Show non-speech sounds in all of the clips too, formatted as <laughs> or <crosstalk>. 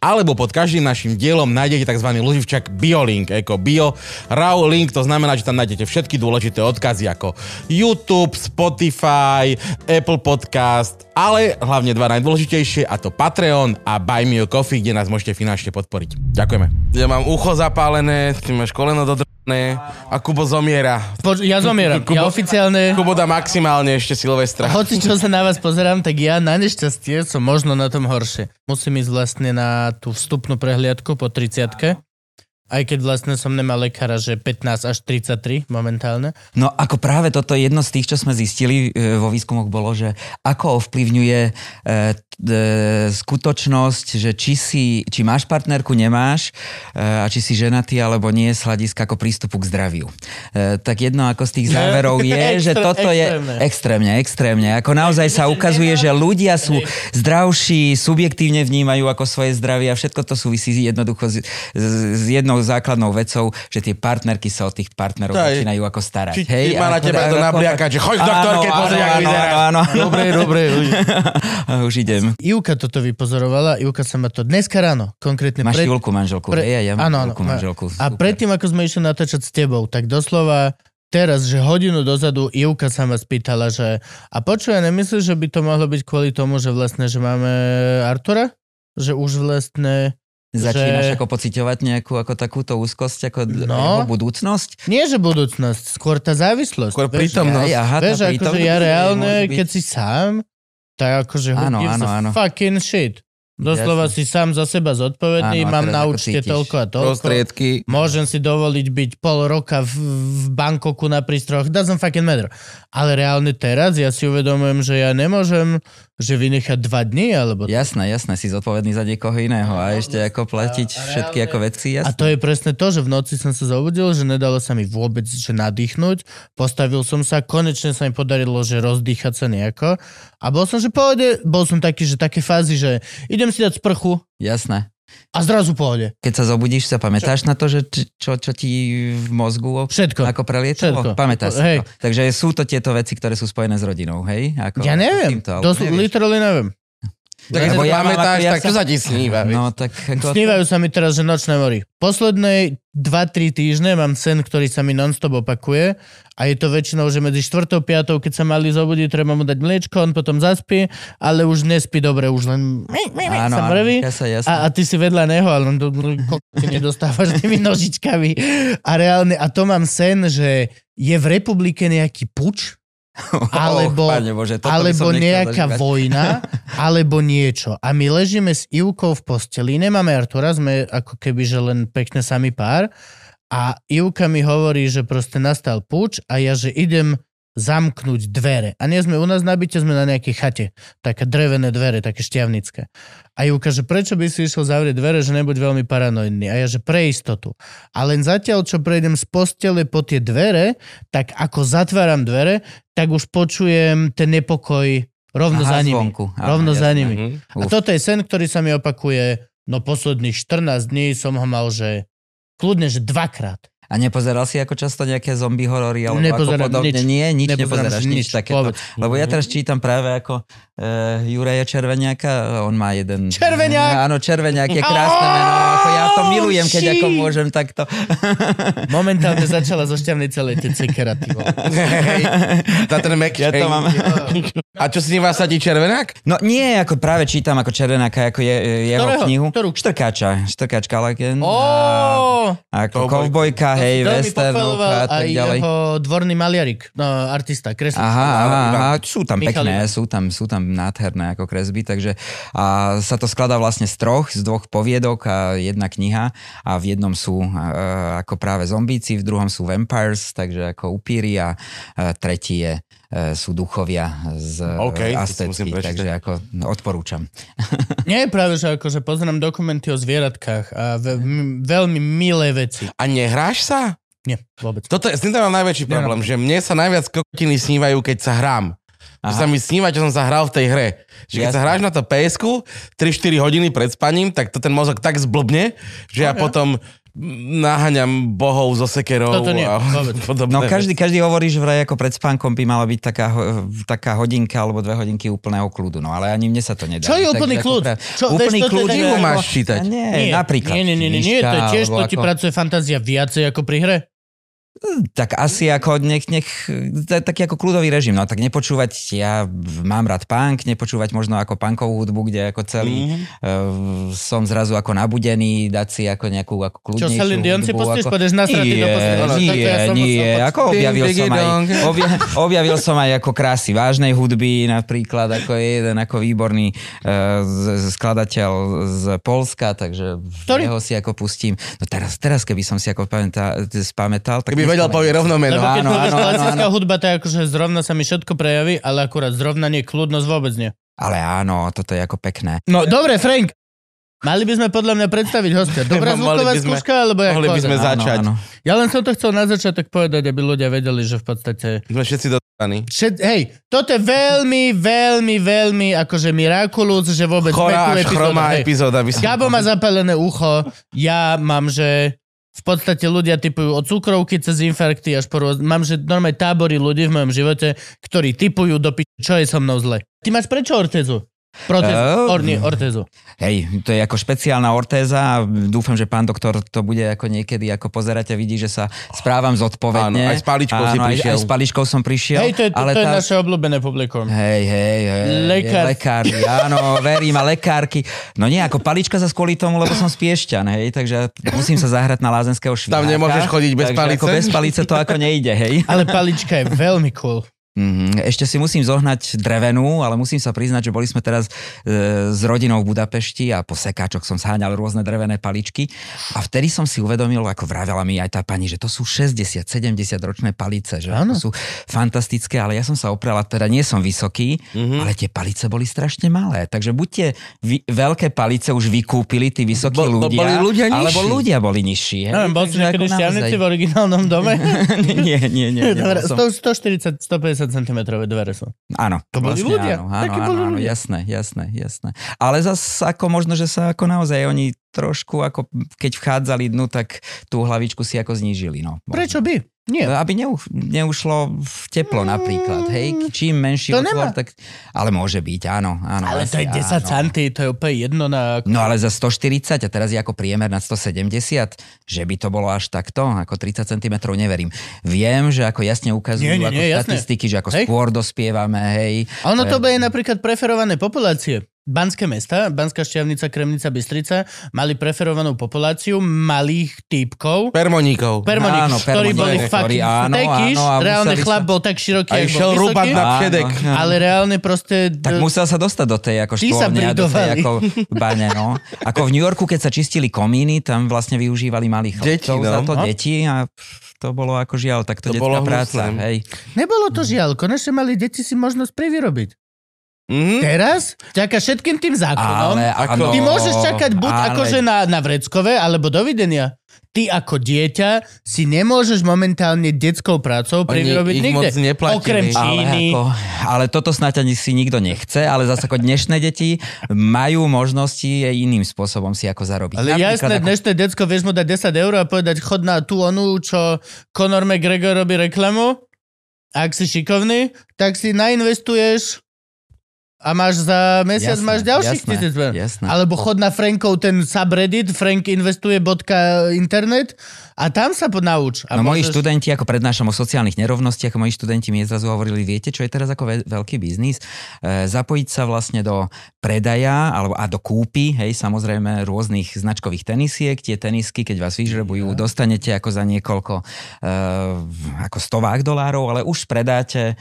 alebo pod každým našim dielom nájdete tzv. loživčak BioLink, ako Bio Raw Link, to znamená, že tam nájdete všetky dôležité odkazy ako YouTube, Spotify, Apple Podcast, ale hlavne dva najdôležitejšie a to Patreon a Buy Me a Coffee, kde nás môžete finančne podporiť. Ďakujeme. Ja mám ucho zapálené, ty máš koleno do a Kubo zomiera. Poč- ja zomieram. Kubo, ja oficiálne... Kubo dá maximálne ešte Silvestra. Hoci čo sa na vás pozerám, tak ja na nešťastie som možno na tom horšie. Musím ísť vlastne na tú vstupnú prehliadku po 30 aj keď vlastne som nemal lekára, že 15 až 33 momentálne. No ako práve toto jedno z tých, čo sme zistili e, vo výskumoch bolo, že ako ovplyvňuje e, e, skutočnosť, že či, si, či máš partnerku, nemáš e, a či si ženatý alebo nie z hľadiska ako prístupu k zdraviu. E, tak jedno ako z tých <laughs> záverov je, že toto je extrémne, extrémne. Ako naozaj sa ukazuje, že ľudia sú zdravší, subjektívne vnímajú ako svoje zdravie a všetko to súvisí jednoducho s, s jednou základnou vecou, že tie partnerky sa o tých partnerov Daj. začínajú ako starať. Či, Hej, má na teba to nabliaka, že choď k doktorke, pozri, ako vyzerá. Áno, Dobre, dobre. <laughs> Už idem. Ivka toto vypozorovala, Ivka sa ma to dneska ráno, konkrétne. Máš pred... Ivku manželku, pre... ja, ja mám áno, Ivku manželku. A predtým, ako sme išli natáčať s tebou, tak doslova teraz, že hodinu dozadu Ivka sa ma spýtala, že a počuj, nemyslíš, že by to mohlo byť kvôli tomu, že vlastne, že máme Artura? Že už vlastne Začínaš že... ako pociťovať nejakú ako takúto úzkosť, ako no, budúcnosť? Nie, že budúcnosť, skôr tá závislosť. Skôr prítomnosť. Ja, aha, vieš, akože ja reálne, keď si sám, tak akože áno, áno, áno. fucking shit. Doslova Jasne. si sám za seba zodpovedný, Áno, mám na účte toľko a toľko. Prostriedky. Môžem si dovoliť byť pol roka v, v Bankoku na prístroch, doesn't fucking matter. Ale reálne teraz ja si uvedomujem, že ja nemôžem že vynechať dva dny, alebo... Jasné, jasné, si zodpovedný za niekoho iného a ešte ako platiť všetky ako veci, jasné. A to je presne to, že v noci som sa zobudil, že nedalo sa mi vôbec že nadýchnuť, postavil som sa, konečne sa mi podarilo, že rozdýchať sa nejako a bol som, že pohode, bol som taký, že také fázy, že idem si dať sprchu. Jasné. A zrazu pohode. Keď sa zobudíš, sa pamätáš čo? na to, že čo, čo ti v mozgu Všetko. ako prelietalo? Všetko. Pamätáš hej. to. Takže sú to tieto veci, ktoré sú spojené s rodinou, hej? Ako, ja neviem. Týmto, to literally neviem. Tak ako ja pamätáš, tak čo sa ti sníva? No, tak ako... Snívajú sa mi teraz, že nočné mori. Posledné 2-3 týždne mám sen, ktorý sa mi nonstop opakuje a je to väčšinou, že medzi 4. a 5. keď sa mali zobudiť, treba mu dať mliečko, on potom zaspí, ale už nespí dobre, už len áno, sa mrví. A, a ty si vedľa neho, ale on do, <laughs> nedostávaš tými nožičkami. A reálne, a to mám sen, že je v republike nejaký puč, <laughs> alebo, oh, Bože, alebo nejaká zažívať. <laughs> vojna, alebo niečo. A my ležíme s Ivkou v posteli, nemáme Artura, sme ako keby, že len pekne sami pár. A Ivka mi hovorí, že proste nastal púč a ja, že idem zamknúť dvere. A nie sme u nás na byte, sme na nejakej chate. Také drevené dvere, také šťavnické. A Júka, že prečo by si išiel zavrieť dvere, že nebuď veľmi paranoidný. A ja, že pre istotu. A len zatiaľ, čo prejdem z postele po tie dvere, tak ako zatváram dvere, tak už počujem ten nepokoj rovno Aha, za nimi. Zvonku. Aha, rovno jasne. za nimi. Uh-huh. A toto je sen, ktorý sa mi opakuje, no posledných 14 dní som ho mal, že kľudne, že dvakrát. A nepozeral si ako často nejaké zombie horory alebo nepozerám, ako podobne? Nič, Nie, nič nepozeráš, nič, nič takéto. Lebo ja teraz čítam práve ako uh, Juraja Červeniaka, on má jeden... Červeniak! Áno, Červeniak je krásne oh, meno, ako ja to milujem, keď ako môžem takto. <laughs> Momentálne začala zo šťavnej celej tie cekera, Tá ten ja to mám. A čo si vás sadí Červenák? No nie, ako práve čítam ako Červenáka, ako je, jeho Ktorého? knihu. Ktorú? Štrkáča, Štrkáčka Lagen. Oh, a, ako kovbojka, hej, westernovka a tak ďalej. jeho dvorný maliarik, no, artista, kreslík. Aha, aha, aha, sú tam Michal pekné, sú tam, sú tam nádherné ako kresby, takže a sa to skladá vlastne z troch, z dvoch poviedok a jedna kniha a v jednom sú a, ako práve zombíci, v druhom sú vampires, takže ako upíry a, a tretí je e, sú duchovia z okay, Aztecky, takže ako odporúčam. <laughs> Nie je práve, že akože pozerám dokumenty o zvieratkách a ve, m, veľmi milé veci. A nehráš sa? Nie, vôbec. Toto je, s tým mám najväčší problém, no. že mne sa najviac kokotiny snívajú, keď sa hrám. Že sa mi sníva, čo som sa hral v tej hre. Že keď Jasné. sa hráš na to ps 3-4 hodiny pred spaním, tak to ten mozog tak zblbne, že ja Ok. potom naháňam bohov zo sekerov Toto nie, a <laughs> podobné. No každý, každý hovorí, že vraj ako pred spánkom by mala byť taká, taká hodinka alebo dve hodinky úplného kľudu. No ale ani mne sa to nedá. Čo je úplný ako kľud? Čo, vieš, úplný je kľud tak- Knihu máš čítať. Nie, Nie, napríklad. Nie, nie, nie, nie, nie, to je tiež, to ti ako- pracuje fantázia viacej ako pri hre. Tak asi ako nech, nech, taký ako kľudový režim, no tak nepočúvať, ja mám rád punk, nepočúvať možno ako punkovú hudbu, kde ako celý Mhm. mm-hmm. som zrazu ako nabudený, dať si ako nejakú ako kľudnejšiu Čo, Celine Dion si pustíš, ako... pôjdeš nasratý do. Nie, nie, ja ako objavil Ding, som, aj, obja, objavil som aj ako krásy vážnej hudby, napríklad ako je jeden ako výborný uh, skladateľ z Polska, takže Ktorý? jeho si ako pustím. No teraz, teraz keby som si ako pamätal, spamätal, tak Keby vedel, povie rovno meno. Lebo keď Áno, áno, klasická áno. hudba, to je akože zrovna sa mi všetko prejaví, ale akurát zrovna nie, kľudnosť vôbec nie. Ale áno, toto je ako pekné. No dobre, Frank, mali by sme podľa mňa predstaviť hostia. Dobrá zvuková sme- skúška, alebo jak mohli by sme začať. Áno, áno. Ja len som to chcel na začiatok povedať, aby ľudia vedeli, že v podstate... Sme všetci dodaní. Všet, hej, toto je veľmi, veľmi, veľmi akože mirakulúc, že vôbec Chorá až chromá epizóda. By som... Gabo má zapálené ucho, ja mám, že v podstate ľudia typujú od cukrovky cez infarkty až po rôz... Mám, že normálne tábory ľudí v mojom živote, ktorí typujú do pi... čo je so mnou zle. Ty máš prečo ortézu? Protezu. Eh, Or, nie, ortézu. Hej, to je ako špeciálna ortéza a dúfam, že pán doktor to bude ako niekedy ako pozerať a vidí, že sa správam zodpovedne. Áno, aj s paličkou si Áno, aj- prišiel. Aj, s paličkou som prišiel. Hej, to je, to, ale to je tá- naše obľúbené publikum. Hej, hej, hej. Lekár. Lekári, áno, verím a lekárky. No nie, ako palička sa kvôli tomu, lebo som spiešťan, hej, takže musím sa zahrať na lázenského šviháka. Tam nemôžeš chodiť bez palice? Ako bez palice to ako nejde, hej. Ale palička je veľmi cool. Mm, ešte si musím zohnať drevenú, ale musím sa priznať, že boli sme teraz e, s rodinou v Budapešti a po sekáčoch som zháňal rôzne drevené paličky a vtedy som si uvedomil, ako vravela mi aj tá pani, že to sú 60-70 ročné palice, že to sú fantastické, ale ja som sa oprela, teda nie som vysoký, mm-hmm. ale tie palice boli strašne malé, takže buď tie vy, veľké palice už vykúpili tí vysokí Bo- bo- ľudia, boli ľudia alebo nižší. ľudia boli nižší. Neviem, bol si niekedy v originálnom dome? <laughs> nie, nie, nie. <laughs> Dobre, som. 100, 140, 150 cm dvere sú. Áno. To boli vlastne ľudia. Áno, áno, Takí áno, boli áno, ľudia. jasné, jasné, jasné. Ale zase ako možno, že sa ako naozaj oni trošku ako keď vchádzali dnu, tak tú hlavičku si ako znížili. No, možno. Prečo by? Nie. Aby neu, neušlo v teplo napríklad, hej, čím menší To otvor, nemá. tak, ale môže byť, áno, áno. Ale to je asi 10 áno. centy, to je úplne jedno na... No ale za 140 a teraz je ako priemer na 170, že by to bolo až takto, ako 30 cm, neverím. Viem, že ako jasne ukazujú Nie, nie, ako nie, jasné. štatistiky, že ako Hej. skôr dospievame, hej. A ono to Eh, bude napríklad preferované populácie. Banské mesta, Banská šťavnica, Kremnica, Bystrica mali preferovanú populáciu malých týpkov, Permoníkov. Permonik, Áno, ktorí boli fakt áno, reálne chlap sa- bol tak široký, A jak išiel bol rúbať na áno. ale reálne proste... Tak musel sa dostať do tej ako štvorne a do tej ako <laughs> bane, no. Ako v New Yorku, keď sa čistili komíny, tam vlastne využívali malých Deti, chlapcov no. za to No. deti a to bolo ako žiaľ, tak to, To detská práca, hej. Nebolo to žiaľ, konečne mali deti si možnosť privyrobiť. Mhm. Teraz, vďaka všetkým tým zákonom, Ale Ako- ty môžeš čakať buď ale- akože na, na vreckové, alebo dovidenia. Ty ako dieťa si nemôžeš momentálne detskou prácou ich nikde. moc neplatili. Okrem Ale, Číny. ako, ale toto snáď ani si nikto nechce, ale zase ako dnešné deti majú možnosti iným spôsobom si ako zarobiť. Ale Napríklad jasné, ako- dnešné decko vieš mu dať 10 eur a povedať chod na tú onu, čo Conor McGregor robí reklamu. Ak si šikovný, tak si nainvestuješ a máš za mesiac Jasné, máš ďalších jasné, tisíc. jasné. Alebo chod na Frankov ten subreddit, frankinvestuje.internet a tam sa nauč. A No moji môžeš- študenti, ako prednášam o sociálnych nerovnostiach, moji študenti mi zrazu hovorili, viete, čo je teraz ako ve- veľký biznis? E, zapojiť sa vlastne do predaja alebo, a do kúpy, hej, samozrejme rôznych značkových tenisiek. Tie tenisky, keď vás vyžrebujú, dostanete ako za niekoľko e, ako stovák dolárov, ale už predáte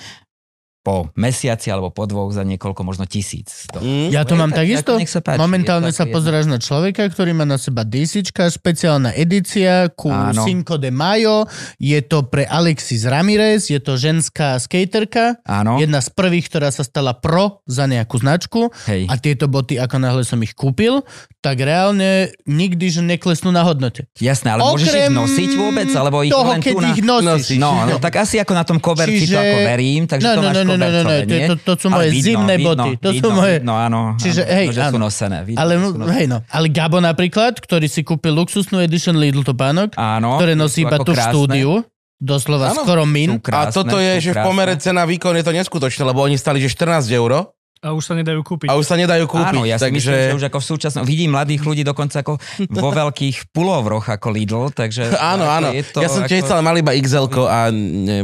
po mesiaci alebo po dvoch za niekoľko, možno tisíc. To, Mhm. Ja to je mám tak- takisto. sa páči, Momentálne sa ako pozeráš na človeka, ktorý má na seba DCčka, špeciálna edícia ku Áno. Cinco de Mayo. Je to pre Alexis Ramirez, je to ženská skaterka. Áno, Jedna z prvých, ktorá sa stala pro za nejakú značku. hej. A tieto boty, ako náhle som ich kúpil, tak reálne nikdy, že neklesnú na hodnote. Jasné, ale môžeš ich nosiť vôbec, alebo ich toho, len keď tu na... ich nosíš. No, no, tak asi ako na tom coverci Čiže- to ako verím, takže no, to no, máš no, no, ne, ne, ne, kobercové, to, nie? to, to sú moje vidno, zimné vidno, boty. To sú vidno, moje... Vidno, áno. Čiže, áno, hej, že sú áno. nosené. Vidno, Ale, no, sú nosené. hej no, ale Gabo napríklad, ktorý si kúpil luxusnú edition Lidl topánok, Áno. ktoré sú nosí iba tu v krásne. štúdiu, doslova Áno. skoro Sú min. krásne, a toto je, sú že v krásne. pomere cena výkon je to neskutočné, lebo oni stali, že 14 eur A už sa nedajú kúpiť. a už sa nedajú kúpiť. Áno, ja si takže... myslím, že už ako v súčasnom... Vidím mladých ľudí dokonca ako vo <laughs> veľkých pulovroch ako Lidl, takže... Áno, áno. je to Ja som tiež ako... chcel, mal iba XL a ne...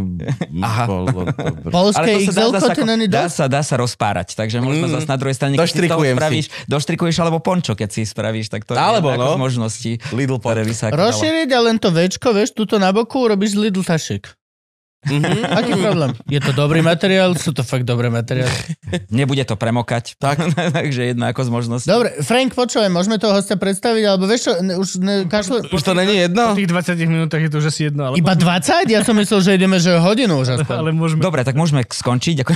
Aha. Bolo. Polské to sa XL, dá, dá, to sa, není dá, sa, dá sa rozpárať, takže možno Mm. zase na druhej strane, keď si z toho Doštrikujem si. spravíš, doštrikuješ alebo pončo, keď si spravíš, tak to Alebo, je no. z možností, Lidl dalo. Rozšíriť a len to večko, vieš, tuto na boku robíš Lidl tašek. Mhm. <laughs> Aký problém? Je to dobrý materiál? Sú to fakt dobré materiály. <laughs> Nebude to premokať, Tak. <laughs> takže jedna ako z možností. Dobre, Frank, počúvaj, môžeme toho hostia predstaviť, alebo vieš čo, ne, už ne, kašle... Už to není Po jedno? tých 20 minútach je to už asi jedno, ale, Iba 20? Ja som myslel, že ideme, že hodinu už aspoň. ale môžeme... Dobre, tak môžeme skončiť. Ako...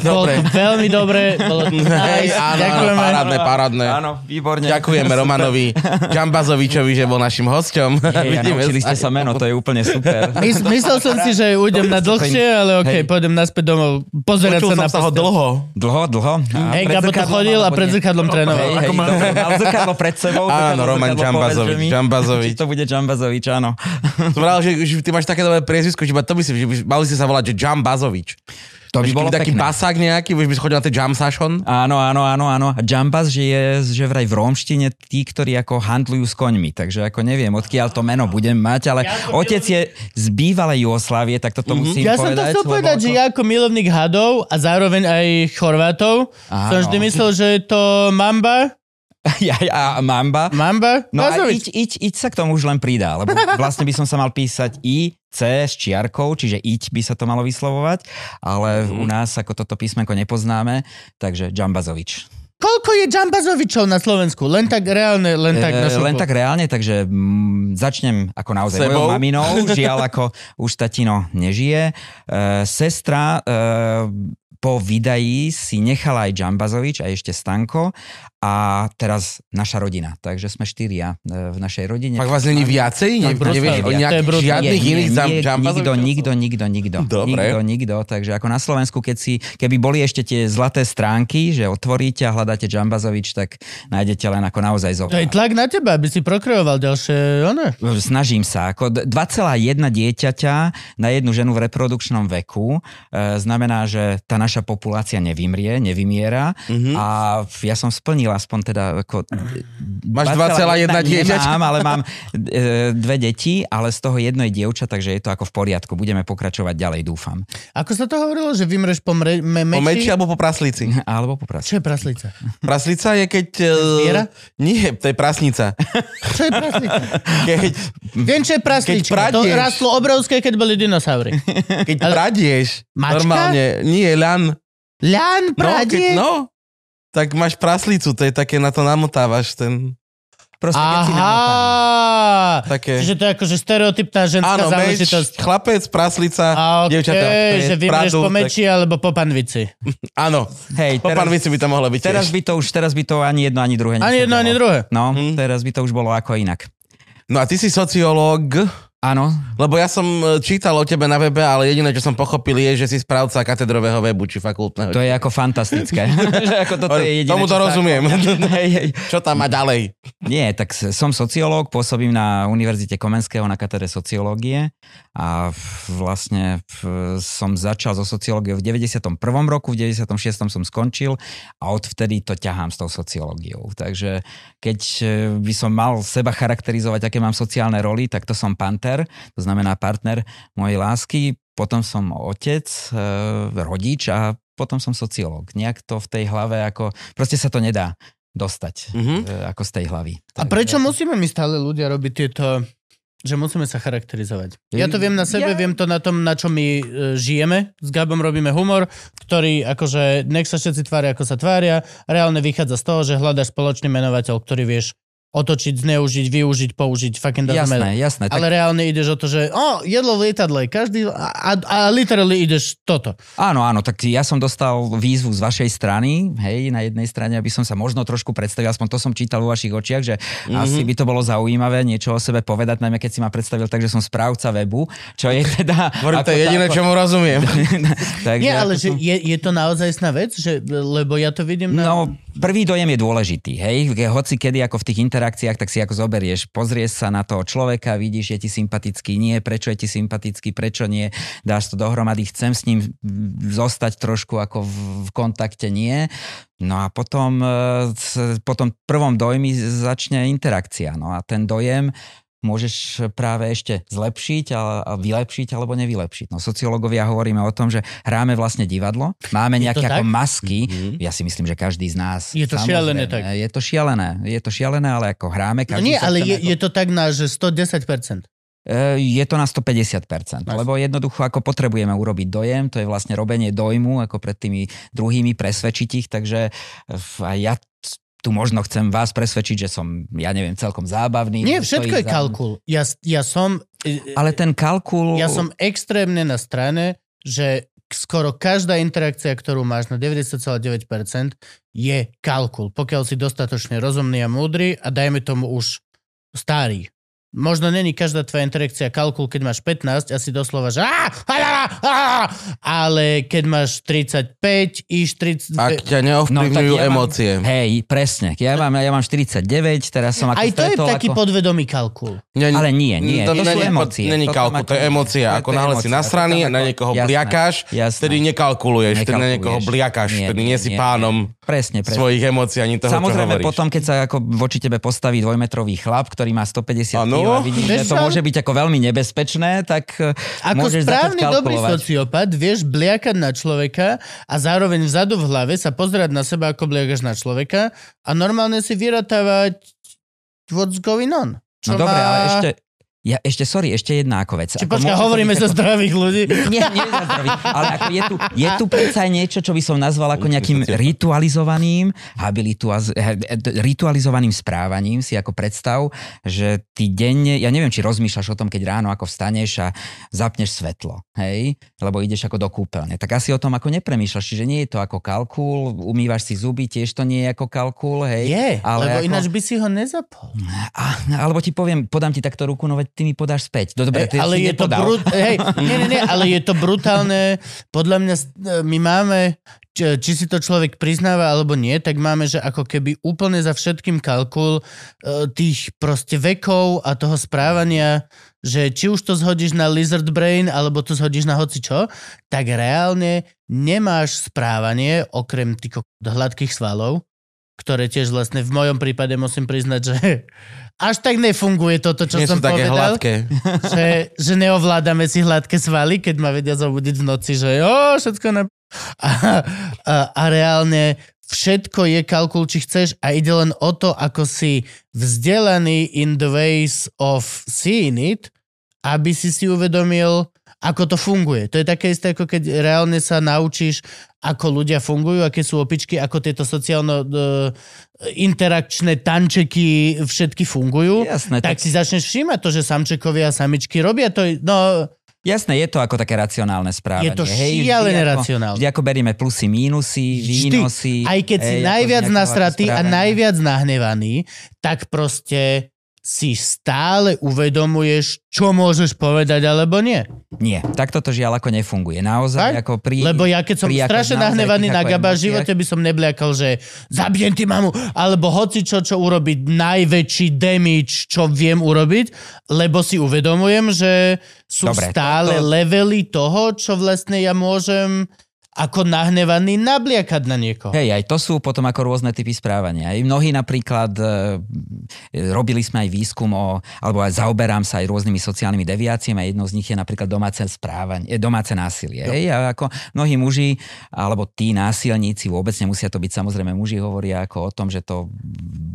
Bolo to veľmi dobre, bolo to Hej, nice, áno, áno, ďakujeme. parádne, parádne. Áno, výborne. Ďakujeme Romanovi Džambazovičovi, že bol našim hosťom. Hej, a naučili ste sa meno, to je úplne super. Mys- myslel som si, že ujdem na dlhšie, ale okej, Hej. pôjdem naspäť domov, pozerať Počul sa na som sa ho dlho. Dlho, dlho. A Hej, Gabo to chodil a pred zrkadlom trénoval. Hej, hej, dobre, mal zrkadlo pred sebou. Áno, Roman Džambazovič, že Džambazovič. To bude Džambazovič, áno. Som rád, že, že ty máš také dobré priezvisko, že to myslím, že by, mali ste sa volať, že Džambazovič. To by bolo taký pekné. basák nejaký, vieš, by si chodil na ten Jam Session. Áno, áno, áno, áno. A Jambas, že je že vraj v rómštine tí, ktorí ako handlujú s koňmi. Takže ako neviem, odkiaľ to meno budem mať, ale otec je z bývalej Jugoslávie, tak toto musím Ja som to povedať. chcel povedať, ako- že ja ako milovník hadov a zároveň aj Chorvátov som Áno. vždy myslel, že je to Mamba. <laughs> ja, ja, Mamba. Mamba? No a iť, iť, iť sa k tomu už len pridá, lebo <laughs> vlastne by som sa mal písať I, C s čiarkou, čiže iť by sa to malo vyslovovať, ale u nás ako toto písmenko nepoznáme, takže Džambazovič. Koľko je Džambazovičov na Slovensku? Len tak reálne, len tak na E, šupu. len tak reálne, takže mm, začnem ako naozaj Sebou? mojou maminou, <laughs> žiaľ ako už tatino nežije. E, sestra e, po vydaní si nechala aj Džambazovič a ešte Stanko a teraz naša rodina. Takže sme štyria e, v našej rodine. Fakt vás není viacej? Ne, Tak brutálne. nevieš o To je nejakých brutálne. žiadnych Nie, iných nie, nikto, nikto, nikto, nikto. Dobre. Nikto, nikto. Takže ako na Slovensku, keď si, keby boli ešte tie zlaté stránky, že otvoríte a hľadáte Džambazovič, tak nájdete len ako naozaj zo. To je tlak na teba, aby si prokreoval ďalšie, one. Snažím sa. Ako d- 2,1 dieťaťa na jednu ženu v reprodukčnom veku e, znamená, že tá naša populácia nevymrie, nevymiera Mhm. a ja som splnil aspoň teda ako... Máš 2,1 dieťaťa? Nemám, ale mám e, dve deti, ale z toho jedno je dievča, takže je to ako v poriadku. Budeme pokračovať ďalej, dúfam. Ako sa to hovorilo, že vymreš po mre, me, Po meči meči? alebo po praslici? <laughs> Alebo popracovať. Čo je praslica? Praslica je keď... Zviera? Uh, nie, to je prasnica. <laughs> Čo je praslica? Keď, Viem, čo je praslička. Keď To pradieš. rastlo obrovské, keď boli dinosaury. keď Ale- pradieš, Mačka? normálne, nie, ľan. Ľan No, keď, pradie? no, tak máš praslicu, to je také, na to namotávaš ten... Proste, keď si namotaný. Aha. Také... Čiže to je akože stereotypná ženská Áno, meč, záležitosť. chlapec, praslica, A okej, dievčatá. to je že pradu, po meči alebo po panvici. Tak, <laughs> áno, Hej, po teraz, panvici by to mohlo byť teraz tiež. by to už, teraz by to ani jedno, ani druhé Ani jedno, ani druhé. No, Hm. teraz by to už bolo ako inak. No a ty si sociológ, Áno, lebo ja som e, čítal o tebe na webe, ale jediné, čo som pochopil je, že si správca katedrového webu či fakultného. to je ako fantastické. <laughs> Že ako toto je jediné, Tomu to rozumiem. <laughs> Čo tam má ďalej? Nie, tak som sociológ, pôsobím na Univerzite Komenského na katedre sociológie a vlastne som začal so sociológiou v 91. roku, v 96. som skončil a odvtedy to ťahám s tou sociológiou. Takže keď e, by som mal seba charakterizovať, aké mám sociálne roly, tak to som panter, to znamená partner mojej lásky, potom som otec, e, rodič a potom som sociológ. Nejak to v tej hlave ako, proste sa to nedá dostať Mhm. e, ako z tej hlavy. A prečo musíme my stále ľudia robiť tieto že musíme sa charakterizovať. Ja to viem na sebe, Ja- viem to na tom, na čo my e, žijeme. S Gabom robíme humor, ktorý akože nech sa všetci tvária, ako sa tvária. Reálne vychádza z toho, že hľadaš spoločný menovateľ, ktorý vieš otočiť, zneužiť, využiť, použiť, fucking doesn't. Jasné, jasné. Tak, Ale reálne ideš o to, že o, jedlo v lietadle, každý, a, a, literally ideš toto. áno, áno, tak ja som dostal výzvu z vašej strany, hej, na jednej strane, aby som sa možno trošku predstavil, aspoň to som čítal vo vašich očiach, že Mhm. mm-hmm. asi by to bolo zaujímavé niečo o sebe povedať, najmä keď si ma predstavil tak, že som správca webu, čo je <laughs> teda... Hovorím, to je jediné, tá- čo mu rozumiem. <laughs> Takže Nie, ale že som- je, je to naozaj vec, že, lebo ja to vidím na... No, prvý dojem je dôležitý, hej. Hoci kedy ako v tých interakciách, tak si ako zoberieš, pozrieš sa na toho človeka, vidíš, je ti sympatický, nie, prečo je ti sympatický, prečo nie, dáš to dohromady, chcem s ním zostať trošku ako v, kontakte, nie. No a potom, e, s- po tom prvom dojmi začne interakcia. No a ten dojem môžeš práve ešte zlepšiť a, vylepšiť alebo nevylepšiť. No sociológovia hovoríme o tom, že hráme vlastne divadlo, máme nejaké ako tak? masky, Mhm. ja si myslím, že každý z nás. Je to šialené tak. Je to šialené, je to šialené, ale ako hráme, No každý nie, sa ale je, ako- je to tak na, že 110%. E, Je to na 150%, Nice. lebo jednoducho ako potrebujeme urobiť dojem, to je vlastne robenie dojmu ako pred tými druhými, presvedčiť ich, takže ja tu možno chcem vás presvedčiť, že som, ja neviem, celkom zábavný. Nie, všetko je za- kalkul. Ja, ja som... Ale ten kalkul... Ja som extrémne na strane, že skoro každá interakcia, ktorú máš na 90,9% je kalkul. Pokiaľ si dostatočne rozumný a múdry a dajme tomu už starý. Možno není každá tvoja interakcia kalkul, keď máš 15 a si doslova, že á, á, á, á, ale keď máš 35, iš 30... Ak ťa neovplyvňujú No, ja mám- emócie. Hej, presne. Ja mám, ja mám 49, teraz som ako Aj to je taký ako... podvedomý kalkul. Nie, Ale nie, nie, to sú není- emócie. Není To kalkul, to je emócia. to je- Ako to náhle si nasraný To na niekoho jasné, bliakáš, vtedy nekalkuluješ, vtedy na niekoho bliakáš, vtedy nie, si pánom Presne, presne. svojich emócií ani toho, Samozrejme potom, keď sa ako voči tebe postaví dvojmetrový chlap, ktorý má 150 Áno. Kg a vidíš, že to čo? môže byť ako veľmi nebezpečné, tak e, Ako správny dobrý sociopat vieš bliakať na človeka a zároveň vzadu v hlave sa pozerať na seba, ako bliakaš na človeka a normálne si vyratávať what's going on. No dobre, ale ešte, ja, ešte, sorry, ešte jedna ako vec. Či ako to hovoríme za zdravých ľudí. <laughs> Nie, nie za zdravý. Ale ako je tu, je tu predsa niečo, čo by som nazval ako nejakým ritualizovaným, habilituaz, ritualizovaným správaním. Si ako predstav, že ty denne, ja neviem, či rozmýšľaš o tom, keď ráno ako vstaneš a zapneš svetlo, hej? Lebo ideš ako do kúpeľne. Tak asi o tom ako nepremýšľaš, čiže nie je to ako kalkul, umývaš si zuby, tiež to nie je ako kalkul, hej? Je, ale lebo ako- ináč by si ho nezapol. A, alebo ti poviem, podám ti takto ruku, no ty mi podáš späť. No dobre, Hej, ty ale je to nepodal. brut, hej, nie, nie, nie, ale je to brutálne. Podľa mňa s- my máme, či, či si to človek priznáva alebo nie, tak máme, že ako keby úplne za všetkým kalkul e, tých proste vekov a toho správania, že či už to zhodíš na lizard brain alebo to zhodíš na hoci čo, tak reálne nemáš správanie okrem tých hladkých svalov, ktoré tiež vlastne v mojom prípade musím priznať, že <laughs> až tak nefunguje toto, čo Nie som sú také povedal hladké. <laughs> že, že neovládame si hladké svaly, keď ma vedia zobudiť v noci, že jo, všetko na... A, a, a reálne všetko je kalkul, či chceš a ide len o to, ako si vzdelaný in the ways of seeing it, aby si si uvedomil, ako to funguje. To je také isté, ako keď reálne sa naučíš, ako ľudia fungujú, aké sú opičky, ako tieto sociálno uh, interakčné tančeky všetky fungujú Jasné, tak si začneš všímať to, že samčekovia a samičky robia to, no Jasné, je to ako také racionálne správanie. Je to Hej, šialené vždy racionálne. Vždy ako berieme plusy, mínusy, vždy, výnosy. aj keď si hej, ako najviac nasratý a najviac nahnevaný, tak proste si stále uvedomuješ, čo môžeš povedať alebo nie. Nie, takto to žiaľ ako nefunguje. Naozaj Tak? ako pri... Lebo ja keď som strašne nahnevaný na gaba v živote by som nebliakal, že zabijem ty mamu, alebo hoci čo, čo urobiť najväčší damage, čo viem urobiť, lebo si uvedomujem, že sú Dobre, stále toto- levely toho, čo vlastne ja môžem ako nahnevaný nabliakať na niekoho. Hej, aj to sú potom ako rôzne typy správania. Aj mnohí napríklad, e, robili sme aj výskum o, alebo aj zaoberám sa aj rôznymi sociálnymi deviáciami a jednou z nich je napríklad domáce správanie, e, domáce násilie. Hej, a ako mnohí muži, alebo tí násilníci, vôbec nemusia to byť samozrejme muži, hovoria ako o tom, že to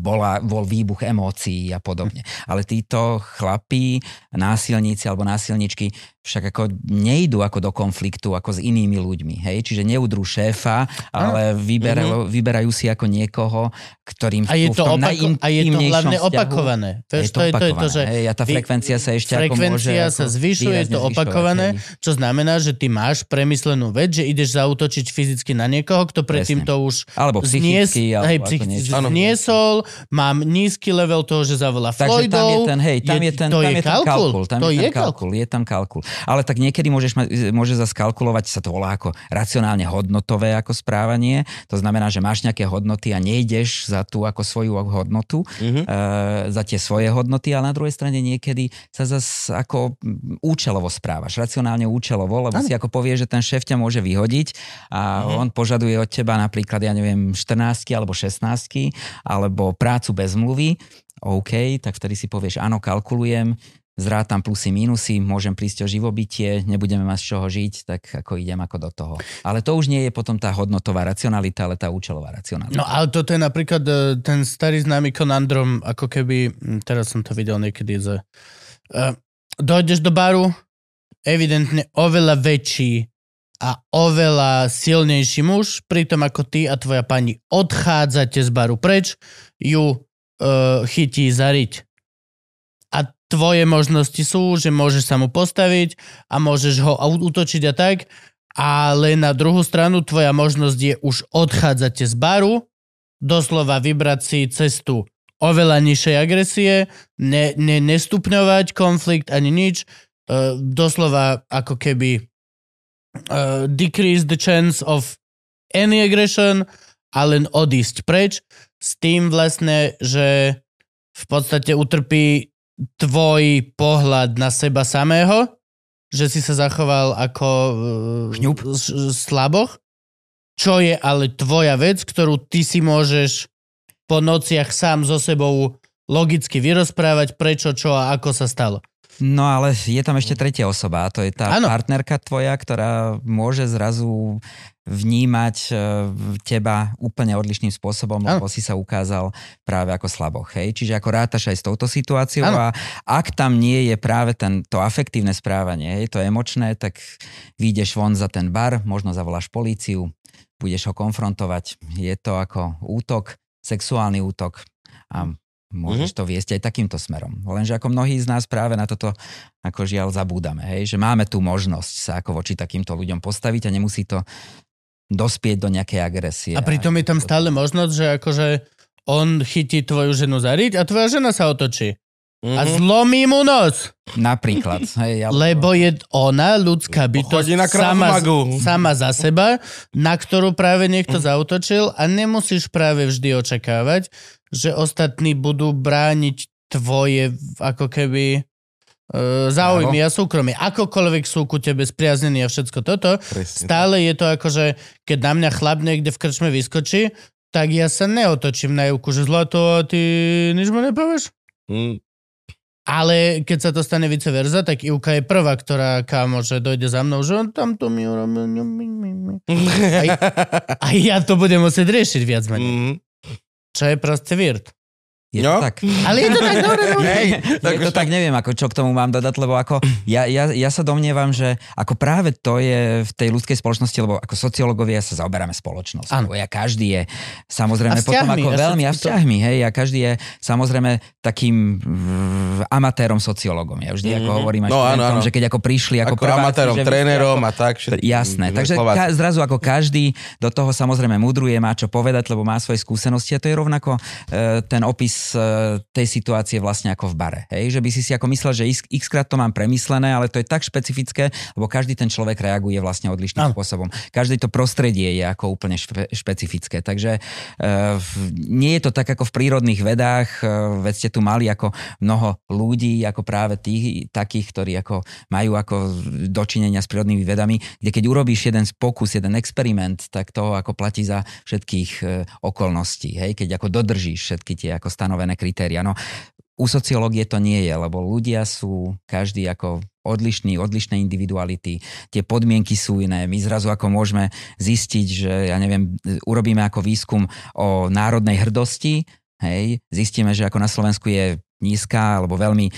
bola, bol výbuch emócií a podobne. <laughs> Ale títo chlapí, násilníci alebo násilničky však ako nejdú ako do konfliktu ako s inými ľuďmi, hej? Čiže neudrú šéfa, ale vyberajú, vyberajú si ako niekoho, ktorým A je to, v tom opako- a je to hlavne vzťahu, opakované. To, je to, je, to je to, že hej, a tá frekvencia sa ešte ako môže frekvencia ako sa zvyšuje, je to opakované, hej. čo znamená, že ty máš premyslenú vec, že ideš zautočiť fyzicky na niekoho, kto predtým to už Alebo psychicky, alebo hej, psychicky zniesol, mám nízky level toho, že zavolá Takže tam je Floydov. ten, hej, tam je, ten, to tam je je ten kalkul. kalkul. Tam to je, je ten kalkul, je tam kalkul. Ale tak niekedy môžeš mať, môže zase kalkulovať, sa to volá ako racionálne hodnotové ako správanie. To znamená, že máš nejaké hodnoty a nejdeš za tú ako svoju hodnotu, Mhm. e, za tie svoje hodnoty, ale na druhej strane niekedy sa zase ako účelovo správaš, racionálne účelovo, lebo si ako povie, že ten šéf ťa môže vyhodiť a on požaduje od teba napríklad, ja neviem, 14 alebo 16 alebo prácu bez mluvy, OK, tak vtedy si povieš, áno, kalkulujem, zrátam plusy, mínusy, môžem prísť o živobytie, nebudeme mať z čoho žiť, tak ako idem ako do toho. Ale to už nie je potom tá hodnotová racionalita, ale tá účelová racionalita. No ale toto je napríklad e, ten starý známy konandrom, ako keby, hm, teraz som to videl niekedy, že uh, dojdeš do baru, evidentne oveľa väčší a oveľa silnejší muž, pritom ako ty a tvoja pani odchádzate z baru preč, ju uh, chytí zariť. Tvoje možnosti sú, že môžeš sa mu postaviť a môžeš ho útočiť a tak, ale na druhú stranu tvoja možnosť je už odchádzate z baru, doslova vybrať si cestu oveľa nižšej agresie, ne, ne, nestupňovať konflikt ani nič, uh, doslova ako keby uh, decrease the chance of any aggression a len odísť preč s tým vlastne, že v podstate utrpí tvoj pohľad na seba samého, že si sa zachoval ako Kňup. s- slaboch, čo je ale tvoja vec, ktorú ty si môžeš po nociach sám so sebou logicky vyrozprávať, prečo, čo a ako sa stalo. No ale je tam ešte tretia osoba, a to je tá Áno. partnerka tvoja, ktorá môže zrazu vnímať e, teba úplne odlišným spôsobom, Áno. lebo si sa ukázal práve ako slaboch. Hej? Čiže ako rátaš aj s touto situáciou Áno. a ak tam nie je práve ten, to afektívne správanie, hej, to emočné, tak vyjdeš von za ten bar, možno zavoláš políciu, budeš ho konfrontovať. Je to ako útok, sexuálny útok a môžeš to viesť aj takýmto smerom. Lenže ako mnohí z nás práve na toto ako žiaľ zabúdame, hej, že máme tú možnosť sa ako voči takýmto ľuďom postaviť a nemusí to dospieť do nejakej agresie. A pritom je tam stále možnosť, že akože on chytí tvoju ženu za riť a tvoja žena sa otočí. A Mhm. zlomí mu nos. Napríklad. Hej, alebo- Lebo je ona, ľudská bytosť, na sama, sama za seba, na ktorú práve niekto zautočil a nemusíš práve vždy očakávať, že ostatní budú brániť tvoje ako keby e, záujmy a súkromie. Akokoľvek sú ku tebe spriaznení a všetko toto, Presne. stále je to ako, že keď na mňa chlap niekde v krčme vyskočí, tak ja sa neotočím na Júku, že zlato a ty nič mu nepovieš? Mm. Ale keď sa to stane vice verza, tak Ivka je prvá, ktorá kámo, že dojde za mnou, že on tam to mi urobil. Aj, <laughs> a ja to budem musieť riešiť viac menej. Mm. Čo je proste weird. Je No. to tak. Ale je to tak dobre. no. <laughs> Hej, Tak, je to tak neviem, ako čo k tomu mám dodať, lebo ako ja, ja, ja sa domnievam, že ako práve to je v tej ľudskej spoločnosti, lebo ako sociológovia sa zaoberáme spoločnosťou. Áno. Ja každý je samozrejme A potom ako a veľmi a vzťahmi, hej, a každý je samozrejme takým mm, amatérom sociológom. Ja vždy ako Mhm. hovorím aj No, áno, áno. že keď ako prišli ako, Ako prváci, amatérom, že trénerom ako- a tak. všetko. Jasné, Sme takže ka, zrazu ako každý do toho samozrejme mudruje, má čo povedať, lebo má svoje skúsenosti a to je rovnako e, ten opis e, tej situácie vlastne ako v bare. Hej? Že by si si ako myslel, že x, x krát to mám premyslené, ale to je tak špecifické, lebo každý ten človek reaguje vlastne odlišným Áno. spôsobom. Každé to prostredie je ako úplne špe, špecifické. Takže e, nie je to tak ako v prírodných vedách, e, veď ste tu mali ako mnoho ľudí, ako práve tých, takých, ktorí ako majú ako dočinenia s prírodnými vedami, kde keď urobíš jeden pokus, jeden experiment, tak to ako platí za všetkých e, okolností, hej, keď ako dodržíš všetky tie ako stanovené kritéria. No, u sociológie to nie je, lebo ľudia sú každý ako odlišný, odlišné individuality, tie podmienky sú iné. My zrazu ako môžeme zistiť, že ja neviem, urobíme ako výskum o národnej hrdosti, Hej, zistíme, že ako na Slovensku je nízka alebo veľmi e,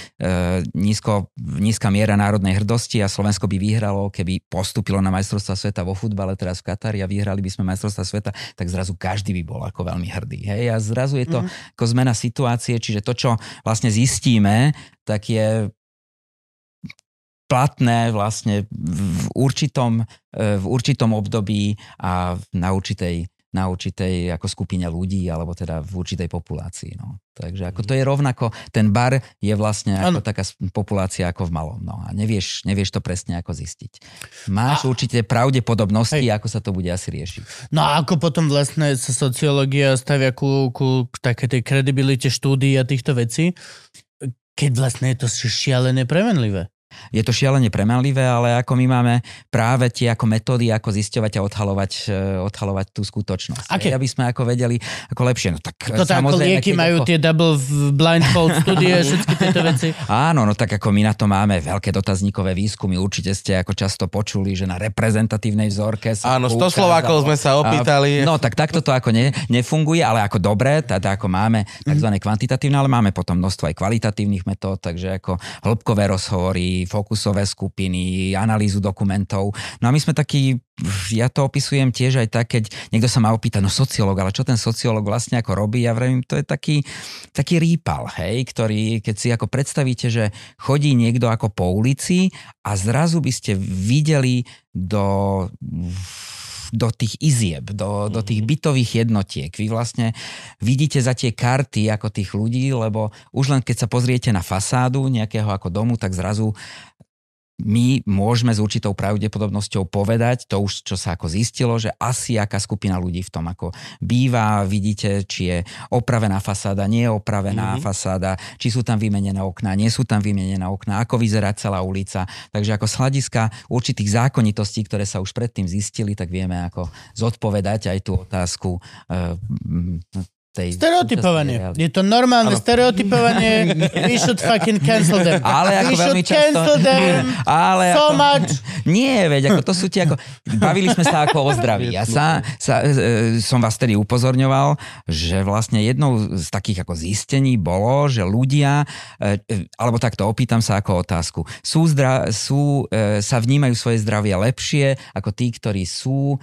nízko, nízka miera národnej hrdosti a Slovensko by vyhralo, keby postupilo na majstrovstva sveta vo futbale teraz v Katari a vyhrali by sme majstrovstva sveta, tak zrazu každý by bol ako veľmi hrdý. Hej? A zrazu je to mm-hmm. ako zmena situácie, čiže to, čo vlastne zistíme, tak je platné vlastne v určitom, e, v určitom období a na určitej na určitej ako skupine ľudí alebo teda v určitej populácii. No. Takže ako to je rovnako, ten bar je vlastne ako ano. taká populácia ako v malom. No a nevieš, nevieš to presne ako zistiť. Máš a... určite pravdepodobnosti, hej. ako sa to bude asi riešiť. No a ako potom vlastne sa sociológia stavia ku, ku také tej kredibilite štúdií a týchto vecí, keď vlastne je to šialené premenlivé. Je to šialene premanlivé, ale ako my máme práve tie ako metódy, ako zisťovať a odhalovať, e, odhalovať tú skutočnosť. Aké? Aby sme ako vedeli ako lepšie. No tak to ako lieky majú ako... tie double blindfold studie, <laughs> všetky tieto veci. Áno, no tak ako my na to máme veľké dotazníkové výskumy. Určite ste ako často počuli, že na reprezentatívnej vzorke sa Áno, 100 Slovákov sme sa opýtali. A, no tak takto to ako ne, nefunguje, ale ako dobre, teda ako máme tzv. Mm. kvantitatívne, ale máme potom množstvo aj kvalitatívnych metód, takže ako hĺbkové rozhovory, fokusové skupiny, analýzu dokumentov. No a my sme takí, ja to opisujem tiež aj tak, keď niekto sa ma opýta, no sociológ, ale čo ten sociológ vlastne ako robí? Ja vravím, to je taký, taký rýpal, hej, ktorý, keď si ako predstavíte, že chodí niekto ako po ulici a zrazu by ste videli do do tých izieb, do, do tých mhm. bytových jednotiek. Vy vlastne vidíte za tie karty ako tých ľudí, lebo už len keď sa pozriete na fasádu nejakého ako domu, tak zrazu my môžeme s určitou pravdepodobnosťou povedať, to už čo sa ako zistilo, že asi aká skupina ľudí v tom ako býva, vidíte, či je opravená fasáda, nie je opravená mm-hmm. fasáda, či sú tam vymenené okná, nie sú tam vymenené okná, ako vyzerá celá ulica. Takže ako z hľadiska určitých zákonitostí, ktoré sa už predtým zistili, tak vieme ako zodpovedať aj tú otázku e, tej... Stereotypovanie. Je to normálne ano. stereotypovanie. <laughs> We should fucking cancel them. Ale ako We veľmi často... cancel them <laughs> ale so ako... much. Nie, veď, ako to sú tie ako... Bavili sme sa ako o zdraví. Ja sa, sa, e, som vás tedy upozorňoval, že vlastne jednou z takých ako zistení bolo, že ľudia, e, e, alebo takto opýtam sa ako otázku, sú, zdra, sú sa vnímajú svoje zdravie lepšie ako tí, ktorí sú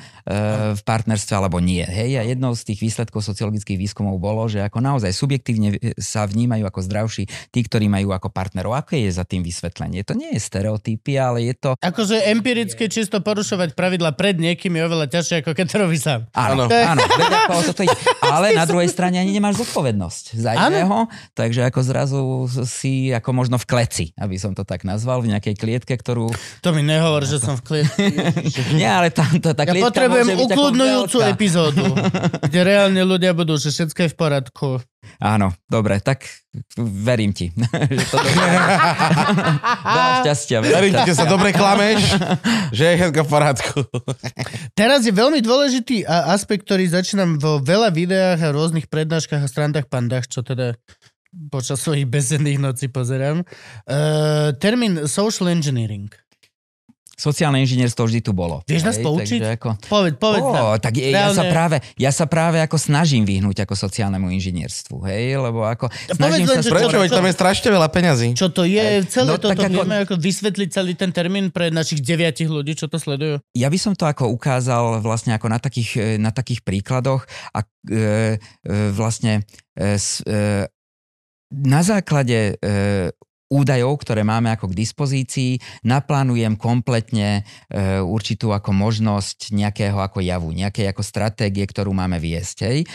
v partnerstve alebo nie. Hej, a jednou z tých výsledkov sociologických výskumov výskumov bolo, že ako naozaj subjektívne sa vnímajú ako zdravší tí, ktorí majú ako partnerov. Aké je za tým vysvetlenie? To nie je stereotypy, ale je to... Akože empiricky čisto porušovať pravidla pred niekým je oveľa ťažšie, ako keď to robí sám. Áno, to je... áno. ale na druhej strane ani nemáš zodpovednosť za iného, takže ako zrazu si ako možno v kleci, aby som to tak nazval, v nejakej klietke, ktorú... To mi nehovor, že som v klietke. nie, ale tá, tá, tá ja potrebujem ukludňujúcu epizódu, kde reálne ľudia budú, že všetko je v poradku. Áno, dobre, tak verím ti. <laughs> že to Veľa šťastia. Verím ti, že sa dobre klameš, že je všetko v poradku. Teraz je veľmi dôležitý aspekt, ktorý začínam vo veľa videách a rôznych prednáškach a strandách pandách, čo teda počas svojich bezenných nocí pozerám. Uh, termín social engineering. Sociálne inžinierstvo vždy tu bolo. Vieš nás poučiť? Ako... Povedz, povedz oh, tak je, ja, sa práve, ja sa práve ako snažím vyhnúť ako sociálnemu inžinierstvu, hej, lebo ako... Snažím len, sa prečo, čo, tam je strašne veľa peňazí. Čo to je? Celé no, toto ako... vieme ako vysvetliť celý ten termín pre našich deviatich ľudí, čo to sledujú? Ja by som to ako ukázal vlastne ako na takých, na takých príkladoch a e, e, vlastne e, e, na základe e, údajov, ktoré máme ako k dispozícii, naplánujem kompletne e, určitú ako možnosť nejakého ako javu, nejakej ako stratégie, ktorú máme viesť, hej, e,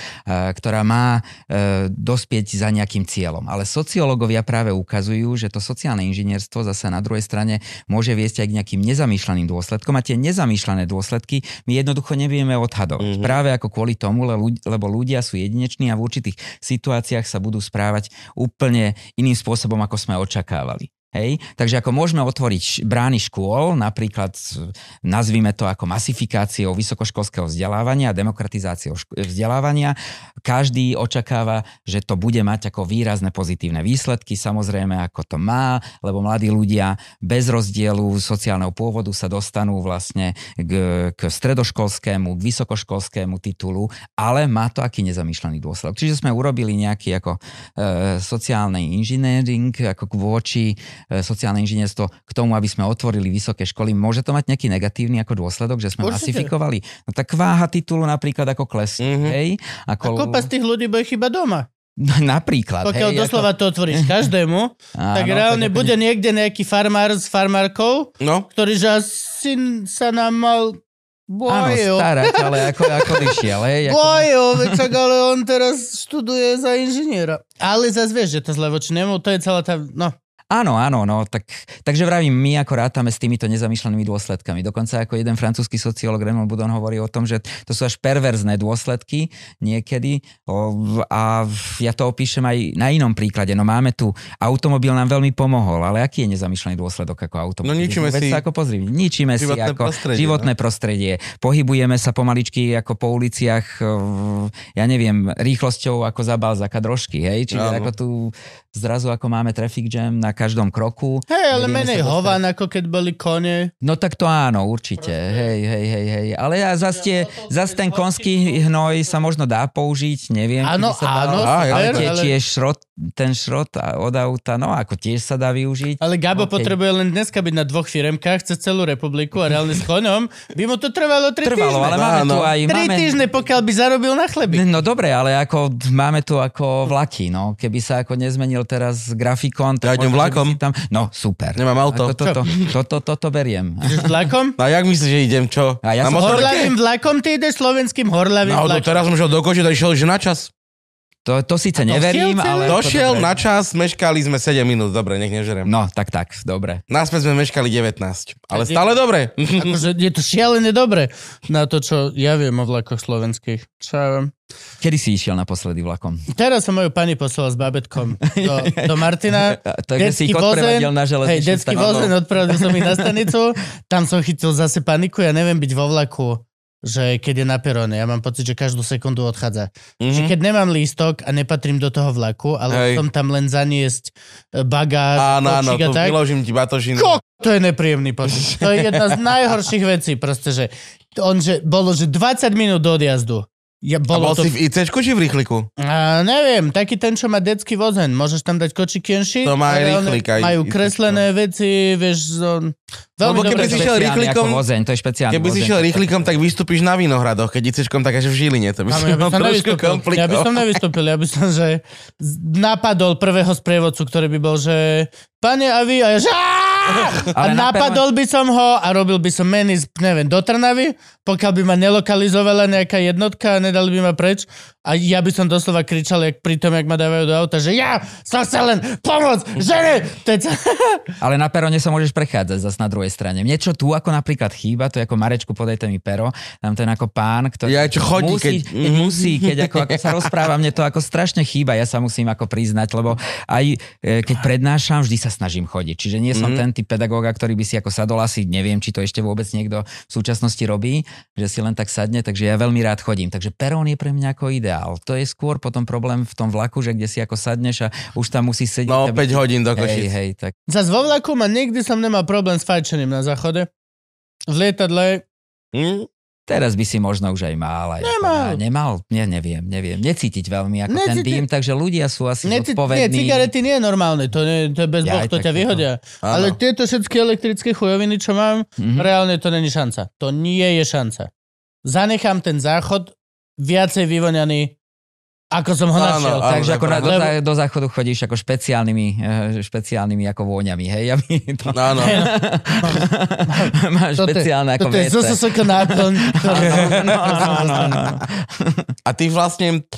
ktorá má e, dospieť za nejakým cieľom. Ale sociológovia práve ukazujú, že to sociálne inžinierstvo zase na druhej strane môže viesť aj k nejakým nezamýšľaným dôsledkom a tie nezamýšľané dôsledky my jednoducho nevieme odhadovať. Mm-hmm. Práve ako kvôli tomu, lebo ľudia sú jedineční a v určitých situáciách sa budú správať úplne iným spôsobom, ako sme očakávali očakávali. Hej? Takže ako môžeme otvoriť brány škôl, napríklad nazvime to ako masifikáciou vysokoškolského vzdelávania, demokratizáciou šk- vzdelávania. Každý očakáva, že to bude mať ako výrazné pozitívne výsledky, samozrejme ako to má, lebo mladí ľudia bez rozdielu sociálneho pôvodu sa dostanú vlastne k, k stredoškolskému, k vysokoškolskému titulu, ale má to aký nezamýšľaný dôsledok. Čiže sme urobili nejaký ako e, sociálny inžiniering ako voči sociálne inžinierstvo k tomu, aby sme otvorili vysoké školy. Môže to mať nejaký negatívny ako dôsledok, že sme Určite. masifikovali? No tak váha titulu napríklad ako klesí, mm-hmm. hej? Ako... A kopa z tých ľudí bude chyba doma. Napríklad. Pokiaľ hej, doslova ako... to otvoríš <laughs> každému, Áno, tak reálne tak bude niekde nejaký farmár s farmárkou, no. ktorý že asi sa nám mal Bojo. Áno, starať, ale ako, ako išiel, hej? Ako... Bojo, čak, ale on teraz študuje za inžiniera. Ale zase vieš, že to zle voči nemu, to je celá tá, no, Áno, áno, no, tak, takže vravím, my ako rátame s týmito nezamýšľanými dôsledkami. Dokonca ako jeden francúzsky sociológ Raymond Budon hovorí o tom, že to sú až perverzné dôsledky niekedy a ja to opíšem aj na inom príklade. No máme tu, automobil nám veľmi pomohol, ale aký je nezamýšľaný dôsledok ako automobil? No ničíme si... Sa ako pozri, ničíme si ako prostredie, životné no? prostredie. Pohybujeme sa pomaličky ako po uliciach, ja neviem, rýchlosťou ako za Balzaka drožky, hej? Čiže ako tu zrazu ako máme traffic jam na každom kroku. Hej, ale menej hovan, ako keď boli kone. No tak to áno, určite. Hej, hej, hej, hej. Ale ja zase, tie, zase ten konský hnoj sa možno dá použiť, neviem. Áno, áno. Ale tie, ale... tiež šrot, ten šrot od auta, no ako tiež sa dá využiť. Ale Gabo okay. potrebuje len dneska byť na dvoch firemkách cez celú republiku a reálne s koňom by mu to trvalo 3 trvalo, týždne. ale máme tu aj... 3 máme... týždne, pokiaľ by zarobil na chleby. No dobre, ale ako máme tu ako vlaky, no. Keby sa ako nezmenil teraz grafikon, ja idem vlakom. Tam... No, super. Nemám auto. Toto, to, to, to, to beriem. Ideš vlakom? A jak myslíš, že idem čo? A ja som horlavým vlakom, ty ideš slovenským horlavým no, vlakom. No, teraz som šiel do a išiel že na čas. To, to síce neverím, ale... Došiel na čas, meškali sme 7 minút, dobre, nech nežerem. No, tak, tak, dobre. Náspäť sme meškali 19, ale stále dobre. <laughs> Akože je to šialené dobre na to, čo ja viem o vlakoch slovenských. Čo ja viem. Kedy si išiel naposledy vlakom? Teraz som moju pani poslala s babetkom do, do Martina. <laughs> Takže si ich odprevadil na Hej, detský vozen, odprevadil som ich na stanicu. Tam som chytil zase paniku, ja neviem byť vo vlaku že keď je na peróne, ja mám pocit, že každú sekundu odchádza. Mm-hmm. Že keď nemám lístok a nepatrím do toho vlaku, ale Hej. som tam len zaniesť e, bagáž, Áno, áno, tu vyložím ti batožinu. Ko- to je nepríjemný pocit. To je jedna z <laughs> najhorších vecí, proste, že on, že bolo, že 20 minút do odjazdu. Ja, bolo a bol to... si v ICčku či v rýchliku? A, neviem, taký ten, čo má detský vozen. Môžeš tam dať kočiky enši. To má aj rýchlik. Aj majú kreslené veci, vieš, zo... Veľmi Lebo keby si šiel rýchlikom, vozeň, to je špeciálny keby si šiel rýchlikom, tak vystúpiš na Vinohradoch, keď ICčkom, tak až v Žiline. To by som ja by som nevystúpil. Ja by som nevystúpil, ja by som, že napadol prvého sprievodcu, ktorý by bol, že pane a vy, a ja, že <laughs> a napadol by som ho a robil by som meny, neviem, do Trnavy, pokiaľ by ma nelokalizovala nejaká jednotka a nedali by ma preč. A ja by som doslova kričal, jak pri tom, jak ma dávajú do auta, že ja som sa len pomôcť žene! <laughs> Ale na perone sa môžeš prechádzať zase na druhej strane. Niečo tu ako napríklad chýba, to je ako Marečku, podajte mi pero, tam ten ako pán, ktorý ja, čo chodí, musí, keď... keď <laughs> musí, keď ako, ako sa rozpráva, mne to ako strašne chýba, ja sa musím ako priznať, lebo aj e, keď prednášam, vždy sa snažím chodiť. Čiže nie som mm-hmm. ten typ pedagóga, ktorý by si ako sadol asi, neviem, či to ešte vôbec niekto v súčasnosti robí, že si len tak sadne, takže ja veľmi rád chodím. Takže perón je pre mňa ako ideál. To je skôr potom problém v tom vlaku, že kde si ako sadneš a už tam musí sedieť. No, 5 hodín do Hej, hej, tak. Zas vo vlaku ma nikdy som nemal problém s fajčením na záchode. V lietadle hm? Teraz by si možno už aj mal. Aj nemal. Ako, nemal? Nie, neviem, neviem. Necítiť veľmi ako Necíti... ten dým, takže ľudia sú asi Necíti... odpovední. Nie, cigarety nie je normálne, to, nie, to je bez boh, to ťa vyhodia. Ale tieto všetky elektrické chujoviny, čo mám, mm-hmm. reálne to není šanca. To nie je šanca. Zanechám ten záchod viacej vyvoňaný ako som ho našiel. Áno, Takže ako na, do, do záchodu chodíš ako špeciálnymi, eh, špeciálnymi ako vôňami, hej? Aby to... Áno. <laughs> Máš špeciálne ako vece. To je náplň. <laughs> A ty vlastne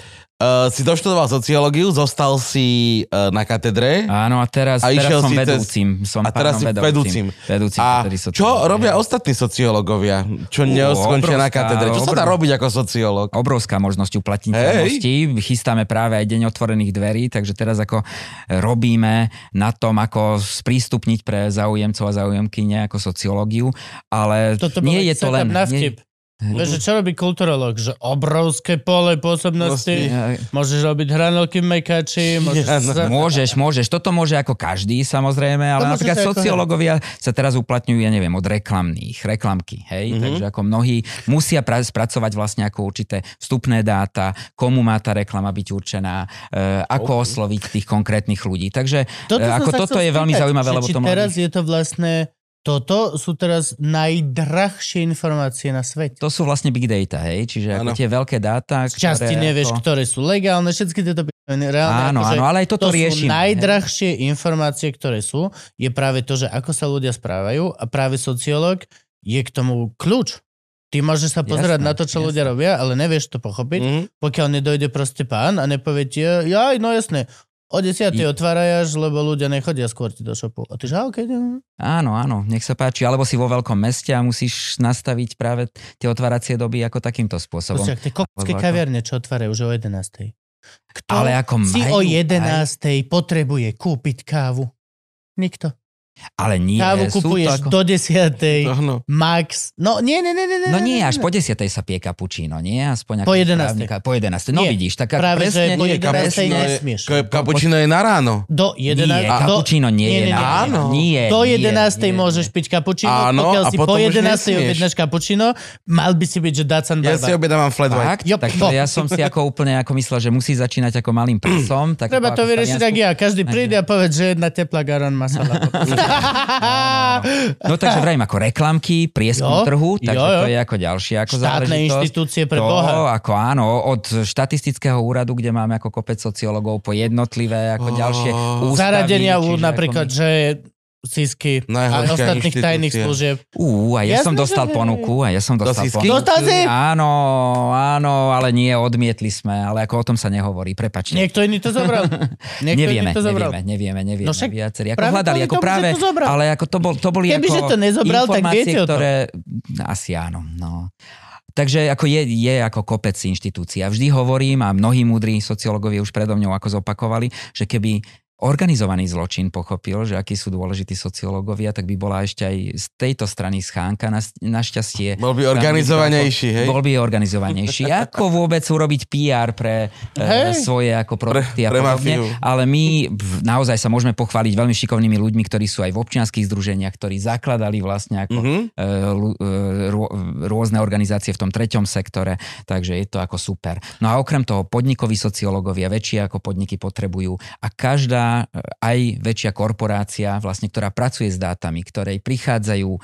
Uh, si doštudoval sociológiu, zostal si uh, na katedre. Áno, a teraz, A teraz išiel som si vedúcim. Som a teraz si pánom vedúcim. Vedúcim A čo robia ostatní sociológovia, čo neoskončia na katedre? Čo sa dá robiť ako sociológ? obrovská možnosť uplatniteľnosti. Chystáme práve aj deň otvorených dverí, takže teraz ako robíme na tom, ako sprístupniť pre záujemcov a záujemky ako sociológiu, ale Toto nie je to len... Na nie. Vieš, že čo robí kulturolog? Že obrovské pole pôsobnosti, Proste. môžeš robiť hranolky v mekači, môžeš... Ja, sa... Môžeš, môžeš. Toto môže ako každý, samozrejme, ale To napríklad môžete ako sociológovia sa teraz uplatňujú, ja neviem, od reklamných, reklamky, hej? Mhm. Takže ako mnohí musia pra- spracovať vlastne ako určité vstupné dáta, komu má tá reklama byť určená, e, ako osloviť tých konkrétnych ľudí. Takže Toto som ako toto je veľmi spýtať, zaujímavé, že lebo to teraz je to vlastne... Toto sú teraz najdrahšie informácie na svete. to sú vlastne big data, hej? Čiže ako tie veľké dáta, Z časti ktoré nevieš, ako... ktoré sú legálne, všetky tieto reálne. Áno, akože áno, ale aj toto to sú riešime. hej. najdrahšie informácie, ktoré sú, je práve to, že ako sa ľudia správajú a práve sociológ je k tomu kľúč. Ty môžeš sa pozerať Jasné, na to, čo jasné. ľudia robia, ale nevieš to pochopiť, Mhm. pokiaľ nedojde proste pán a nepovie ti, jaj, no jasné, o 10. I- otváraš, lebo ľudia nechodia skôr ti do šopu. A ty že, "A, okej, okay, Áno, áno, nech sa páči. Alebo si vo veľkom meste a musíš nastaviť práve tie otváracie doby ako takýmto spôsobom. Proste, tie kokské ako- kaviarne, čo otvárajú už o 11. Kto Ale ako si majú o aj- 11. potrebuje kúpiť kávu? Nikto. Ale nie, Kávu sú to kupuješ ako... do 10. Áno. Max. No nie, nie, nie, nie. No nie, až po 10. sa pie kapučíno, nie? Aspoň Po ako 11. správnika- Po 11. No Nie, vidíš, tak Práve, presne... že po nie, 11. kapučino je- nesmieš. Ka- Kapučino je na ráno. Do 11. Nie, kapučíno nie, nie, je nie, na... nie. Áno. Nie, do nie, 11. nie, môžeš piť kapučino, Áno, pokiaľ si po už 11. nesmieš. objednáš kapučino, mal by si byť, že Dacan Ja si objednávam flat white. Tak no. to ja som si ako úplne ako myslel, že musí začínať ako malým <clears throat> prsom. Tak Treba to vyriešiť tak ja. Každý príde a povedz, že jedna teplá garan masala. <laughs> No takže vrajím ako reklamky, prieskum Jo, trhu, takže jo, jo. to je ako ďalšia ako Štátne inštitúcie pre to, Boha. ako áno, od štatistického úradu, kde máme ako kopec sociológov po jednotlivé ako Oh. ďalšie ústavy. Zaradenia čiže napríklad, Ako, že Sisky a ostatných tajných služieb. ú, a ja Jasné, som dostal že- ponuku, a ja som dostal Sisky? ponuku. Dostal si? Áno, áno, ale nie, odmietli sme, ale ako o tom sa nehovorí, prepačte. Niekto iný to zobral. <laughs> Niekto nevieme, iný to zobral. nevieme, nevieme, nevieme. No však viacerí. Ako práve hľadali, ako tomu, že práve, to zobral. ale ako to, bol, to boli Kebyže ako to nezobral, tak viete o tom. ktoré... Asi áno, no. Takže ako je, je ako kopec inštitúcií. A vždy hovorím, a mnohí múdri sociológovia už predo mňou ako zopakovali, že keby organizovaný zločin pochopil, že akí sú dôležití sociológovia, tak by bola ešte aj z tejto strany schánka. Na, našťastie... Bol by organizovanejší, hej? Bol by organizovanejší. Ako vôbec urobiť PR pre Hej. e, svoje ako produkty a pre podobne. mafiu. Ale my naozaj sa môžeme pochváliť veľmi šikovnými ľuďmi, ktorí sú aj v občianských združeniach, ktorí zakladali vlastne ako lu- e, rô- rôzne organizácie v tom treťom sektore, takže je to ako super. No a okrem toho podnikoví sociológovia väčšie ako podniky potrebujú a každá e, aj väčšia korporácia, vlastne, ktorá pracuje s dátami, ktorej prichádzajú e,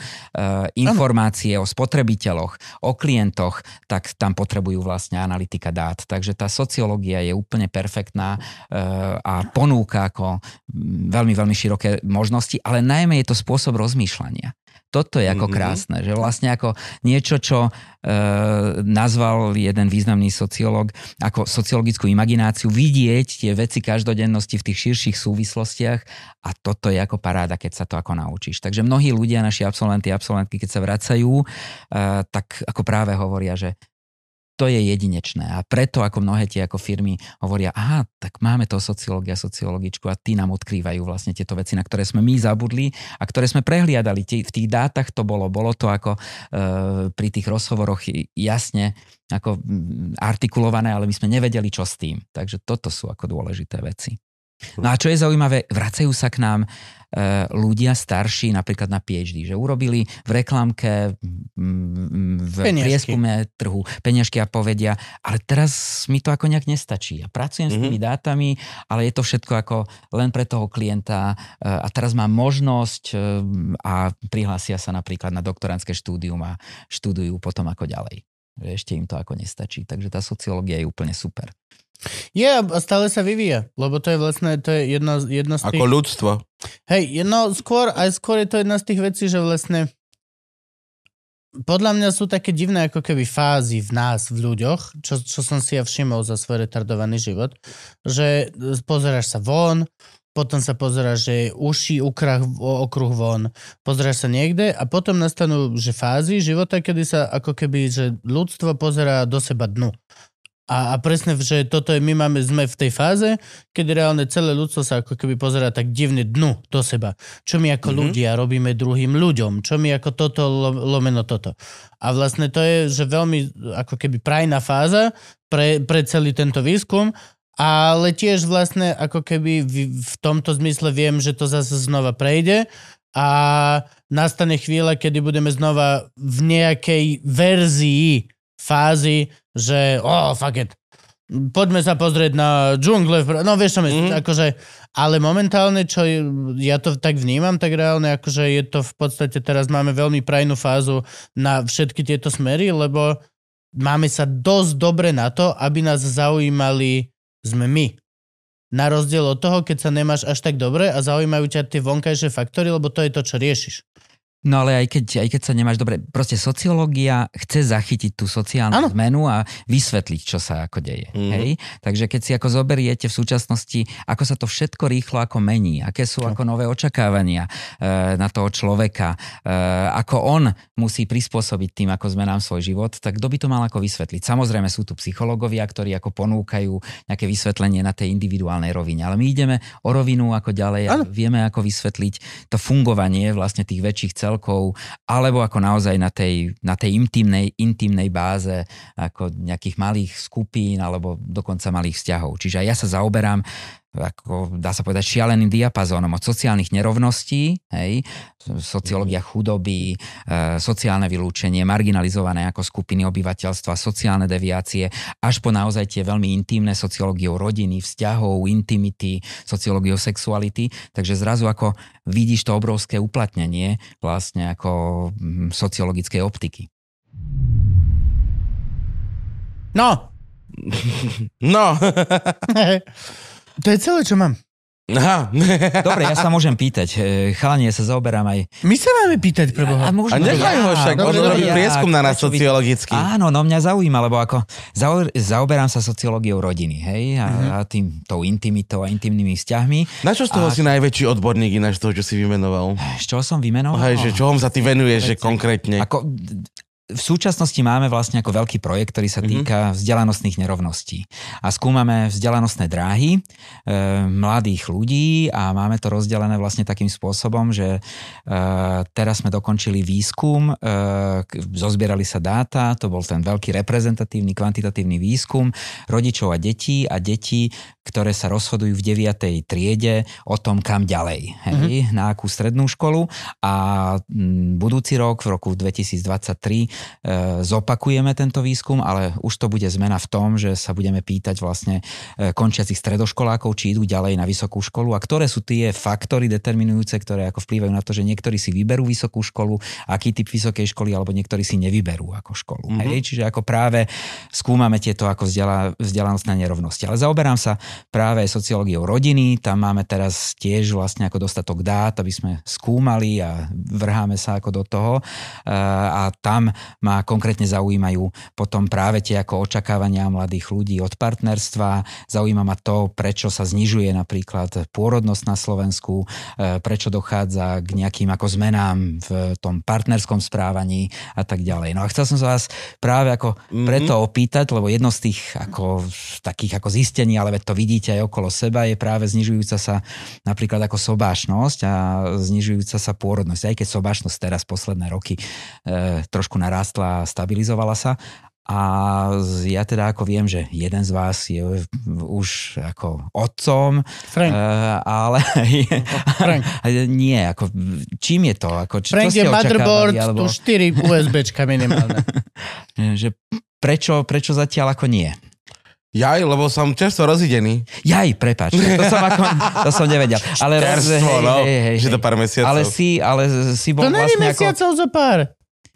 informácie o spotrebiteľoch, o klientoch, tak tam potrebujú vlastne analytika dát. Takže tá sociológia je úplne perfektná e, a ponúka ako veľmi, veľmi široké možnosti, ale najmä je to spôsob rozmýšľania. Toto je ako Mhm. krásne, že vlastne ako niečo, čo e, nazval jeden významný sociológ ako sociologickú imagináciu, vidieť tie veci každodennosti v tých širších súvislostiach a toto je ako paráda, keď sa to ako naučíš. Takže mnohí ľudia, naši absolventi, absolventky, keď sa vracajú, e, tak ako práve hovoria, že to je jedinečné a preto ako mnohé tie ako firmy hovoria, aha, tak máme toho sociológia, sociologičku a tí nám odkrývajú vlastne tieto veci, na ktoré sme my zabudli a ktoré sme prehliadali. V tých dátach to bolo, bolo to ako e, pri tých rozhovoroch jasne ako artikulované, ale my sme nevedeli, čo s tým. Takže toto sú ako dôležité veci. No a čo je zaujímavé, vracajú sa k nám e, ľudia starší napríklad na PhD, že urobili v reklamke, v Peniažky. prieskume trhu peniažky a povedia, ale teraz mi to ako nejak nestačí. Ja pracujem s tými dátami, ale je to všetko ako len pre toho klienta e, a teraz mám možnosť e, a prihlásia sa napríklad na doktorantské štúdium a študujú potom ako ďalej. Že ešte im to ako nestačí. Takže tá sociológia je úplne super. Je a stále sa vyvíja, lebo to je vlastne to je jedna, jedna z tých... Ako ľudstvo. Hej, no skôr, aj skôr je to jedna z tých vecí, že vlastne podľa mňa sú také divné ako keby fázy v nás, v ľuďoch, čo, čo som si ja všimol za svoj retardovaný život, že pozeráš sa von, potom sa pozeráš, že uši, ukrah, okruh von, pozeráš sa niekde a potom nastanú že fázy života, kedy sa ako keby, že ľudstvo pozerá do seba dnu. A, a presne, že toto je, my máme, sme v tej fáze, kedy reálne celé ľudstvo sa ako keby pozera tak divne dnu do seba. Čo my ako mm-hmm. ľudia robíme druhým ľuďom, čo my ako toto lomeno toto. A vlastne to je, že veľmi ako keby prajná fáza pre, pre celý tento výskum, ale tiež vlastne ako keby v, v tomto zmysle viem, že to zase znova prejde a nastane chvíľa, kedy budeme znova v nejakej verzii fázy, že oh, fuck it, poďme sa pozrieť na džungle, no vieš čo myslím, mm-hmm. akože, ale momentálne, čo ja to tak vnímam, tak reálne akože je to v podstate, teraz máme veľmi prajnú fázu na všetky tieto smery, lebo máme sa dosť dobre na to, aby nás zaujímali sme my. Na rozdiel od toho, keď sa nemáš až tak dobre a zaujímajú ťa tie vonkajšie faktory, lebo to je to, čo riešiš. No ale aj keď, aj keď sa nemáš dobre, proste sociológia chce zachytiť tú sociálnu ano. zmenu a vysvetliť, čo sa ako deje. Mm. Hej? Takže keď si ako zoberiete v súčasnosti, ako sa to všetko rýchlo ako mení, aké sú čo? ako nové očakávania e, na toho človeka, e, ako on musí prispôsobiť tým ako zmenám svoj život, tak kto by to mal ako vysvetliť? Samozrejme sú tu psychológovia, ktorí ako ponúkajú nejaké vysvetlenie na tej individuálnej rovine, ale my ideme o rovinu ako ďalej a vieme ako vysvetliť to fungovanie vlastne tých väčších celkov, alebo ako naozaj na tej, na tej intimnej, intimnej báze ako nejakých malých skupín alebo dokonca malých vzťahov. Čiže ja sa zaoberám ako dá sa povedať, šialeným diapazónom od sociálnych nerovností, hej, sociológia chudoby, e, sociálne vylúčenie, marginalizované ako skupiny obyvateľstva, sociálne deviácie, až po naozaj tie veľmi intimné sociológiou rodiny, vzťahov, intimity, sociológiou sexuality. Takže zrazu ako vidíš to obrovské uplatnenie vlastne ako mm, sociologickej optiky. No! <laughs> no! <laughs> To je celé, čo mám. Aha. <laughs> Dobre, ja sa môžem pýtať. E, chalanie, ja sa zaoberám aj... My sa máme pýtať pre Boha. A, a, a nechaj ho však, on robí ja, prieskum na nás sociologicky. Áno, no mňa zaujíma, lebo ako zaoberám sa sociológiou rodiny, hej, a, mm-hmm. a tým, tou intimitou a intimnými vzťahmi. Na čo z toho a... si najväčší odborník ináč toho, čo si vymenoval? Z čoho som vymenoval? Hej, že čoho sa ty venuješ, že konkrétne? Ako, v súčasnosti máme vlastne ako veľký projekt, ktorý sa mhm. týka vzdelanostných nerovností. A skúmame vzdelanostné dráhy e, mladých ľudí a máme to rozdelené vlastne takým spôsobom, že e, teraz sme dokončili výskum, e, zozbierali sa dáta, to bol ten veľký reprezentatívny, kvantitatívny výskum rodičov a detí a detí, ktoré sa rozhodujú v 9. triede o tom, kam ďalej, hej, mm-hmm. na akú strednú školu a m, budúci rok, v roku 2023, E, zopakujeme tento výskum, ale už to bude zmena v tom, že sa budeme pýtať vlastne e, končiacich stredoškolákov, či idú ďalej na vysokú školu a ktoré sú tie faktory determinujúce, ktoré ako vplývajú na to, že niektorí si vyberú vysokú školu, aký typ vysokej školy, alebo niektorí si nevyberú ako školu. Mm-hmm. Hej? Čiže ako práve skúmame tieto ako vzdelá, vzdelanostné nerovnosti. Ale zaoberám sa práve sociológiou rodiny, tam máme teraz tiež vlastne ako dostatok dát, aby sme skúmali a vrháme sa ako do toho e, a tam ma konkrétne zaujímajú potom práve tie ako očakávania mladých ľudí od partnerstva. Zaujíma ma to, prečo sa znižuje napríklad pôrodnosť na Slovensku, e, prečo dochádza k nejakým ako zmenám v tom partnerskom správaní a tak ďalej. No a chcel som sa vás práve ako mm-hmm. preto opýtať, lebo jedno z tých ako, takých ako zistení, ale to vidíte aj okolo seba, je práve znižujúca sa napríklad ako sobášnosť a znižujúca sa pôrodnosť. Aj keď sobášnosť teraz posledné roky e, trošku narástla a stabilizovala sa. A ja teda ako viem, že jeden z vás je už ako otcom, Frank. Uh, ale <laughs> Frank. nie, ako čím je to? Ako, čo, Frank čo je motherboard, alebo... tu 4 USBčka minimálne. <laughs> že prečo, prečo zatiaľ ako nie? Jaj, lebo som čerstvo rozidený. Jaj, prepač, to som, ako, to som nevedel. Ale čerstvo, roz, hej, no, hej, hej, že to pár mesiacov. Ale si, ale si bol to vlastne ako... mesiacov zo pár.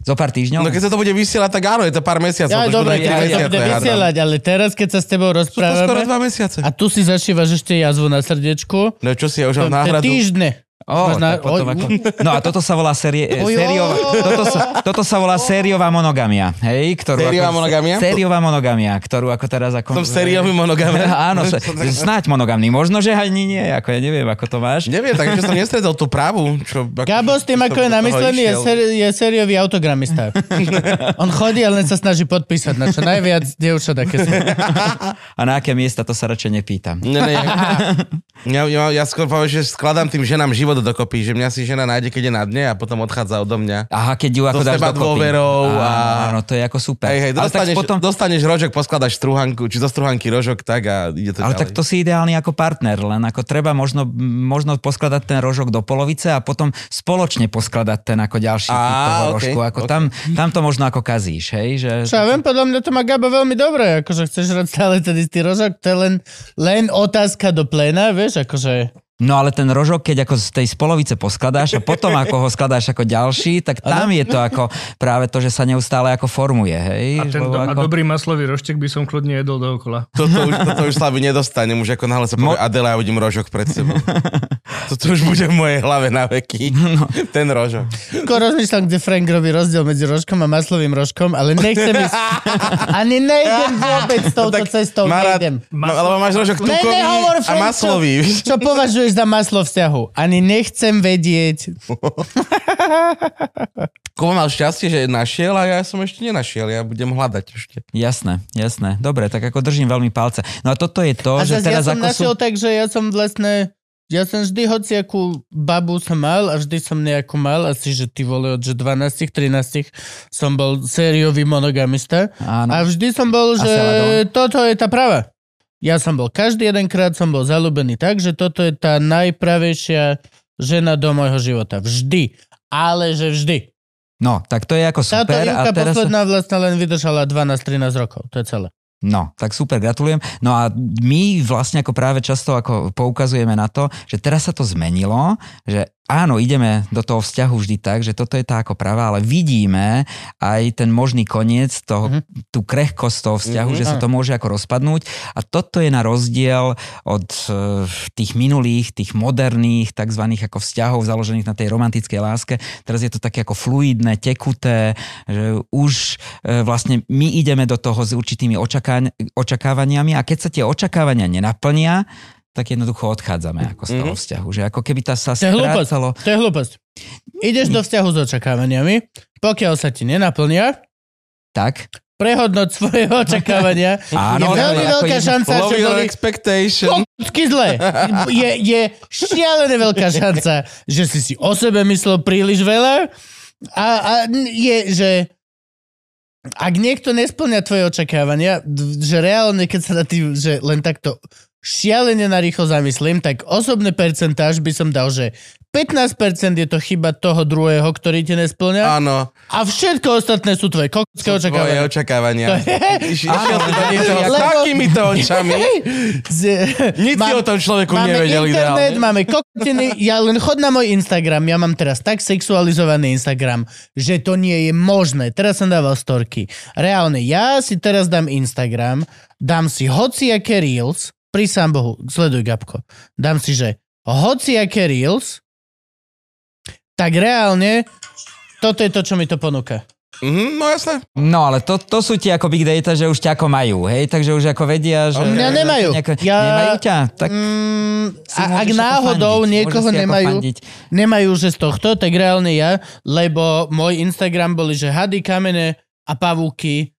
Zo pár týždňov? No keď sa to bude vysielať, tak áno, je to pár mesiacov. Ja, dobre, ja, ja, to bude vysielať, ale teraz, keď sa s tebou rozprávame... To skoro dva mesiace. A tu si zašívaš ešte jazvu na srdiečku. No čo si, ja už mám náhradu. týždne. Ó, Možná- tak potom ako... No a toto sa volá série, sériová, toto, sa, toto sa volá sériová monogamia, hej? Ktorú Sériová ako, monogamia? Sériová monogamia, ktorú ako teraz ako... Som sériový monogamia. <laughs> Áno, <laughs> snáď monogamný. Možno, že ani nie, ako ja neviem, ako to máš. Neviem, tak som nestredol tú pravú. Čo, ako, Gabo s tým, ako je namyslený, je, séri- je sériový autogramista. <laughs> On chodí, ale len sa snaží podpísať na čo najviac dievčat, aké sú. A na aké miesta, to sa radšej nepýtam. Ne, ne, ja, ja, ja skôr poviem, že skladám tým ženám život dokopy, že mňa si žena nájde, keď je na dne a potom odchádza odo mňa. Aha, keď ju ako dáš dokopy. dôverou a- Áno, to je ako super. Hej, hej, dostaneš, potom... dostaneš rožok, poskladaš struhanku, či zo struhanky rožok, tak a ide to Ale ďalej. tak to si ideálny ako partner, len ako treba možno, možno poskladať ten rožok do polovice a potom spoločne poskladať ten ako ďalší typ toho okej, rožku. Ako okej. tam, tam to možno ako kazíš, hej? Že... Čo ja viem, podľa mňa to má Gabo veľmi dobre, akože chceš rať stále ten istý rožok, to je len, len otázka do pléna, vieš, akože... No ale ten rožok, keď ako z tej spolovice poskladáš a potom ako ho skladáš ako ďalší, tak tam je to ako práve to, že sa neustále ako formuje, hej? A, ten, do, a ako... dobrý maslový roštek by som kľudne jedol dookola. Toto už, toto už Slavi nedostanem, už ako náhle sa povie Adela a vidím rožok pred sebou. <laughs> Toto už bude v mojej hlave na veky. No. Ten rožok. Skôr rozmýšľam, kde Frank robí rozdiel medzi rožkom a maslovým rožkom, ale nechcem ísť... <laughs> Ani nejdem vôbec touto cestou, Má rád, nejdem. ma, lebo máš rožok Ne, tukový nehovor, a maslový. Čo považuješ za maslo vzťahu? Ani nechcem vedieť. <laughs> Kuba mal šťastie, že našiel a ja som ešte nenašiel. Ja budem hľadať ešte. Jasné, jasné. Dobre, tak ako držím veľmi palce. No a toto je to, A že zase ja teraz som ako sú... našiel tak, že ja som vlastne... Ja som vždy hociakú babu som mal a vždy som nejakú mal, asi že ty vole od že 12 13 som bol sériový monogamista Áno. a vždy som bol, že toto je tá prava. Ja som bol každý jedenkrát som bol zalúbený tak, že toto je tá najpravejšia žena do môjho života. Vždy. Ale že vždy. No, tak to je ako Táto super. A Ivka teraz... posledná vlastne len vydržala 12-13 rokov. To je celé. No, tak super, gratulujem. No a my vlastne ako práve často ako poukazujeme na to, že teraz sa to zmenilo, že áno, ideme do toho vzťahu vždy tak, že toto je tá ako pravá, ale vidíme aj ten možný koniec, toho, Mhm. tú krehkosť toho vzťahu, Mhm. že sa to môže ako rozpadnúť a toto je na rozdiel od e, tých minulých, tých moderných tzv. ako vzťahov založených na tej romantickej láske. Teraz je to také ako fluidné, tekuté, že už e, vlastne my ideme do toho s určitými očaká- očakávaniami a keď sa tie očakávania nenaplnia, tak jednoducho odchádzame ako z toho Mhm. vzťahu. Že ako keby tá sa To strácalo... To je hlúposť. Ideš do vzťahu s očakávaniami, pokiaľ sa ti nenaplnia, Tak? prehodnoť svoje <laughs> očakávania. Áno, je veľmi veľká šanca, že boli expectation. zle. Je, je šialené veľká šanca, že si si o sebe myslel príliš veľa a, a je, že ak niekto nesplňa tvoje očakávania, že reálne, keď sa na tým, že len takto šialene narýchlo zamyslím, tak osobný percentáž by som dal, že 15% je to chyba toho druhého, ktorý ti nesplňa Áno, a všetko ostatné sú tvoje kokské tvoje očakávania. očakávania. <laughs> To je- Išiel si do niečoho s takýmito očami. <laughs> Z- Nic si Mám- o tom človeku Máme nevedel internet, ideálne. máme kokotiny, ja len chod na môj Instagram, ja mám teraz tak sexualizovaný Instagram, že to nie je možné. Teraz som dával storky. Reálne, ja si teraz dám Instagram, dám si hociaké reels, pri sám Bohu, sleduj Gabko, dám si, že hociaké reels, tak reálne toto je to, čo mi to ponúka. Mhm, no jasné. No ale to, to sú tie ako big data, že už ťa ako majú, hej? Takže už ako vedia, že... Mňa nemajú. Nejako, Ja- Nemajú ťa? Tak Mm, a, ak náhodou fandiť, niekoho nemajú, fandiť. nemajú, že z tohto, tak reálne ja, lebo môj Instagram boli, že hady, kamene a pavúky,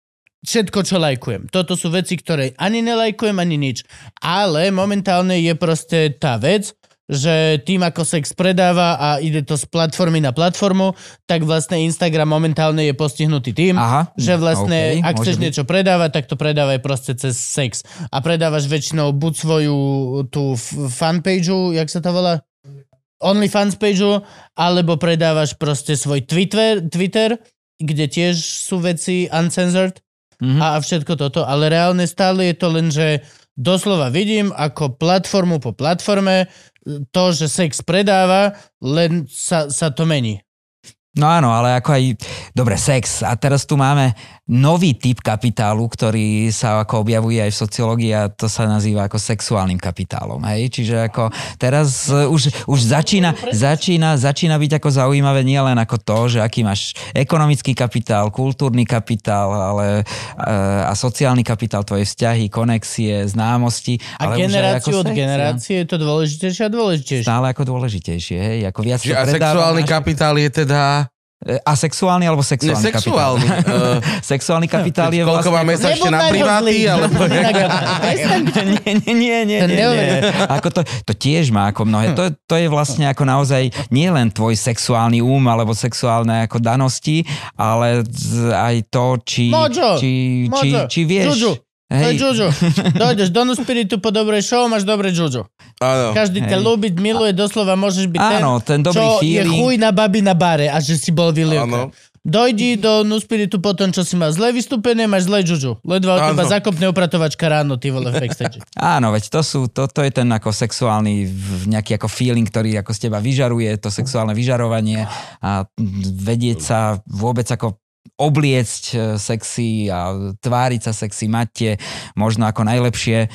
všetko, čo lajkujem. Toto sú veci, ktoré ani nelajkujem, ani nič. Ale momentálne je proste tá vec, že tým, ako sex predáva a ide to z platformy na platformu, tak vlastne Instagram momentálne je postihnutý tým, Aha, že vlastne, OK, ak chceš byť. niečo predávať, tak to predávaj proste cez sex. A predávaš väčšinou buď svoju tú fanpageu, jak sa to volá? OnlyFans pageu, alebo predávaš proste svoj Twitter, Twitter kde tiež sú veci uncensored Mhm. a všetko toto, ale reálne stále je to len, že doslova vidím ako platformu po platforme to, že sex predáva, len sa, sa to mení. No áno, ale ako aj, dobre, sex. A teraz tu máme nový typ kapitálu, ktorý sa ako objavuje aj v sociológii a to sa nazýva ako sexuálnym kapitálom. Hej? Čiže ako teraz už, už začína, začína, začína byť ako zaujímavé nie len ako to, že aký máš ekonomický kapitál, kultúrny kapitál ale, a sociálny kapitál, tvoje vzťahy, konexie, známosti. A ale generáciu od sex, generácie je to dôležitejšie a dôležitejšie. Stále ako dôležitejšie. Hej? Ako viac Čiže a sexuálny kapitál je teda asexuálny alebo sexuálny Nesexuálny. kapitál? Uh, <laughs> sexuálny kapitál je Koľko vlastne... máme mesačne na priváty? Alebo... <laughs> <laughs> nie, nie, nie, nie, nie, nie. Ako to, to tiež má ako mnohé. To, to je vlastne ako naozaj nie len tvoj sexuálny úm alebo sexuálne ako danosti, ale aj to, či, či, či, či vieš... Hej. To je Juju. Dojdeš do Nuspiritu po dobrej show, máš dobré Juju. Áno. Každý ťa ľúbi, miluje, doslova môžeš byť Áno, ten, ten dobrý čo feeling. je chuj na babi na bare a že si bol vylievka. Dojdi do Nuspiritu po tom, čo si mal zlé vystúpenie, máš zlé juju. Ledva od teba zakopne upratovačka ráno, ty vole, v backstage. <laughs> Áno, veď to sú, to, to je ten ako sexuálny nejaký ako feeling, ktorý ako z teba vyžaruje, to sexuálne vyžarovanie a vedieť sa vôbec ako obliecť e, sexy a tváriť sa sexy, máte možno ako najlepšie e,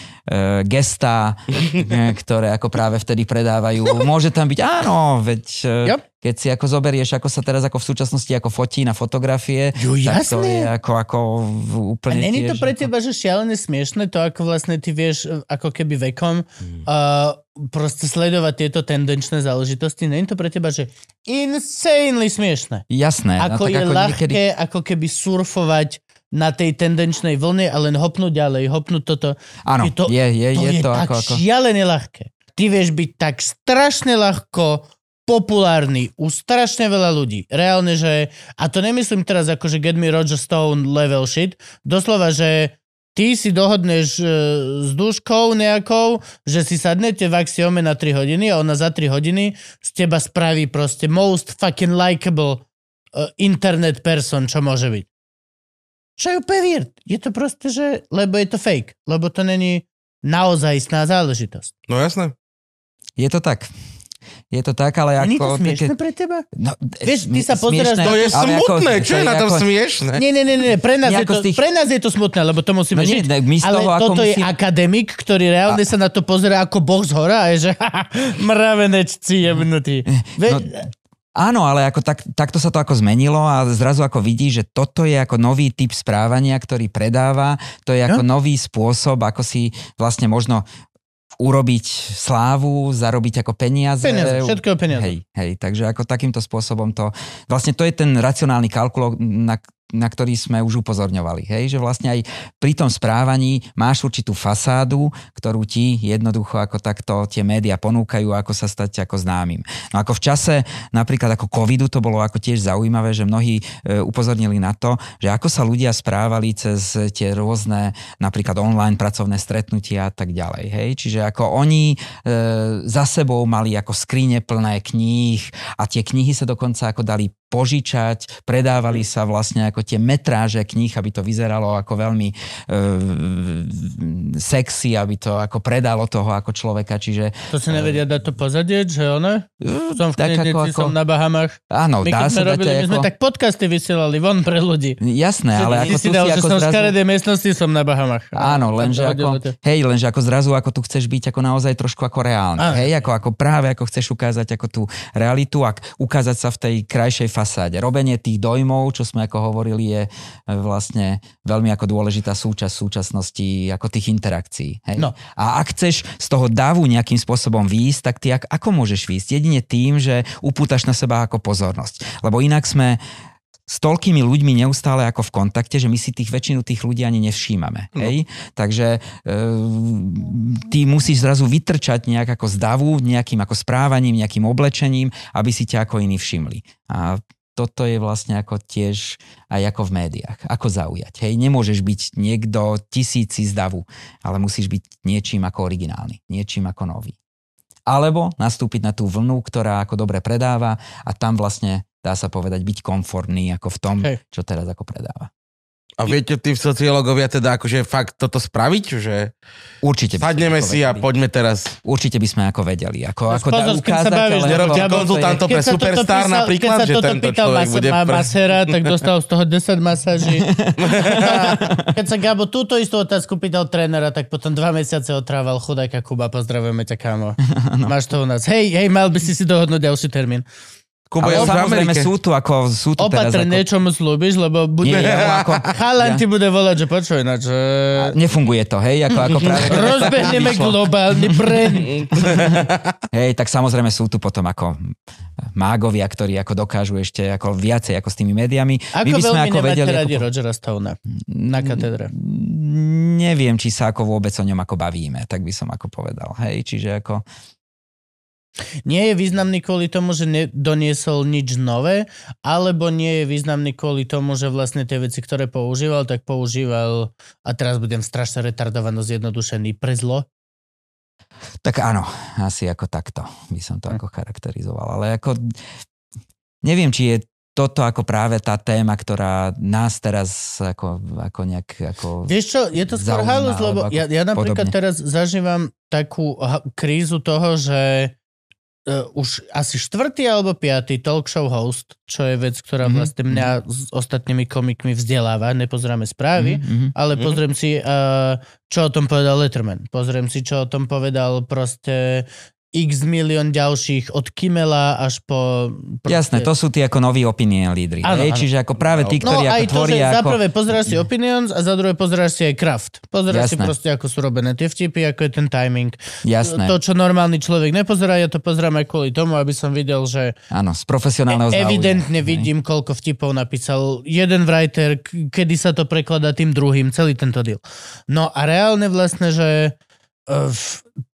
gestá, <laughs> e, ktoré ako práve vtedy predávajú. Môže tam byť, áno, veď e, yep. Keď si ako zoberieš, ako sa teraz ako v súčasnosti ako fotí na fotografie, jo, tak to je ako, ako úplne A není to pre teba, že šialené smiešne, to ako vlastne ty vieš, e, ako keby vekom hmm. uh, proste sledovať tieto tendenčné záležitosti, není to pre teba, že insanely smiešne. Jasné. Ako no, je ako ľahké, niekedy... ako keby surfovať na tej tendenčnej vlne a len hopnúť ďalej, hopnúť toto. Áno, to, je, je, to je, je to tak ako, ako... šialené ľahké. Ty vieš byť tak strašne ľahko populárny u strašne veľa ľudí. Reálne, že... A to nemyslím teraz ako, že get me Roger Stone level shit. Doslova, že ty si dohodneš e, s duškou nejakou, že si sadnete v axiome na 3 hodiny a ona za 3 hodiny z teba spraví proste most fucking likable uh, internet person, čo môže byť. Čo je úplne weird. Je to proste, že... Lebo je to fake. Lebo to není naozajstná záležitosť. No jasné. Je to tak. Je to tak, ale ako... Nie je to smiešne také... pre teba? No, Vieš, ty sa pozeráš... To je smutné, ako, čo je na tom ako... smiešne? Nie, nie, nie, nie. Pre, nás je to, tých... pre nás je to smutné, lebo to musíme no, nie, žiť. my z ale toho, toto musí... je akademik, ktorý reálne a... sa na to pozera ako boh z hora a je, že <laughs> mravenečci jebnutí. Ve... No, Áno, ale ako tak, takto sa to ako zmenilo a zrazu ako vidí, že toto je ako nový typ správania, ktorý predáva, to je ako no? nový spôsob, ako si vlastne možno urobiť slávu, zarobiť ako peniaze. Peniaze, všetko peniaze. Hej, hej, takže ako takýmto spôsobom to, vlastne to je ten racionálny kalkul, na, na ktorý sme už upozorňovali. Hej? Že vlastne aj pri tom správaní máš určitú fasádu, ktorú ti jednoducho ako takto tie médiá ponúkajú, ako sa stať ako známym. No ako v čase napríklad ako covidu to bolo ako tiež zaujímavé, že mnohí e, upozornili na to, že ako sa ľudia správali cez tie rôzne napríklad online pracovné stretnutia a tak ďalej. Hej? Čiže ako oni e, za sebou mali ako skrine plné kníh a tie knihy sa dokonca ako dali požičať, predávali sa vlastne ako tie metráže kníh, aby to vyzeralo ako veľmi e, sexy, aby to ako predalo toho ako človeka, čiže... To si nevedia dať to pozadieť, že ono? Som v tak ako, ako, som na Bahamach. Áno, my, dá sa robili, dať my sme ako... tak podcasty vysielali von pre ľudí. Jasné, že ale ako si dal, že som zrazu... v škaredej miestnosti, som na Bahamach. Áno, lenže ako, hej, lenže ako zrazu ako tu chceš byť ako naozaj trošku ako reálne. Hej, ako, ako práve ako chceš ukázať ako tú realitu a ukázať sa v tej krajšej fasáde. Robenie tých dojmov, čo sme ako hovorili, je e, vlastne veľmi ako dôležitá súčasť súčasnosti ako tých interakcií. Hej? No. A ak chceš z toho davu nejakým spôsobom výjsť, tak ty ako môžeš výjsť? Jedine tým, že upútaš na seba ako pozornosť. Lebo inak sme s toľkými ľuďmi neustále ako v kontakte, že my si tých väčšinu tých ľudí ani nevšímame. No. Hej? Takže e, ty musíš zrazu vytrčať nejak ako z davu, nejakým ako správaním, nejakým oblečením, aby si ťa ako iní všimli. A toto je vlastne ako tiež aj ako v médiách. Ako zaujať. Hej, nemôžeš byť niekto tisíci z davu, ale musíš byť niečím ako originálny, niečím ako nový. Alebo nastúpiť na tú vlnu, ktorá ako dobre predáva a tam vlastne dá sa povedať byť konformný ako v tom, Hej. čo teraz ako predáva. A viete tí sociológovia teda akože fakt toto spraviť, že Určite sadneme si a poďme teraz Určite by sme ako vedeli. Ako, No, ako pozor, dá keď sa ukázať, bavíš, ale nerobte konzultantov pre Superstar písal- napríklad, keď sa že tento pýtal človek mas- bude pre- masera, tak dostal z toho 10 masáží. <laughs> keď sa Gabo túto istú otázku pýtal trénera, tak potom dva mesiace otrával chudáka Kuba. Pozdravujeme ťa, kámo. <laughs> Máš to u nás. Hej, hej, mal by si si dohodnúť ďalší termín. Kubo Ale v samozrejme sú tu ako... Sú tu teraz Opatrne, ako... čo mu slúbiš, lebo bude... Nie, <laughs> ja, ako, Chalan ti bude volať, že počuj, na čo... nefunguje to, hej? Ako, ako práve, <laughs> <laughs> Rozbehneme globálny brand. Hej, tak samozrejme sú tu potom ako mágovia, ktorí ako dokážu ešte ako viacej ako s tými médiami. Ako My by sme veľmi ako vedeli... radi Ako... Rogera Stona na katedre. Neviem, či sa ako vôbec o ňom ako bavíme, tak by som ako povedal. Hej, čiže ako... Nie je významný kvôli tomu, že doniesol nič nové, alebo nie je významný kvôli tomu, že vlastne tie veci, ktoré používal, tak používal, a teraz budem strašne retardovano zjednodušený, pre zlo. Tak áno, asi ako takto by som to ako charakterizoval. Ale ako neviem, či je toto ako práve tá téma, ktorá nás teraz ako, ako nejak... Ako Vieš čo, je to skôr halus, lebo ja, ja napríklad podobne. teraz zažívam takú krízu toho, že uh, už asi štvrtý alebo piatý talk show host, čo je vec, ktorá Mhm, vlastne mňa s ostatnými komikmi vzdeláva, nepozeráme správy, Mhm, mhm. Ale Mhm. pozriem si, uh, čo o tom povedal Letterman. Pozriem si, čo o tom povedal proste x milión ďalších od Kimela až po... Proste... Jasné, to sú tí ako noví opinion lídry. Áno, hej? áno. Čiže ako práve tí, No ktorí aj ako to, že tvoria za prvé pozeráš si Opinions a za druhé pozeráš si aj Kraft. Pozeráš si Jasné. proste, ako sú robené tie vtipy, ako je ten timing. Jasné, To, čo normálny človek nepozerá, ja to pozerám aj kvôli tomu, aby som videl, že áno, z profesionálneho záujmu. evidentne vidím, koľko vtipov napísal jeden writer, kedy sa to prekladá tým druhým, celý tento deal. No a reálne vlastne, že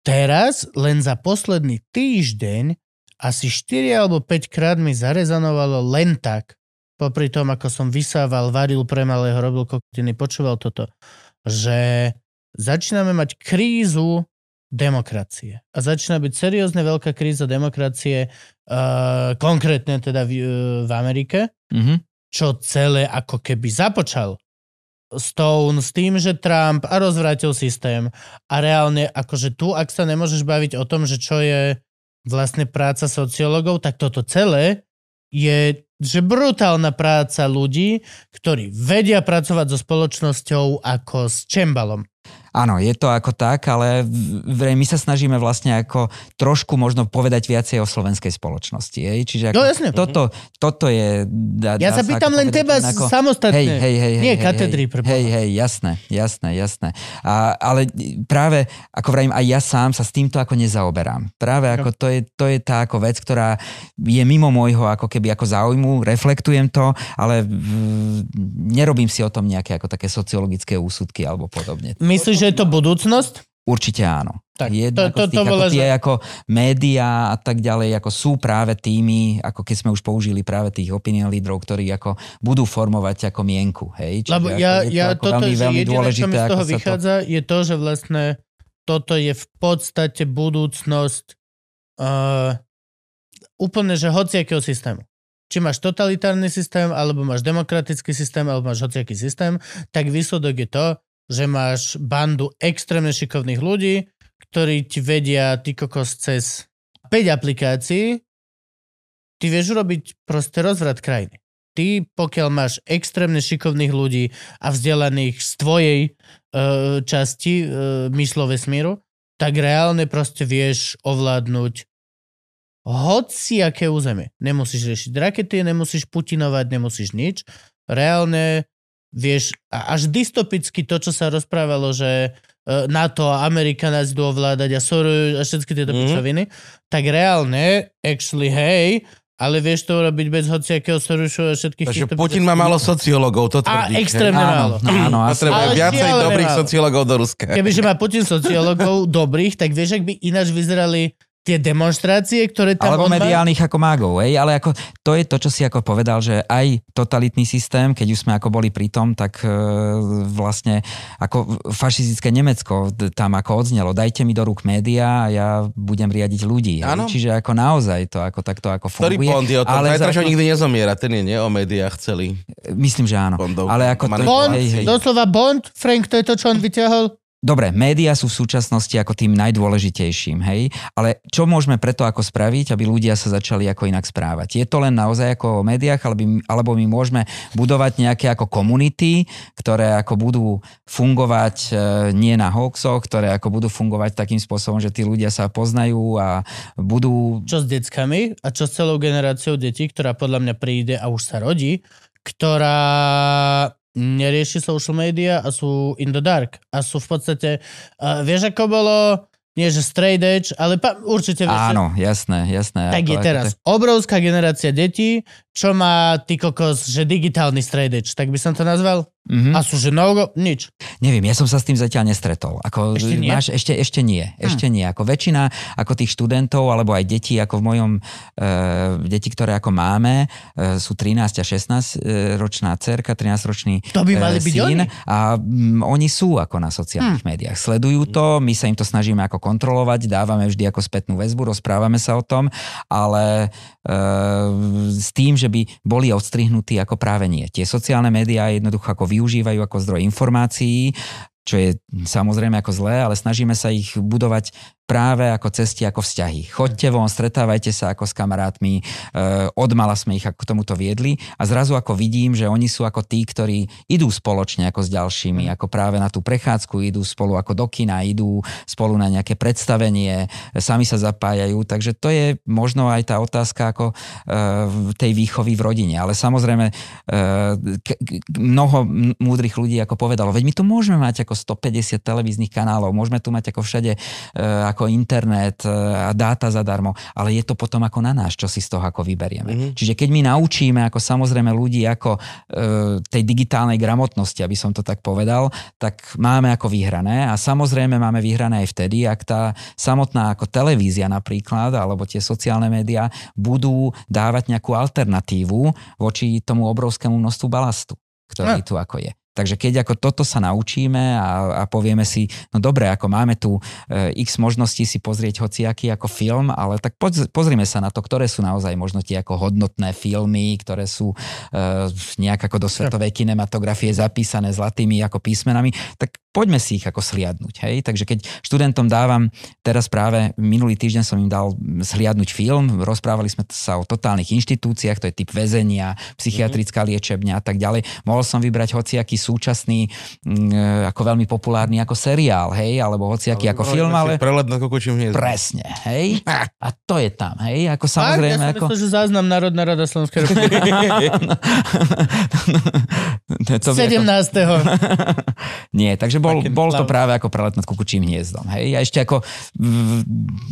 teraz len za posledný týždeň asi 4 alebo 5 krát mi zarezanovalo len tak, popri tom, ako som vysával, varil pre malého, robil kokotiny, počúval toto, že začíname mať krízu demokracie. A začína byť seriózne veľká kríza demokracie, uh, konkrétne teda v, uh, v Amerike, Mhm. čo celé ako keby započal Stone s tým, že Trump a rozvrátil systém a reálne akože tu, ak sa nemôžeš baviť o tom, že čo je vlastne práca sociológov, tak toto celé je že brutálna práca ľudí, ktorí vedia pracovať so spoločnosťou ako s čembalom. Áno, je to ako tak, ale v- v- my sa snažíme vlastne ako trošku možno povedať viacej o slovenskej spoločnosti. Hej? Čiže ako No jasne. toto, toto je... Dá, Ja sa dá pýtam ako len teba ako, samostatne. Hej, hej, hej, Nie hej, katedry, hej, hej, hej, jasné, jasné, jasné. A, ale práve, ako vravím, aj ja sám sa s týmto ako nezaoberám. Práve ako to je, to je tá ako vec, ktorá je mimo môjho ako keby ako záujmu, reflektujem to, ale nerobím si o tom nejaké ako také sociologické úsudky alebo podobne. Myslíš, že je to budúcnosť? Určite áno. Tak, Jedna to- to- tých, to ako tie ako médiá a tak ďalej, ako sú práve tými, ako keď sme už použili práve tých opinion lídrov, ktorí ako budú formovať ako mienku. Hej? Čiže Lebo ako ja, je to ja ako toto, veľmi, veľmi jediné, čo mi z toho sa to... vychádza, je to, že vlastne toto je v podstate budúcnosť uh, úplne, že hociakého systému. Či máš totalitárny systém, alebo máš demokratický systém, alebo máš hociaký systém, tak výsledok je to, že máš bandu extrémne šikovných ľudí, ktorí ti vedia ty kokos cez 5 aplikácií, ty vieš urobiť proste rozvrat krajiny. Ty, pokiaľ máš extrémne šikovných ľudí a vzdelaných z tvojej e, časti e, myslo vesmíru, tak reálne proste vieš ovládnuť hociaké územie. Nemusíš riešiť rakety, nemusíš putinovať, nemusíš nič. Reálne vieš, a až dystopicky to, čo sa rozprávalo, že e, NATO a Amerika nás idú ovládať a Soros a všetky tieto Mhm. mm. pičoviny, tak reálne, actually, hej, ale vieš to urobiť bez hociakého Sorosu a všetkých Takže týchto Putin má málo sociológov, to A tvrdíš. hej? extrémne málo. Áno, áno. Potrebuje Ale viacej dobrých málo. sociológov do Ruska. Kebyže má Putin sociológov dobrých, tak vieš, ak by ináč vyzerali tie demonstrácie, ktoré tam Alebo mediálnych ako mágov, hej? ale ako, to je to, čo si ako povedal, že aj totalitný systém, keď už sme ako boli pri tom, tak e, vlastne ako fašistické Nemecko tam ako odznelo, dajte mi do rúk médiá a ja budem riadiť ľudí. hej? Áno. Čiže ako naozaj to ako takto ako Ktorý funguje. Bond je o tom? ale čo zrazu- nikdy nezomiera, ten je nie o médiách celý. Myslím, že áno. Bondov. Ale ako to, Bond, hej, hej. doslova Bond, Frank, to je to, čo on vyťahol. Dobre, médiá sú v súčasnosti ako tým najdôležitejším, hej, ale čo môžeme preto ako spraviť, aby ľudia sa začali ako inak správať? Je to len naozaj ako o médiách, alebo, alebo my môžeme budovať nejaké ako komunity, ktoré ako budú fungovať e, nie na hoaxoch, ktoré ako budú fungovať takým spôsobom, že tí ľudia sa poznajú a budú Čo s deckami a čo s celou generáciou detí, ktorá podľa mňa príde a už sa rodí, ktorá nerieši social media a sú in the dark. A sú v podstate... Uh, vieš, ako bolo... Nie, že straight edge, ale pa, určite vieš, Áno, jasné, jasné. Tak je teraz obrovská generácia detí, čo má ty kokos, že digitálny edge, tak by som to nazval? Mhm. A sú že no nič. Neviem, ja som sa s tým zatiaľ nestretol. Ako, Ešte nie? Hm. Máš, ešte, ešte nie. Ešte nie. Ako väčšina ako tých študentov alebo aj detí, ako v mojom, e, deti, ktoré ako máme, e, sú 13 a 16 e, ročná cerka, 13 ročný To by mali byť oni. a mm, oni sú ako na sociálnych médiách. Sledujú to, my sa im to snažíme ako kontrolovať, dávame vždy ako spätnú väzbu, rozprávame sa o tom, ale e, s tým, že by boli odstrihnutí ako práve nie. Tie sociálne médiá jednoducho ako využívajú ako zdroj informácií, čo je samozrejme ako zlé, ale snažíme sa ich budovať práve ako cesty, ako vzťahy. Choďte von, stretávajte sa ako s kamarátmi, e, od mala sme ich ako k tomuto viedli a zrazu ako vidím, že oni sú ako tí, ktorí idú spoločne ako s ďalšími, ako práve na tú prechádzku, idú spolu ako do kina, idú spolu na nejaké predstavenie, sami sa zapájajú, takže to je možno aj tá otázka ako e, tej výchovy v rodine, ale samozrejme e, mnoho múdrych ľudí ako povedalo, veď my tu môžeme mať ako 150 televíznych kanálov, môžeme tu mať ako všade e, ako internet e, a dáta zadarmo, ale je to potom ako na nás, čo si z toho ako vyberieme. Mm-hmm. Čiže keď my naučíme ako samozrejme ľudí ako e, tej digitálnej gramotnosti, aby som to tak povedal, tak máme ako vyhrané a samozrejme máme vyhrané aj vtedy, ak tá samotná ako televízia napríklad, alebo tie sociálne médiá budú dávať nejakú alternatívu voči tomu obrovskému množstvu balastu, ktorý No. tu ako je. Takže keď ako toto sa naučíme a, a povieme si, no dobre, ako máme tu e, x možností si pozrieť hociaký ako film, ale tak poz, pozrime sa na to, ktoré sú naozaj možno tie ako hodnotné filmy, ktoré sú e, nejak ako do svetovej kinematografie zapísané zlatými ako písmenami, tak poďme si ich ako sliadnúť. Hej? Takže keď študentom dávam, teraz práve minulý týždeň som im dal sliadnúť film, rozprávali sme sa o totálnych inštitúciách, to je typ väzenia, psychiatrická liečebňa a tak ďalej. Mohol som vybrať hociaký súčasný, mm, ako veľmi populárny ako seriál, hej, alebo hociaký ako film, ale Prelet na kokočím hniezdo. presne, hej. A to je tam, hej, ako samozrejme, ja ako... myslel, že záznam Národná rada Slovenskej <laughs> republiky. to by ako- 17. Nie, takže bol, bol to práve ako prelet nad kukučím hniezdom. Hej? A ešte ako,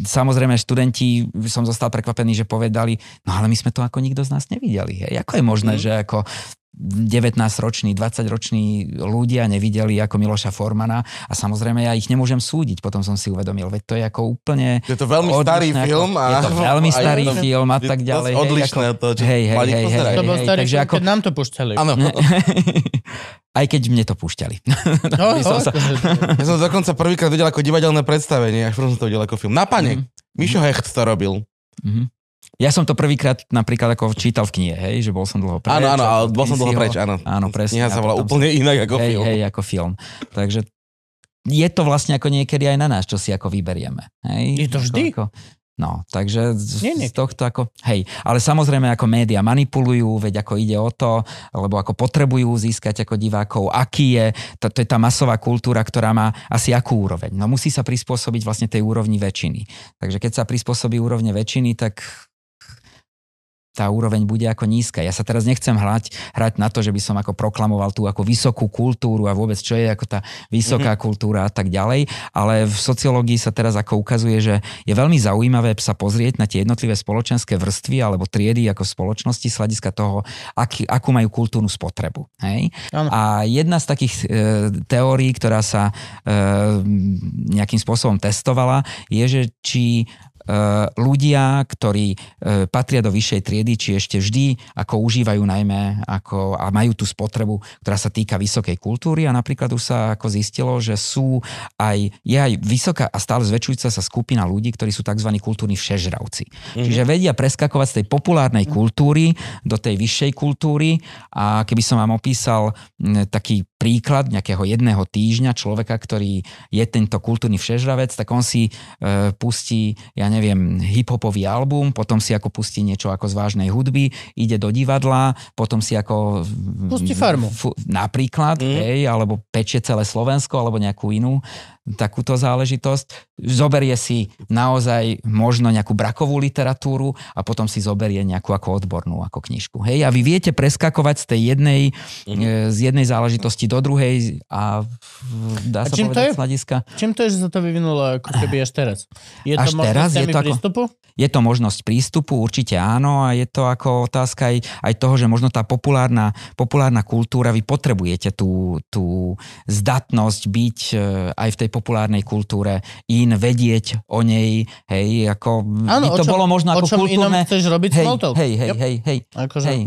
samozrejme, študenti, som zostal prekvapený, že povedali, no ale my sme to ako nikto z nás nevideli. Hej? Ako je možné, Mhm. že ako 19-roční, 20-roční ľudia nevideli ako Miloša Formana a samozrejme ja ich nemôžem súdiť, potom som si uvedomil, veď to je ako úplne Je to veľmi starý odlišné ako- film a- je to veľmi <laughs> a je starý to- film a je tak ďalej. hej, odlišné ako- toho, čo hej, hej, hej, pozerajú. To bol hej, starý takže film, ako- keď nám to pušťali. Áno, <laughs> Aj keď mne to púšťali. <laughs> No, By som sa- akože- ja som to dokonca prvýkrát videl ako divadelné predstavenie, až potom som to videl ako film. Na pane. Mišo Hecht to robil. Mhm. Ja som to prvýkrát napríklad ako čítal v knihe, hej, že bol som dlho preč. Áno, áno, ale bol som dlho ho- preč, áno. Áno, presne. Kniha sa volá úplne inak ako hej, film. Hej, ako film. Takže je to vlastne ako niekedy aj na nás, čo si ako vyberieme. Hej? Je to vždy? Ako, no, takže z, Nie, nie. z tohto ako, hej, ale samozrejme ako média manipulujú, veď ako ide o to, lebo ako potrebujú získať ako divákov, aký je, to, to je tá masová kultúra, ktorá má asi akú úroveň. No musí sa prispôsobiť vlastne tej úrovni väčšiny. Takže keď sa prispôsobí úrovne väčšiny, tak tá úroveň bude ako nízka. Ja sa teraz nechcem hrať, hrať na to, že by som ako proklamoval tú ako vysokú kultúru a vôbec čo je ako tá vysoká mm-hmm. kultúra a tak ďalej, ale v sociológii sa teraz ako ukazuje, že je veľmi zaujímavé sa pozrieť na tie jednotlivé spoločenské vrstvy alebo triedy ako spoločnosti z hľadiska toho, aký, akú majú kultúrnu spotrebu. Hej? A jedna z takých e, teórií, ktorá sa e, nejakým spôsobom testovala, je, že či ľudia, ktorí e, patria do vyššej triedy, či ešte vždy ako užívajú najmä ako, a majú tú spotrebu, ktorá sa týka vysokej kultúry a napríklad už sa ako zistilo, že sú aj, je aj vysoká a stále zväčšujúca sa skupina ľudí, ktorí sú tzv. kultúrni všežravci. Mm-hmm. Čiže vedia preskakovať z tej populárnej kultúry do tej vyššej kultúry a keby som vám opísal taký príklad nejakého jedného týždňa človeka, ktorý je tento kultúrny všežravec, tak on si e, pustí, ja neviem, hip-hopový album, potom si ako pustí niečo ako z vážnej hudby, ide do divadla, potom si ako... Pustí farmu. F, napríklad, mm. hej, alebo pečie celé Slovensko, alebo nejakú inú takúto záležitosť. Zoberie si naozaj možno nejakú brakovú literatúru a potom si zoberie nejakú ako odbornú ako knižku. Hej, a vy viete preskakovať z tej jednej, mm. z jednej záležitosti do druhej a dá a sa povedať to je? Čím to je, že sa to vyvinulo ako keby až teraz? Je až to teraz je to ako, prístupu? Je to možnosť prístupu, určite áno a je to ako otázka aj, aj toho, že možno tá populárna, populárna kultúra, vy potrebujete tú, tú zdatnosť byť e, aj v tej populárnej kultúre, in vedieť o nej, hej, ako Áno, by to čom, bolo možno ako kultúrne... chceš robiť hej, hej, hej, yep. hej, hej, akože... hej.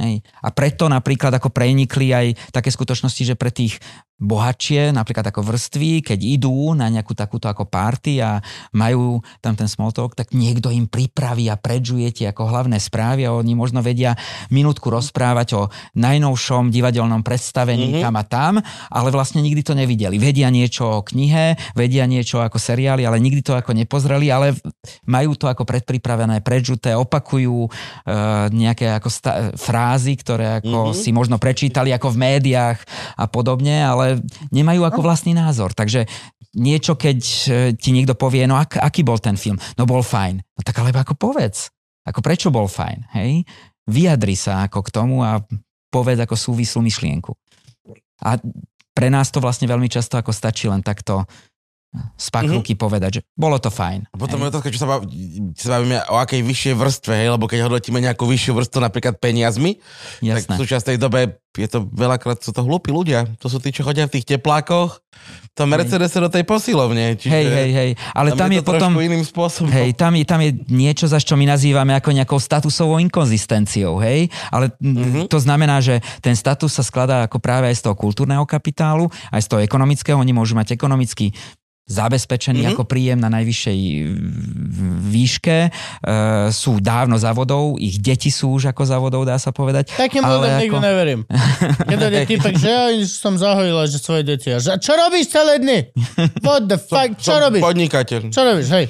Hej. A preto napríklad ako prenikli aj také skutočnosti, že pre tých bohatšie, napríklad ako vrstvy, keď idú na nejakú takúto ako party a majú tam ten small talk, tak niekto im pripraví a predžuje tie ako hlavné správy a oni možno vedia minútku rozprávať o najnovšom divadelnom predstavení mm-hmm. tam a tam, ale vlastne nikdy to nevideli. Vedia niečo o knihe, vedia niečo ako seriály, ale nikdy to ako nepozreli, ale majú to ako predpripravené, predžuté, opakujú uh, nejaké ako sta- frázy, ktoré ako mm-hmm. si možno prečítali ako v médiách a podobne, ale nemajú ako vlastný názor. Takže niečo, keď e, ti niekto povie, no ak, aký bol ten film? No bol fajn. No tak ale ako povedz. Ako prečo bol fajn, hej? Vyjadri sa ako k tomu a povedz ako súvislú myšlienku. A pre nás to vlastne veľmi často ako stačí len takto z pakruky mm-hmm. povedať, že bolo to fajn. A potom je otázka, čo sa, bav, sa bavíme o akej vyššej vrstve, hej, lebo keď hodnotíme nejakú vyššiu vrstvu napríklad peniazmi, Jasné. tak v súčasnej dobe je to veľakrát, sú to hlúpi ľudia. To sú tí, čo chodia v tých teplákoch, to Mercedes do tej posilovne. Čiže hej, hej, hej. Ale tam, tam je, je potom... iným spôsobom. Hej, tam je, tam je niečo, za čo my nazývame ako nejakou statusovou inkonzistenciou, hej. Ale mm-hmm. to znamená, že ten status sa skladá ako práve aj z toho kultúrneho kapitálu, aj z toho ekonomického. Oni môžu mať ekonomický zabezpečení mm-hmm. ako príjem na najvyššej výške, e, sú dávno závodov, ich deti sú už ako závodov, dá sa povedať. Takým ľuďom ako... nikto neverím. Keď je typek, že ja som zahojila, že svoje deti. A že, čo robíš celé dny? What the fuck? Čo robíš? Podnikateľ. Čo robíš? Hej.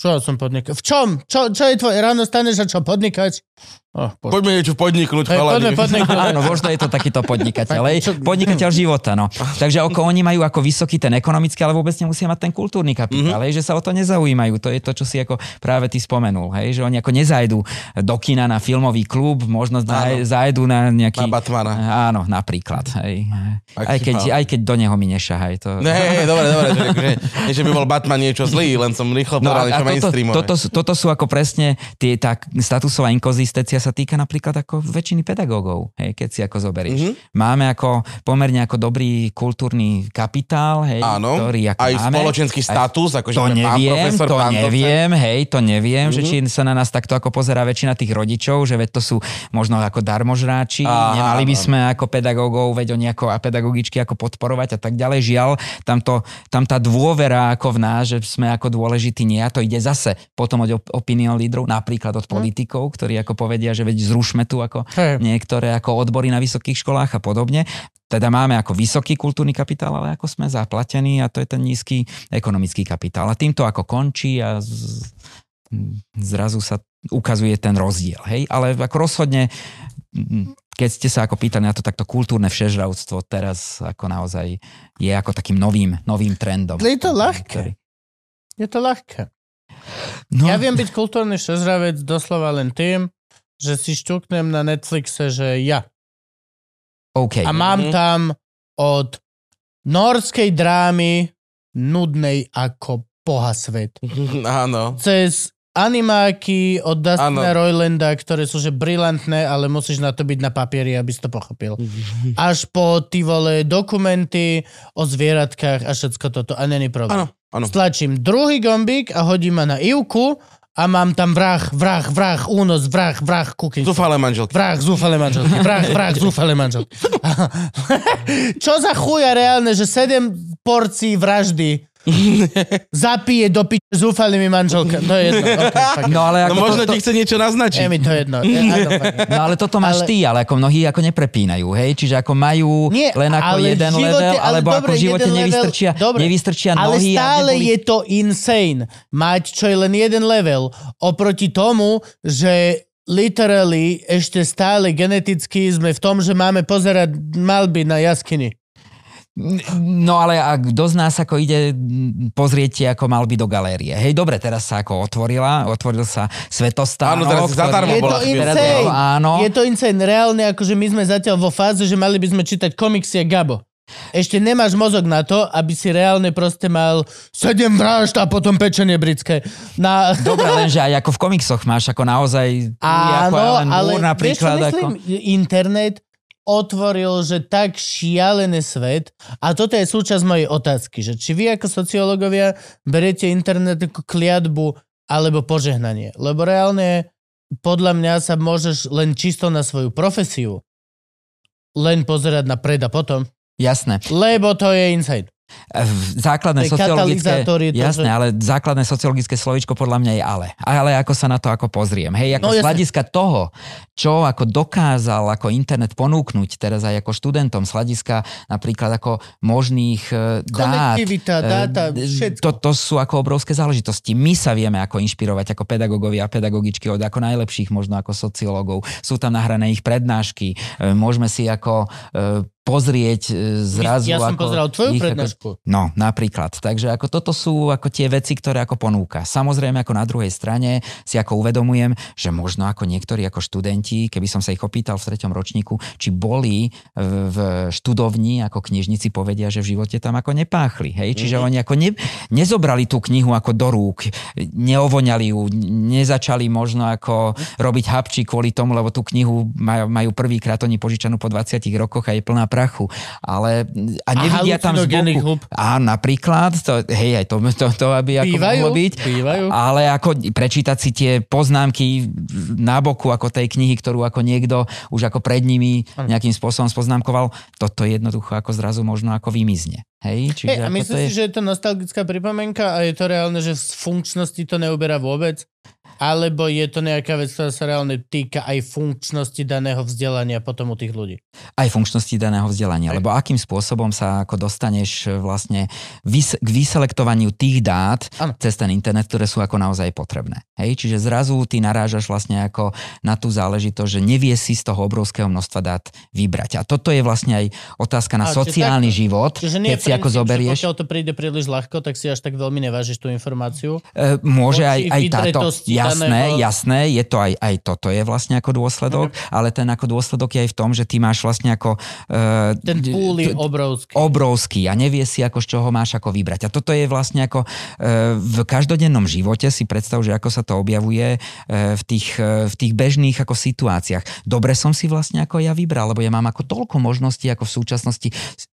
Čo som podnikať? V čom? Čo, čo je tvoje? Ráno staneš a čo podnikať? Oh, po... Poďme niečo podniknúť, hey, poďme podniknúť. <laughs> Áno, možno je to takýto podnikateľ. Podnikateľ života, no. Takže ako oni majú ako vysoký ten ekonomický, ale vôbec nemusia mať ten kultúrny kapitál, mm-hmm. že sa o to nezaujímajú. To je to, čo si ako práve ty spomenul, hej, že oni ako nezajdu do kina na filmový klub, možno áno. zajdu na nejaký... Na Batmana. Áno, napríklad. Hej. Aj, keď, aj keď do neho mi nešahaj. To... Ne, dobre, dobre. Že, že, že by bol Batman niečo zlý, len som rýchlo no, povedal niečo toto, toto, toto sú ako presne tie, tá statusová inkonzistencia sa týka napríklad ako väčšiny pedagógov, hej, keď si ako zoberieš. Mm-hmm. Máme ako pomerne ako dobrý kultúrny kapitál, hej, Áno, ktorý ako aj máme. spoločenský status, ako to neviem, profesor, to neviem, hej, to neviem, mm-hmm. že či sa na nás takto ako pozerá väčšina tých rodičov, že veď to sú možno ako darmožráči, Aha, nemali by sme ako pedagógov, veď oni ako a pedagogičky ako podporovať a tak ďalej. Žiaľ, tam, to, tam tá dôvera ako v nás, že sme ako dôležití nie a to ide zase potom od opinion lídrov, napríklad od hm. politikov, ktorí ako povedia, že veď zrušme tu ako hey. niektoré ako odbory na vysokých školách a podobne. Teda máme ako vysoký kultúrny kapitál, ale ako sme zaplatení a to je ten nízky ekonomický kapitál. A týmto ako končí a z, zrazu sa ukazuje ten rozdiel. Hej? Ale ako rozhodne keď ste sa ako pýtali na to takto kultúrne všežravstvo, teraz ako naozaj je ako takým novým, novým trendom. Je to ľahké. Je to ľahké. No. Ja viem byť kultúrny všežravec doslova len tým, že si šťuknem na Netflixe, že ja. Okay. A mám mm-hmm. tam od norskej drámy nudnej ako boha svet. <laughs> Áno. Cez animáky od Dustina Roylanda, ktoré sú že brilantné, ale musíš na to byť na papieri, aby si to pochopil. <laughs> Až po ty vole dokumenty o zvieratkách a všetko toto. A není problém. Áno. Áno. Stlačím druhý gombík a hodím ma na Ivku a mám tam vrah, vrah, vrah, únos, vrah, vrah, kuchyň. Zúfalé manželky. Vrah, zúfale manželky. Vrah, vrah, zúfale manželky. <laughs> Čo za chuja reálne, že 7 porcií vraždy <laughs> zapije do piče zúfalými manželkami. To je jedno. Okay. <laughs> No ale No ako možno to, ti chce niečo Je naznačiť. mi to jedno. <laughs> Je, áno. No ale toto máš Ale- ty, ale ako mnohí ako neprepínajú, hej? Čiže ako majú Nie, len ako ale jeden živote- level, ale alebo ako dobre, v živote jeden level- nevystrčia, dobre, nevystrčia Ale nohy. stále a neboli... je to insane mať čo je len jeden level oproti tomu, že literally ešte stále geneticky sme v tom, že máme pozerať malby na jaskyni. No ale a kto z nás ako ide pozrieť tie ako mal by do galérie. Hej, dobre, teraz sa ako otvorila, otvoril sa Svetostánok. Áno, teraz ktorý- zadarmo Je bola to chvíľa. Teraz insane. je- áno. Je to insane. Reálne akože my sme zatiaľ vo fáze, že mali by sme čítať komiksy a Gabo. Ešte nemáš mozog na to, aby si reálne proste mal 7 vražd a potom pečenie britské. Na... <laughs> Dobre, lenže aj ako v komiksoch máš ako naozaj ako Áno, Alan ale Moore vieš čo napríklad. myslím? ako... Internet otvoril, že tak šialený svet a toto je súčasť mojej otázky, že či vy ako sociológovia beriete internet ako kliatbu alebo požehnanie. Lebo reálne podľa mňa sa môžeš len čisto na svoju profesiu len pozerať na pred a potom, Jasné. lebo to je inside. Základné sociologické... to, jasné, že- ale základné sociologické slovičko podľa mňa je ale. Ale ako sa na to ako pozriem. Hej, ako No, z hľadiska toho, čo ako dokázal ako internet ponúknuť teraz aj ako študentom, z hľadiska napríklad ako možných e, dát. Konektivita, dáta, e, všetko. To, to sú ako obrovské záležitosti. My sa vieme ako inšpirovať ako pedagógovia a pedagogičky od ako najlepších možno ako sociológov. Sú tam nahrané ich prednášky. E, Môžeme si ako e, pozrieť e, zrazu. ja som ako pozeral tvoju ich ako- prednášku. No, napríklad. Takže ako toto sú ako tie veci, ktoré ako ponúka. Samozrejme, ako na druhej strane si ako uvedomujem, že možno ako niektorí ako študenti, keby som sa ich opýtal v treťom ročníku, či boli v, študovni ako knižníci povedia, že v živote tam ako nepáchli. Hej? Čiže oni ako ne, nezobrali tú knihu ako do rúk, neovoňali ju, nezačali možno ako robiť hapči kvôli tomu, lebo tú knihu majú, majú prvýkrát oni požičanú po 20 rokoch a je plná prachu. Ale a nevidia tam z boku. hub. A napríklad, to, hej, aj to, to, to aby ako Bývajú, mohlo byť. bývajú. Ale ako prečítať si tie poznámky na boku ako tej knihy, ktorú ako niekto už ako pred nimi nejakým spôsobom spoznámkoval, toto jednoducho ako zrazu možno ako vymizne. Hej, čiže Hej, a myslíš je... si, že je to nostalgická pripomienka a je to reálne, že z funkčnosti to neuberá vôbec? Alebo je to nejaká vec, ktorá sa reálne týka aj funkčnosti daného vzdelania potom u tých ľudí? aj funkčnosti daného vzdelania. Lebo akým spôsobom sa ako dostaneš e, vlastne vys- k vyselektovaniu tých dát Áno. cez ten internet, ktoré sú ako naozaj potrebné. Hej? Čiže zrazu ty narážaš vlastne ako na tú záležitosť, že nevie si z toho obrovského množstva dát vybrať. A toto je vlastne aj otázka na A, čiže sociálny takto. život, Čiže nie keď si ako princíp, zoberieš. Pokiaľ to príde príliš ľahko, tak si až tak veľmi nevážiš tú informáciu. E, môže aj, aj táto. vydretosti Jasné, jasné, je to aj, aj toto je vlastne ako dôsledok, ale ten ako dôsledok je aj v tom, že ty máš vlastne ako... E, Ten púl je obrovský. obrovský a nevie si, ako z čoho máš ako vybrať. A toto je vlastne ako e, v každodennom živote si predstav, že ako sa to objavuje e, v tých, e, v tých bežných ako situáciách. Dobre som si vlastne ako ja vybral, lebo ja mám ako toľko možností ako v súčasnosti.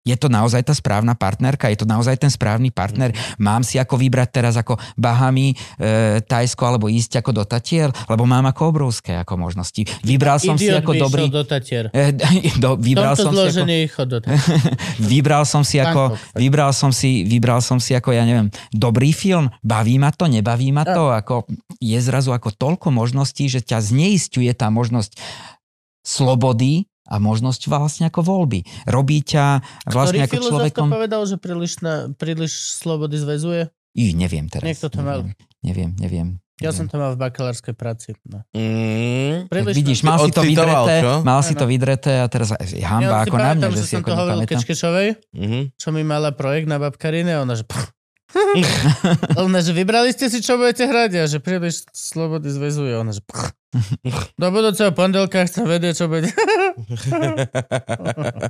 Je to naozaj tá správna partnerka? Je to naozaj ten správny partner? Mám si ako vybrať teraz ako Bahamy, e, Tajsko alebo ísť ako do Tatier? Lebo mám ako obrovské ako možnosti. Vybral som si Idiot ako by dobrý... išiel do Tatier. <laughs> Do, <laughs> vybral som si ako... do. Vybral som si ako, vybral som si, vybral som si ako, ja neviem, dobrý film, baví ma to, nebaví ma to, ako je zrazu ako toľko možností, že ťa zneistuje tá možnosť slobody a možnosť vlastne ako voľby. Robí ťa vlastne Ktorý ako človekom... povedal, že príliš, na, príliš slobody zväzuje? I, neviem teraz. Niekto to mal. Neviem, neviem. Ja neviem. som to mal v bakalárskej práci. No. Mm. Príliš vidíš, mal si to vydreté, čo? mal si to vydreté a teraz Ja hamba si ako na mňa, že si som ako to hovoril. Kečkešovej, Mhm. čo mi mala projekt na babkarine a ona, že... <laughs> ona, že vybrali ste si, čo budete hrať a že príliš slobody zväzuje. Ona, že... <laughs> Do budúceho pondelka chcem vedieť, čo bude. <laughs>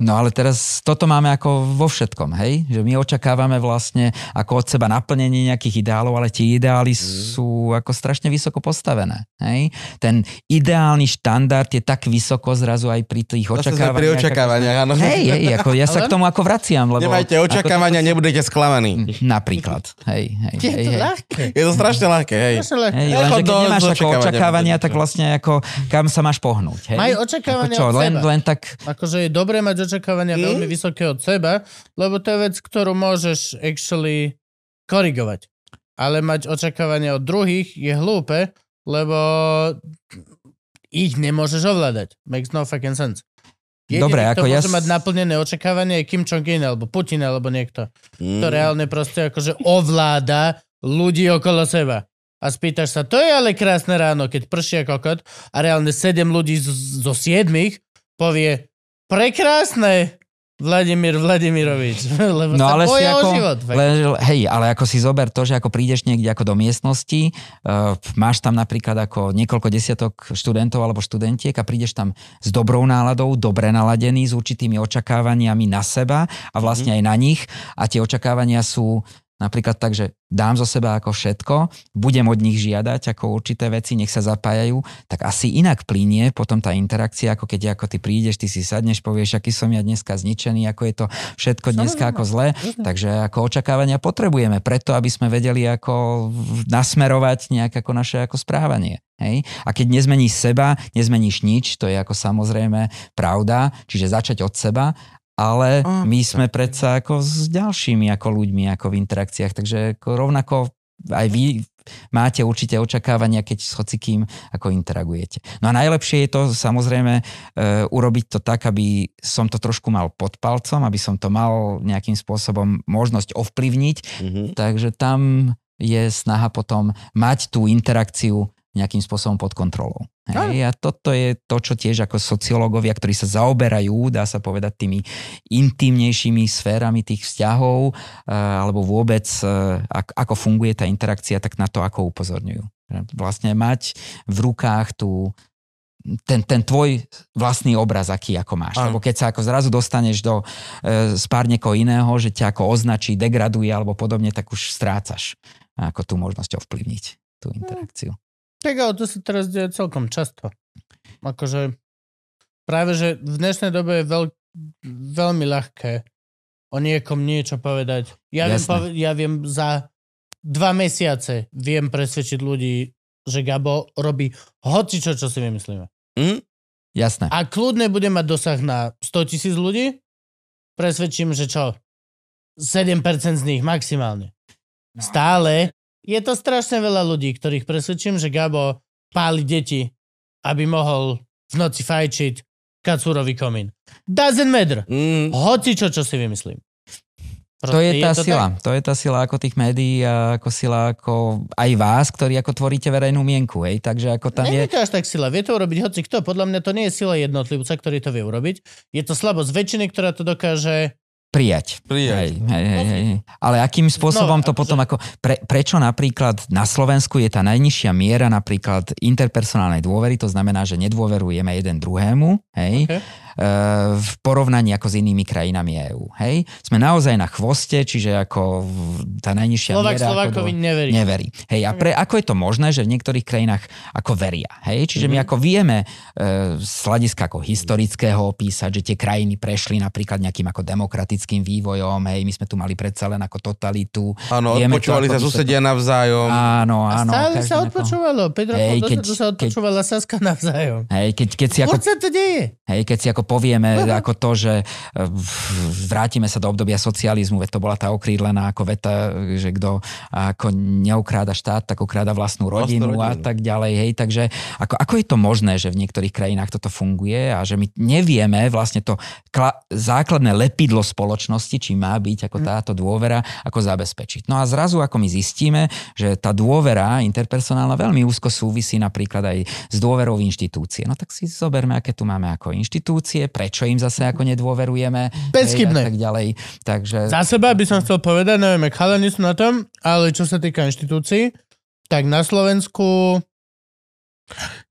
No ale teraz toto máme ako vo všetkom, hej? Že my očakávame vlastne ako od seba naplnenie nejakých ideálov, ale tie ideály mm. sú ako strašne vysoko postavené, hej? Ten ideálny štandard je tak vysoko zrazu aj pri tých očakávaniach. Pri očakávaniach, áno. Hej, hej, ako ja sa k tomu ako vraciam. Lebo Nemajte očakávania, ako... nebudete sklamaní. Napríklad, hej, hej. Je hej, to hej. ľahké. Je to strašne ľahké, hej. Strašne ľahké. Hej, lenže keď nemáš ako očakávania. očakávania, tak vlastne ako kam sa máš pohnúť. Hej? Maj očakávania ako čo, od len, seba. len tak, Akože je dobré mať očakávania Mm. veľmi vysoké od seba, lebo to je vec, ktorú môžeš actually korigovať. Ale mať očakávania od druhých je hlúpe, lebo ich nemôžeš ovládať. Makes no fucking sense. Jediný, Dobre, kto ako ja môže mať naplnené očakávania je Kim Jong-un, alebo Putin, alebo niekto. Mm. To reálne proste akože ovláda ľudí okolo seba. A spýtaš sa, to je ale krásne ráno, keď prší ako kokot a reálne 7 ľudí z- zo 7 povie prekrásne Vladimír Vladimirovič. <laughs> Lebo No sa ale si ako, život. fakt. le, hej, ale ako si zober to, že ako prídeš niekde ako do miestnosti, uh, máš tam napríklad ako niekoľko desiatok študentov alebo študentiek a prídeš tam s dobrou náladou, dobre naladený, s určitými očakávaniami na seba a vlastne aj na nich a tie očakávania sú napríklad tak, že dám zo seba ako všetko, budem od nich žiadať ako určité veci, nech sa zapájajú, tak asi inak plinie potom tá interakcia, ako keď ako ty prídeš, ty si sadneš, povieš, aký som ja dneska zničený, ako je to všetko dneska ako zle. Takže ako očakávania potrebujeme preto, aby sme vedeli ako nasmerovať nejak ako naše ako správanie. Hej? A keď nezmeníš seba, nezmeníš nič, to je ako samozrejme pravda, čiže začať od seba, ale Á, my sme predsa ako s ďalšími ako ľuďmi ako v interakciách, takže ako rovnako aj vy máte určite očakávania, keď s hocikým ako interagujete. No a najlepšie je to samozrejme e, urobiť to tak, aby som to trošku mal pod palcom, aby som to mal nejakým spôsobom možnosť ovplyvniť, Mhm. takže tam je snaha potom mať tú interakciu nejakým spôsobom pod kontrolou. Hej, a toto je to, čo tiež ako sociológovia, ktorí sa zaoberajú, dá sa povedať, tými intimnejšími sférami tých vzťahov, eh, alebo vôbec eh, ak- ako funguje tá interakcia, tak na to ako upozorňujú. Vlastne mať v rukách tú ten, ten tvoj vlastný obraz, aký ako máš. Lebo keď sa ako zrazu dostaneš do e, spár niekoho iného, že ťa ako označí, degraduje alebo podobne, tak už strácaš ako tú možnosť ovplyvniť tú interakciu. Tak ale to sa teraz deje celkom často. Akože práve, že v dnešnej dobe je veľ, veľmi ľahké o niekom niečo povedať. Ja viem, pove- ja viem za dva mesiace viem presvedčiť ľudí, že Gabo robí hoci čo, čo si vymyslíme. Mm? Jasné. A kľudne bude mať dosah na 100 tisíc ľudí, presvedčím, že čo? 7% z nich maximálne. Stále je to strašne veľa ľudí, ktorých presvedčím, že Gabo páli deti, aby mohol v noci fajčiť kacúrový komín. Doesn't matter. Mm. Hoci čo, čo si vymyslím. To je tá to sila. tak. To je tá sila ako tých médií a ako sila ako aj vás, ktorí ako tvoríte verejnú mienku. Hej? Takže ako tam Nie je... je to až tak sila. Vie to urobiť hoci kto. Podľa mňa to nie je sila jednotlivca, ktorý to vie urobiť. Je to slabosť väčšiny, ktorá to dokáže prijať. Prijať. Hej, hej, hej, hej. Ale akým spôsobom No, to potom ako... Pre, prečo napríklad na Slovensku je tá najnižšia miera napríklad interpersonálnej dôvery, to znamená, že nedôverujeme jeden druhému, hej, Okay. V porovnaní ako s inými krajinami EÚ. Hej? Sme naozaj na chvoste, čiže ako tá najnižšia Slovak miera... Slovákovi ako neverí. Neverí. Hej, a pre, ako je to možné, že v niektorých krajinách ako veria? Hej? Čiže my Mhm. ako vieme e, z hľadiska ako historického opísať, že tie krajiny prešli napríklad nejakým ako demokratickým vývojom, hej, my sme tu mali predsa len ako totalitu. Áno, odpočúvali sa susedia navzájom. Áno, A áno. stále každý sa odpočúvalo. 5 rokov Hej, keď- dozadu sa keď- odpočúvala Saska navzájom. Hej, keď, keď si ako Furt sa to deje. Hej, keď si ako povieme ako to, že e, vrátime sa do obdobia socializmu, veď to bola tá okrídlená ako veta, že kto ako neukráda štát, tak ukráda vlastnú rodinu, Vlastnú a rodinu. tak ďalej. Hej, takže ako, ako je to možné, že v niektorých krajinách toto funguje a že my nevieme vlastne to kla- základné lepidlo spoločnosti, či má byť ako táto dôvera, ako zabezpečiť. No a zrazu ako my zistíme, že tá dôvera interpersonálna veľmi úzko súvisí napríklad aj s dôverou v inštitúcie. No tak si zoberme, aké tu máme ako inštitúcie, prečo im zase ako nedôverujeme. Bezchybné. hej, tak ďalej. Takže Za seba by som chcel povedať, neviem, ak chalani sú na tom, ale čo sa týka inštitúcií, tak na Slovensku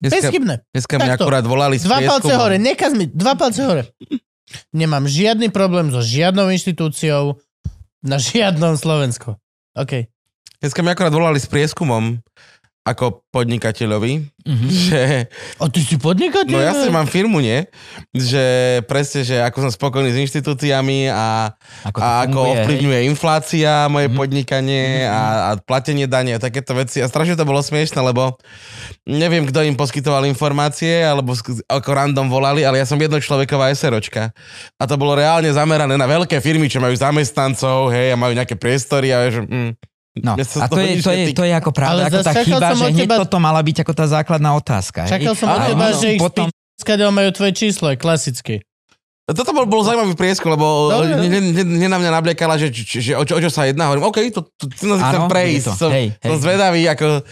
Dneska, Bezchybné. dneska mi akurát volali Dva palce hore, nekaz mi, dva palce hore. Nemám žiadny problém so žiadnou inštitúciou na žiadnom Slovensku. OK. Dneska mi akurát volali s prieskumom ako podnikateľovi, Mhm. <laughs> že A ty si podnikateľ? No jasne, mám firmu, nie? Že presne, že ako som spokojný s inštitúciami a, Ako a ako funguje, hej. ovplyvňuje inflácia moje Mhm. podnikanie a, a platenie dane a takéto veci. A strašne to bolo smiešne, lebo neviem, kto im poskytoval informácie, alebo ako random volali, ale ja som jednočloveková SROčka. A to bolo reálne zamerané na veľké firmy, čo majú zamestnancov, hej, a majú nejaké priestory a že... Mm, No, a to je, to, je, to je ako pravda, Ale ako tá chyba, že hneď teba- toto mala byť ako tá základná otázka. hej. Čakal som od teba, ono že ich potom, skadiaľ majú tvoje číslo, je klasicky. Toto bol, bol zaujímavý prieskum, lebo Dobre. ne, ne, ne, na mňa nabliekala, že, že, že o, čo, o čo sa jedná. Hovorím, OK, to, to, to, to Áno, prejsť. to. Som, Hej, som hej. zvedavý, ako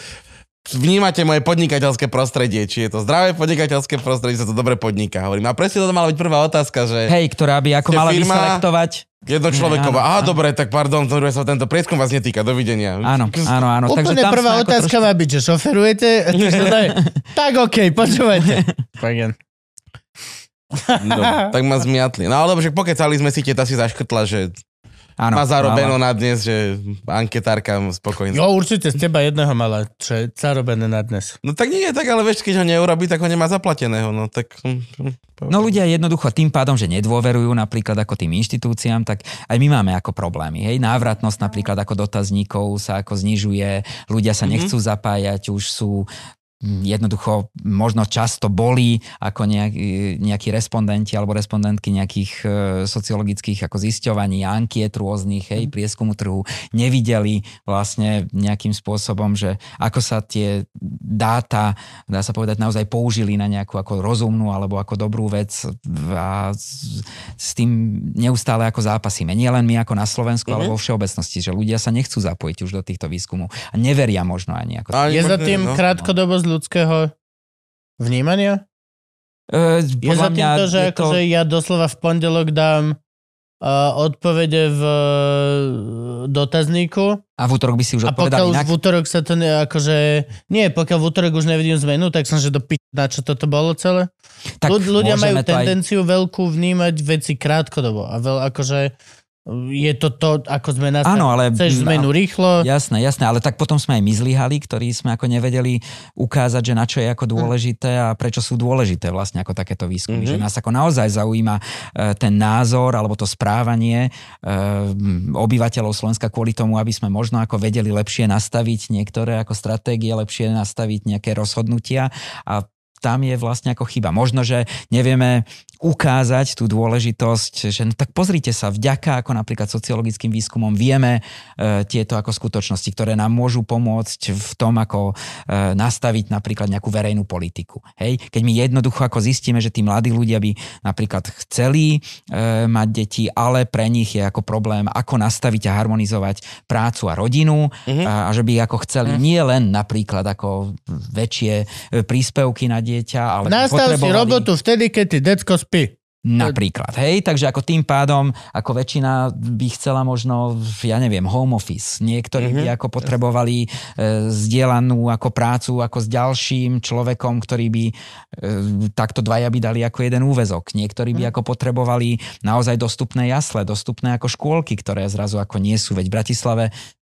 vnímate moje podnikateľské prostredie. Či je to zdravé podnikateľské prostredie, sa to dobre podniká. Hovorím, a presne toto mala byť prvá otázka, že hej, ktorá by ako mala firma- vyselektovať. jedno človeková, áno, aha, áno. dobre, tak pardon, to sa tento prieskum vás netýka, dovidenia. Áno, áno, áno. Takže Úplne tam prvá otázka má byť, že šoferujete? <laughs> Tak OK, počúvajte. Pagan. No, tak ma zmiatli. No ale že pokecali sme si, teta si zaškrtla, že Áno, má zarobeno mala. na dnes, že anketárka spokojná. Jo, určite z teba jedného mala, čo je zarobené na dnes. No tak nie, tak ale vieš, keď ho neurobí, tak ho nemá zaplateného. No tak... hm, hm, No ľudia jednoducho tým pádom, že nedôverujú napríklad ako tým inštitúciám, tak aj my máme ako problémy. Hej, návratnosť napríklad ako dotazníkov sa ako znižuje, ľudia sa Mhm. nechcú zapájať, už sú jednoducho možno často boli ako nejakí, nejakí respondenti alebo respondentky nejakých e, sociologických ako zisťovaní, ankiet rôznych, hej, prieskumu trhu, nevideli vlastne nejakým spôsobom, že ako sa tie dáta, dá sa povedať, naozaj použili na nejakú ako rozumnú alebo ako dobrú vec a s, tým neustále ako zápasíme. Nie len my ako na Slovensku, Mhm. ale vo všeobecnosti, že ľudia sa nechcú zapojiť už do týchto výskumov a neveria možno ani ako Je za tým no. krátkodobosť ľudského vnímania? E, Je za tým mňa to, že, je akože ja doslova v pondelok dám uh, odpovede v uh, dotazníku A v útorok by si už a odpovedal pokiaľ už inak? v útorok sa to ne, akože... Nie, pokiaľ v útorok už nevidím zmenu, tak som, že do pi... na čo toto bolo celé. Tak Ľud, ľudia majú to aj- tendenciu veľkú vnímať veci krátkodobo a veľ, akože je to to, ako sme nastavili. Áno, ale- Chceš zmenu rýchlo, Jasné, jasné, ale tak potom sme aj my zlyhali, ktorí sme ako nevedeli ukázať, že na čo je ako dôležité a prečo sú dôležité vlastne ako takéto výskumy. Mhm. Mm-hmm. Že nás ako naozaj zaujíma e, ten názor alebo to správanie e, obyvateľov Slovenska kvôli tomu, aby sme možno ako vedeli lepšie nastaviť niektoré ako stratégie, lepšie nastaviť nejaké rozhodnutia a tam je vlastne ako chyba. Možno, že nevieme ukázať tú dôležitosť, že no, tak pozrite sa, vďaka ako napríklad sociologickým výskumom vieme e, tieto ako skutočnosti, ktoré nám môžu pomôcť v tom, ako e, nastaviť napríklad nejakú verejnú politiku. Hej? Keď my jednoducho ako zistíme, že tí mladí ľudia by napríklad chceli e, mať deti, ale pre nich je ako problém, ako nastaviť a harmonizovať prácu a rodinu Mhm. a, a že by ako chceli nie len napríklad ako väčšie e, príspevky na dieťa, ale by nastav si potrebovali- robotu vtedy, keď ty decko spí. Napríklad, hej, takže ako tým pádom, ako väčšina by chcela možno, ja neviem, home office. Niektorí mm-hmm. by ako potrebovali e, zdieľanú ako prácu ako s ďalším človekom, ktorý by e, takto dvaja by dali ako jeden úvezok. Niektorí by ako potrebovali naozaj dostupné jasle, dostupné ako škôlky, ktoré zrazu ako nie sú. Veď v Bratislave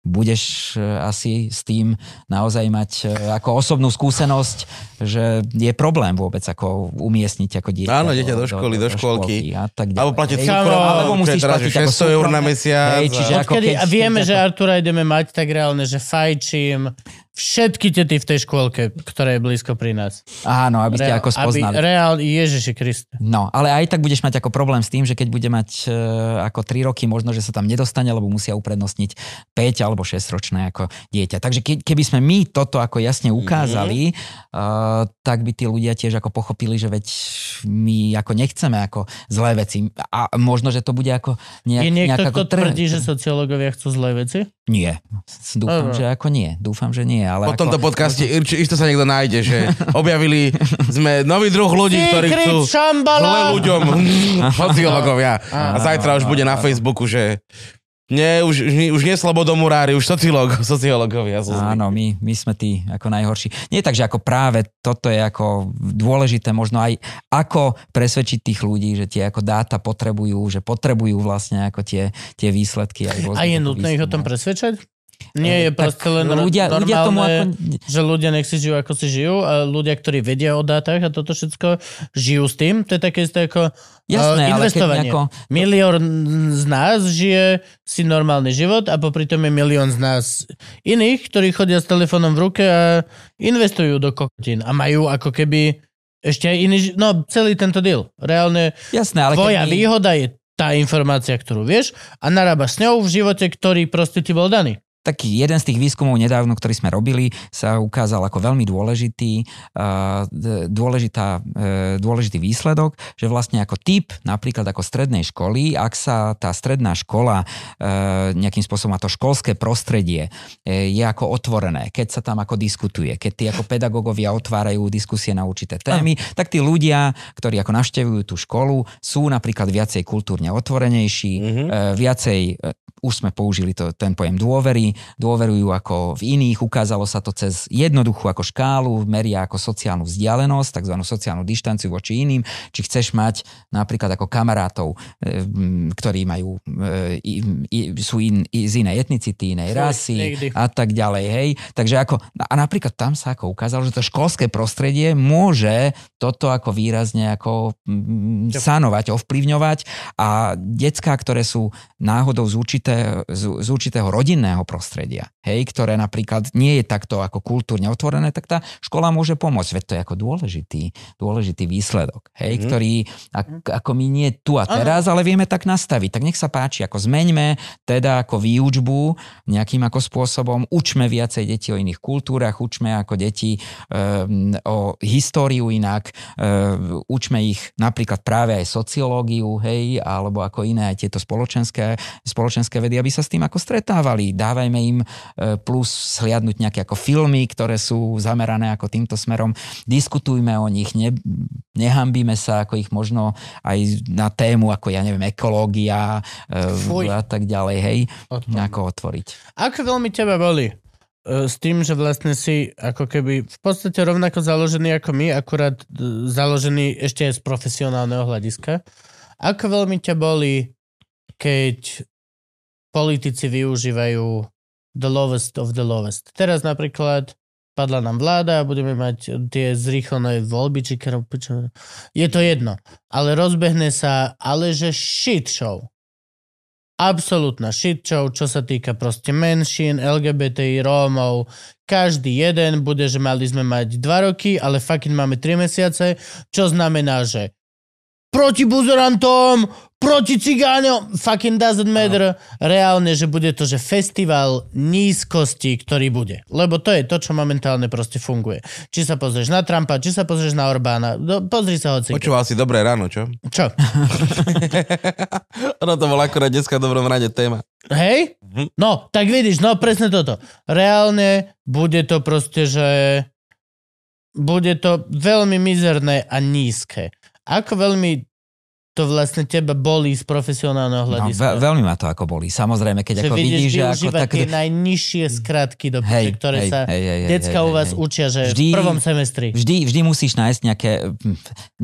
budeš e, asi s tým naozaj mať e, ako osobnú skúsenosť, že je problém vôbec ako umiestniť ako dieťa. Áno, dieťa do školy, do škôlky. a tak ďalej. Alebo platiť Hej. súkromné, alebo musíš platiť ako 600 eur na mesiac. Hej, čiže a- ako Odkedy, keď- a vieme, keď že Artura ideme mať tak reálne, že fajčím všetky tety v tej škôlke, ktorá je blízko pri nás. Áno, aby ste Reál- ako spoznali. Aby, reál, Ježiši Kriste. No, ale aj tak budeš mať ako problém s tým, že keď bude mať e, ako 3 roky, možno, že sa tam nedostane, lebo musia uprednostniť 5 alebo 6 ročné ako dieťa. Takže ke, keby sme my toto ako jasne ukázali, mm-hmm. uh, tak by tí ľudia tiež ako pochopili, že veď my ako nechceme ako zlé veci. A možno, že to bude ako nejak, Je niekto, nejak kto ako trend. tvrdí, že sociológovia chcú zlé veci? Nie. Dúfam, Dobre. že ako nie. Dúfam, že nie. Ale Po ako... tomto podcaste isto, isto sa niekto nájde, že objavili sme nový druh ľudí, ktorí chcú zle ľuďom, <laughs> sociológovia. A zajtra už bude na Facebooku, že Nie, už, už, nie- už nie slobodomurári, už sociológ, <laughs> sociológovia. sú. Áno, my, my sme tí ako najhorší. Nie tak, že ako práve toto je ako dôležité možno aj ako presvedčiť tých ľudí, že tie ako dáta potrebujú, že potrebujú vlastne ako tie, tie výsledky. Aj A je nutné ich o tom presvedčať? Nie je proste len ľudia, normálne, ľudia tomu ako... že ľudia nech si žijú, ako si žijú a ľudia, ktorí vedia o dátach a toto všetko, žijú s tým. To je také isté ako Jasné, eh, ale keď investovanie. nejako... Milión z nás žije si normálny život a popri tom je milión z nás iných, ktorí chodia s telefónom v ruke a investujú do kokotín a majú ako keby ešte aj iný, no celý tento deal. Reálne Jasné, ale tvoja keď my... výhoda je tá informácia, ktorú vieš a narábaš s ňou v živote, ktorý proste ti bol daný. Taký jeden z tých výskumov nedávno, ktorý sme robili, sa ukázal ako veľmi dôležitý, dôležitá, uh, dôležitý výsledok, že vlastne ako typ, napríklad ako strednej školy, ak sa tá stredná škola uh, nejakým spôsobom a to školské prostredie uh, je ako otvorené, keď sa tam ako diskutuje, keď tí ako pedagógovia otvárajú diskusie na určité témy, tak tí ľudia, ktorí ako navštevujú tú školu, sú napríklad viacej kultúrne otvorenejší, Mhm. e, viacej, e, už sme použili to, ten pojem dôvery, dôverujú ako v iných, ukázalo sa to cez jednoduchú ako škálu, meria ako sociálnu vzdialenosť, tzv. sociálnu dištanciu voči iným, či chceš mať napríklad ako kamarátov, e, ktorí majú, e, sú in, z inej etnicity, inej rasy a tak ďalej, hej. Takže ako, a napríklad tam sa ako ukázalo, že to školské prostredie môže toto ako výrazne ako sanovať, ovplyvňovať a decká, ktoré sú náhodou z, určité, z, z určitého rodinného prostredia, hej, ktoré napríklad nie je takto ako kultúrne otvorené, tak tá škola môže pomôcť. Veď to je ako dôležitý, dôležitý výsledok, hej, Mhm. ktorý ako, ako my nie tu a teraz, ale vieme tak nastaviť. Tak nech sa páči, ako zmeňme teda ako výučbu nejakým ako spôsobom, učme viacej deti o iných kultúrach, učme ako deti um, o históriu inak, um, učme ich napríklad práve aj sociológiu, hej, alebo ako iné aj tieto spoločenské, spoločenské vedy, aby sa s tým ako stretávali. Dávajme im e, plus sliadnúť nejaké ako filmy, ktoré sú zamerané ako týmto smerom. Diskutujme o nich, ne, nehambíme sa ako ich možno aj na tému ako ja neviem, ekológia Fuj. e, a tak ďalej, hej, Odpad. nejako otvoriť. Ako veľmi teba boli? E, S tým, že vlastne si ako keby v podstate rovnako založený ako my, akurát založený ešte aj z profesionálneho hľadiska. Ako veľmi ťa boli, keď politici využívajú the lowest of the lowest. Teraz napríklad padla nám vláda a budeme mať tie zrýchlené voľby, či čo- je to jedno. Ale rozbehne sa, ale že shit show. Absolútna shit show, čo sa týka proste menšín, LGBTI, Rómov. Každý jeden bude, že mali sme mať dva roky, ale fucking máme tri mesiace, čo znamená, že proti buzerantom, proti cigáňom, fucking doesn't matter. Reálne, že bude to, že festival nízkosti, ktorý bude. Lebo to je to, čo momentálne proste funguje. Či sa pozrieš na Trumpa, či sa pozrieš na Orbána, no, pozri sa hoci. Počúval si dobré ráno, čo? Čo? <laughs> ono to bola akorát dneska dobrom rade téma. Hej? Mhm. No, tak vidíš, no presne toto. Reálne bude to proste, že bude to veľmi mizerné a nízke. Ako veľmi to vlastne teba bolí z profesionálneho No, hľadiska? ve- veľmi ma to ako boli. Samozrejme, keď že ako vidíš vidíš, že ako tak... tie najnižšie skratky do Hej, ktoré hej, sa hej, hej, decka hej, u vás hej. učia, že Vždy- v prvom semestri. Vždy, vždy musíš nájsť nejaké, hm,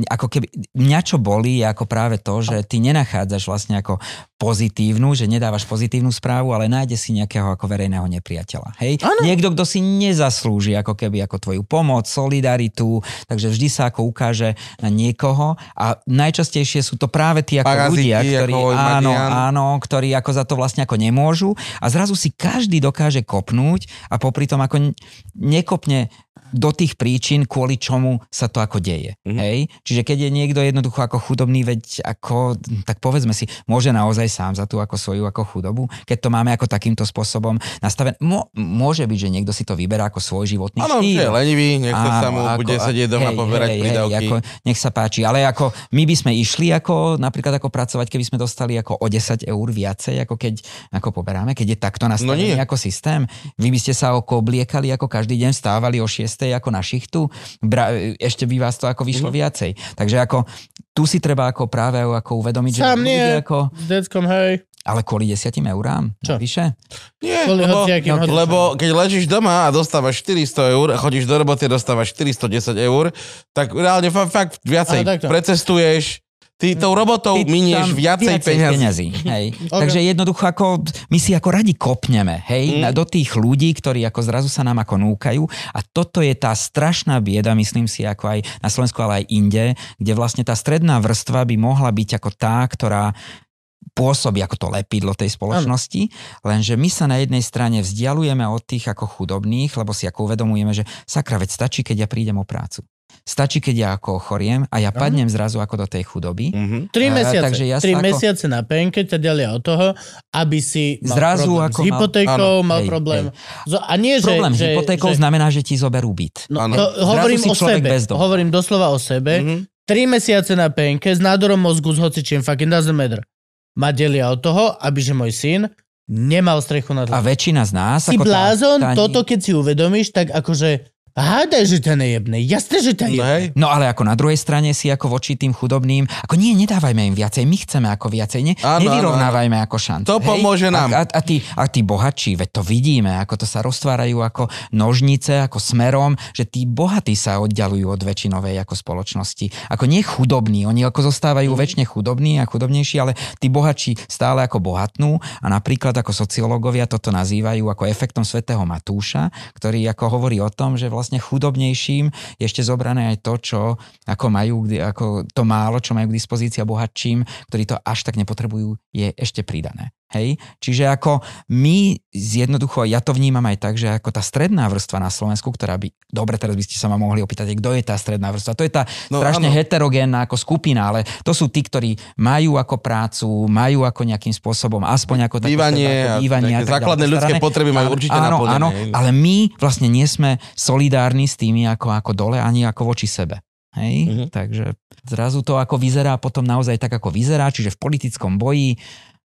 ako keby, mňa čo bolí je ako práve to, že ty nenachádzaš vlastne ako pozitívnu, že nedávaš pozitívnu správu, ale nájde si nejakého ako verejného nepriateľa. Hej? Áno. Niekto, kto si nezaslúži ako keby ako tvoju pomoc, solidaritu, takže vždy sa ako ukáže na niekoho a najčastejšie sú to práve tí ako Paraziti, ľudia, ktorí, ako áno, áno, ktorí ako za to vlastne ako nemôžu a zrazu si každý dokáže kopnúť a popri tom ako nekopne do tých príčin, kvôli čomu sa to ako deje. Mhm. Hej? Čiže keď je niekto jednoducho ako chudobný, veď ako, tak povedzme si, môže naozaj sám za tú ako svoju ako chudobu, keď to máme ako takýmto spôsobom nastavené. Mo, môže byť, že niekto si to vyberá ako svoj životný Áno, štýl. že je lenivý, nechce sa mu, Áno, bude sedieť doma hej, poberať hej, prídavky. Hej, ako, nech sa páči, ale ako my by sme išli ako napríklad ako pracovať, keby sme dostali ako o 10 eur viacej, ako keď ako poberáme, keď je takto nastavený nie. ako systém. Vy by ste sa ako obliekali, ako každý deň stávali o 6 ako na šichtu, Bra, ešte by vás to ako vyšlo Mhm. viacej. Takže ako tu si treba ako práve ako uvedomiť, že Sám ľudia nie. ako S deckom, hej. Ale kvôli 10 eurám? Čo? Vyše? Nie, Kvôli lebo, hociakým hodinám. lebo keď ležíš doma a dostávaš 400 eur a chodíš do roboty a dostávaš 410 eur, tak reálne fa- fakt viacej takto. precestuješ, ty tou robotou Ty minieš tam viacej peňazí. peňazí. Hej. <laughs> Ok. Takže jednoducho ako, my si ako radi kopneme, hej, mm. do tých ľudí, ktorí ako zrazu sa nám ako núkajú a toto je tá strašná bieda, myslím si, ako aj na Slovensku, ale aj inde, kde vlastne tá stredná vrstva by mohla byť ako tá, ktorá pôsobí ako to lepidlo tej spoločnosti, lenže my sa na jednej strane vzdialujeme od tých ako chudobných, lebo si ako uvedomujeme, že sakra, veď stačí, keď ja prídem o prácu. Stačí, keď ja ako ochoriem a ja padnem zrazu ako do tej chudoby. Mhm. Tri A, mesiace. takže ja tri ako- mesiace na penke ťa delia od toho, aby si mal Zrazu problém ako s mal- hypotékou, áno, mal hej, problém. Zo- A nie, že... Problém s že, hypotékou že, znamená, že ti zoberú byt. No, Áno. to hovorím o sebe. Hovorím doslova o sebe. Mhm. Tri mesiace na penke s nádorom mozgu s hocičím, fucking doesn't matter. Ma delia od toho, aby že môj syn nemal strechu nad A hlavou. väčšina z nás... Si ako tá- blázon, tá- toto keď si uvedomíš, tak akože hádaj, že ťa nejebne. Jasné, že ťa No jebne. hej. No ale ako na druhej strane si ako voči tým chudobným, ako nie, nedávajme im viacej, my chceme ako viacej, ne, Áno, nevyrovnávajme ako šance. To pomôže nám. A, a, a, tí, a tí bohatší, veď to vidíme, ako to sa roztvárajú ako nožnice, ako smerom, že tí bohatí sa oddialujú od väčšinovej ako spoločnosti. Ako nie chudobní, oni ako zostávajú väčšine chudobní a chudobnejší, ale tí bohatší stále ako bohatnú a napríklad ako sociológovia toto nazývajú ako efektom svätého Matúša, ktorý ako hovorí o tom, že vlastne chudobnejším je ešte zobrané aj to, čo ako majú, ako to málo, čo majú k dispozícii a bohatším, ktorí to až tak nepotrebujú, je ešte pridané. Hej? Čiže ako my jednoducho, ja to vnímam aj tak, že ako tá stredná vrstva na Slovensku, ktorá by, dobre, teraz by ste sa ma mohli opýtať, kto je tá stredná vrstva. To je tá No, strašne áno. heterogénna ako skupina, ale to sú tí, ktorí majú ako prácu, majú ako nejakým spôsobom aspoň ako také Bývanie bývanie nejaké tak ďalej základné ľudské postarané. potreby majú Áno, určite áno, naplnené, Áno, ale my vlastne nie sme solidárni s tými ako, ako dole, ani ako voči sebe. Hej? Mhm. Mm-hmm. Takže zrazu to ako vyzerá potom naozaj tak, ako vyzerá, čiže v politickom boji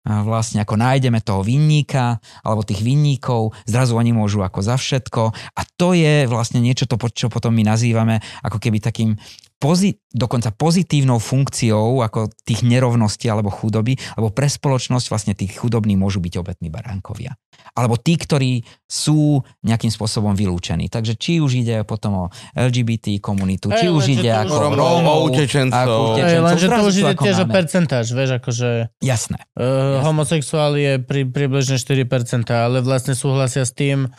vlastne ako nájdeme toho vinníka alebo tých vinníkov, zrazu oni môžu ako za všetko. A to je vlastne niečo, to, čo potom my nazývame ako keby takým pozi- dokonca pozitívnou funkciou ako tých nerovností alebo chudoby, lebo pre spoločnosť vlastne tí chudobní môžu byť obetní baránkovia. Alebo tí, ktorí sú nejakým spôsobom vylúčení. Takže či už ide potom o LGBT komunitu, či už ide ako Rómov, utečencov. lenže to už ide tiež o percentáž, vieš, akože Jasné. uh, homosexuál je pri, približne 4%, ale vlastne súhlasia s tým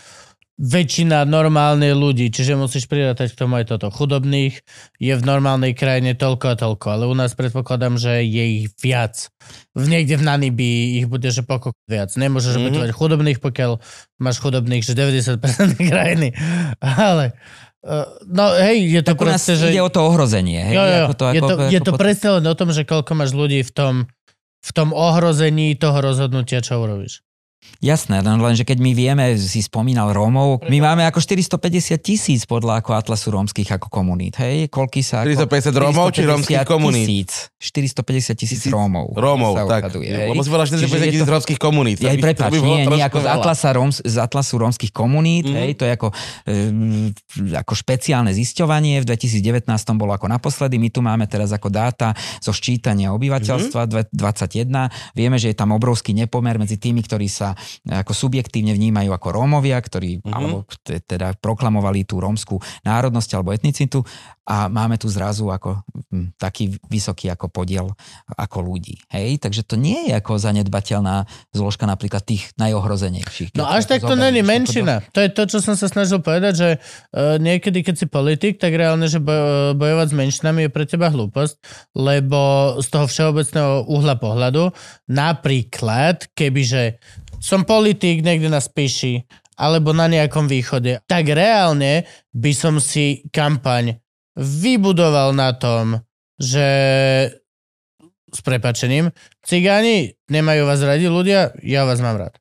väčšina normálnych ľudí, čiže musíš prirátať k tomu aj toto. Chudobných je v normálnej krajine toľko a toľko, ale u nás predpokladám, že je ich viac. V niekde v Namibii ich bude, že pokok viac. Nemôžeš mm-hmm. Mhm. chudobných, pokiaľ máš chudobných, že 90% krajiny. <laughs> Ale uh, no hej, je to Tak proste, že... ide o to ohrozenie. Hej? Jo, jo, Ako to, je ako, to, je ako to pot- presne len o tom, že koľko máš ľudí v tom, v tom ohrození toho rozhodnutia, čo urobíš. Jasné, no lenže keď my vieme, si spomínal Rómov, my máme ako 450 tisíc podľa ako Atlasu rómskych ako komunít, hej? Koľky sa... Ako, 450 Rómov či rómskych komunít? Tisíc, 450 tisíc Rómov. Rómov, tak. hej? Lebo si povedal 450 Čiže je tisíc to- rómskych komunít. Ja, by- prepáč, nie, nie, ako z. Atlasa Róms, z Atlasu rómskych komunít, mm-hmm. hej, to je ako, um, ako špeciálne zisťovanie, v 2019 bolo ako naposledy, my tu máme teraz ako dáta zo ščítania obyvateľstva mm-hmm. 21, vieme, že je tam obrovský nepomer medzi tými, ktorí sa e, ako subjektívne vnímajú ako Rómovia, ktorí Mhm. mm-hmm. alebo teda proklamovali tú rómskú národnosť alebo etnicitu a máme tu zrazu ako hm, taký vysoký ako podiel ako ľudí. Hej, takže to nie je ako zanedbateľná zložka napríklad tých najohrozenejších. No až tak to není menšina. To je to, čo som sa snažil povedať, že uh, niekedy, keď si politik, tak reálne, že boj, bojovať s menšinami je pre teba hlúposť, lebo z toho všeobecného uhla pohľadu, napríklad, kebyže som politik niekde na Spiši, alebo na nejakom východe, tak reálne by som si kampaň vybudoval na tom, že s prepačením, cigáni nemajú vás radi ľudia, ja vás mám rád.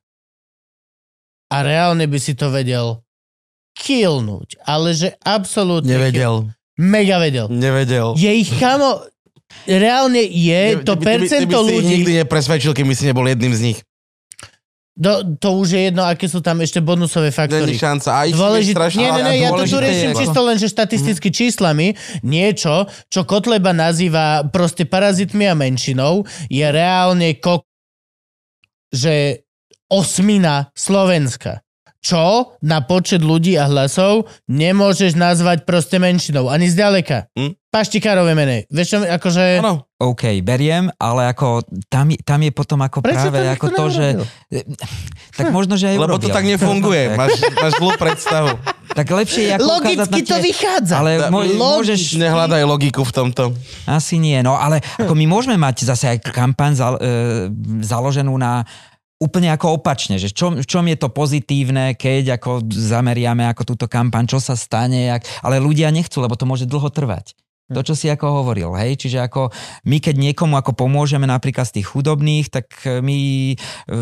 A reálne by si to vedel killnúť, ale že absolútne... Nevedel. Mega vedel. Nevedel. Je ich kamo... Reálne je to Ty by- by- percento by si ich ľudí... nikdy nepresvedčil, keby si nebol jedným z nich. Do, to už je jedno, aké sú tam ešte bonusové faktory. Není šanca. A ich Dôležité, strašne... nie, nie, nie, ja to tu riešim je- čisto len, že štatisticky číslami. Niečo, čo Kotleba nazýva proste parazitmi a menšinou, je reálne kok že osmina Slovenska. Čo na počet ľudí a hlasov nemôžeš nazvať proste menšinou, ani zďaleka. Hm? Paštikárové menej. Vieš čo, akože... Áno. OK, beriem, ale ako tam, tam je potom ako Prečo práve to ako to, že... <laughs> Tak možno, že aj Lebo to urobil. tak nefunguje. <laughs> Máš, máš zlú predstavu. Tak lepšie je ako Logicky to tie- vychádza. Ale Logicky. môžeš... Nehľadaj logiku v tomto. Asi nie, no ale ako my môžeme mať zase aj kampaň zal, e, založenú na úplne ako opačne, že čom, v čom je to pozitívne, keď ako zameriame ako túto kampaň, čo sa stane, jak, ale ľudia nechcú, lebo to môže dlho trvať. To, čo si ako hovoril, hej, čiže ako my keď niekomu ako pomôžeme napríklad z tých chudobných, tak e, my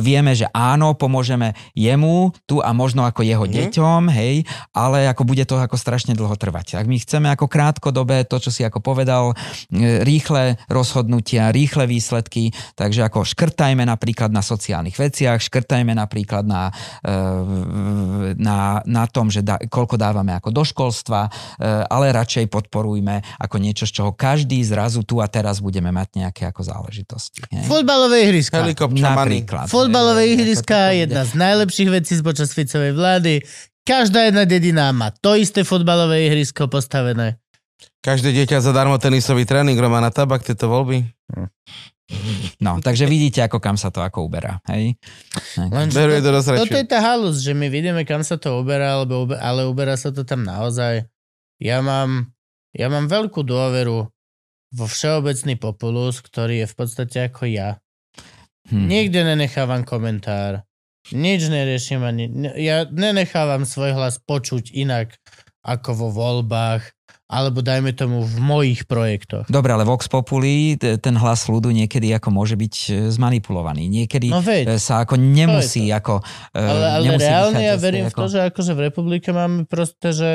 vieme, že áno, pomôžeme jemu tu a možno ako jeho Mhm. deťom, hej, ale ako bude to ako strašne dlho trvať. Tak my chceme ako krátkodobé, to, čo si ako povedal, e, rýchle rozhodnutia, rýchle výsledky, takže ako škrtajme napríklad na sociálnych veciach, škrtajme napríklad na, e, na, na tom, že dá, koľko dávame ako do školstva, ale radšej podporujme ako niečo, z čoho každý zrazu tu a teraz budeme mať nejaké ako záležitosti. hej. Futbalové ihriska. Napríklad. Futbalové hej, ihriska ako je jedna z najlepších vecí počas Ficovej vlády. Každá jedna dedina má to isté futbalové ihrisko postavené. Každé dieťa zadarmo tenisový tréning, Romana Tabak, tieto voľby. No, takže vidíte, ako kam sa to ako uberá. Hej? Lenže Beruje to, do toto je tá halus, že my vidíme, kam sa to uberá, alebo, ale uberá sa to tam naozaj. Ja mám, ja mám veľkú dôveru vo všeobecný populus, ktorý je v podstate ako ja. Hm. Nikde nenechávam komentár. Nič neriešim ani... Ja nenechávam svoj hlas počuť inak ako vo voľbách, alebo dajme tomu v mojich projektoch. Dobre, ale Vox Populi, ten hlas ľudu niekedy ako môže byť e, zmanipulovaný. Niekedy No veď, e, sa ako nemusí ako... e, ale, ale nemusí reálne ja verím v to, že akože v republike máme proste, že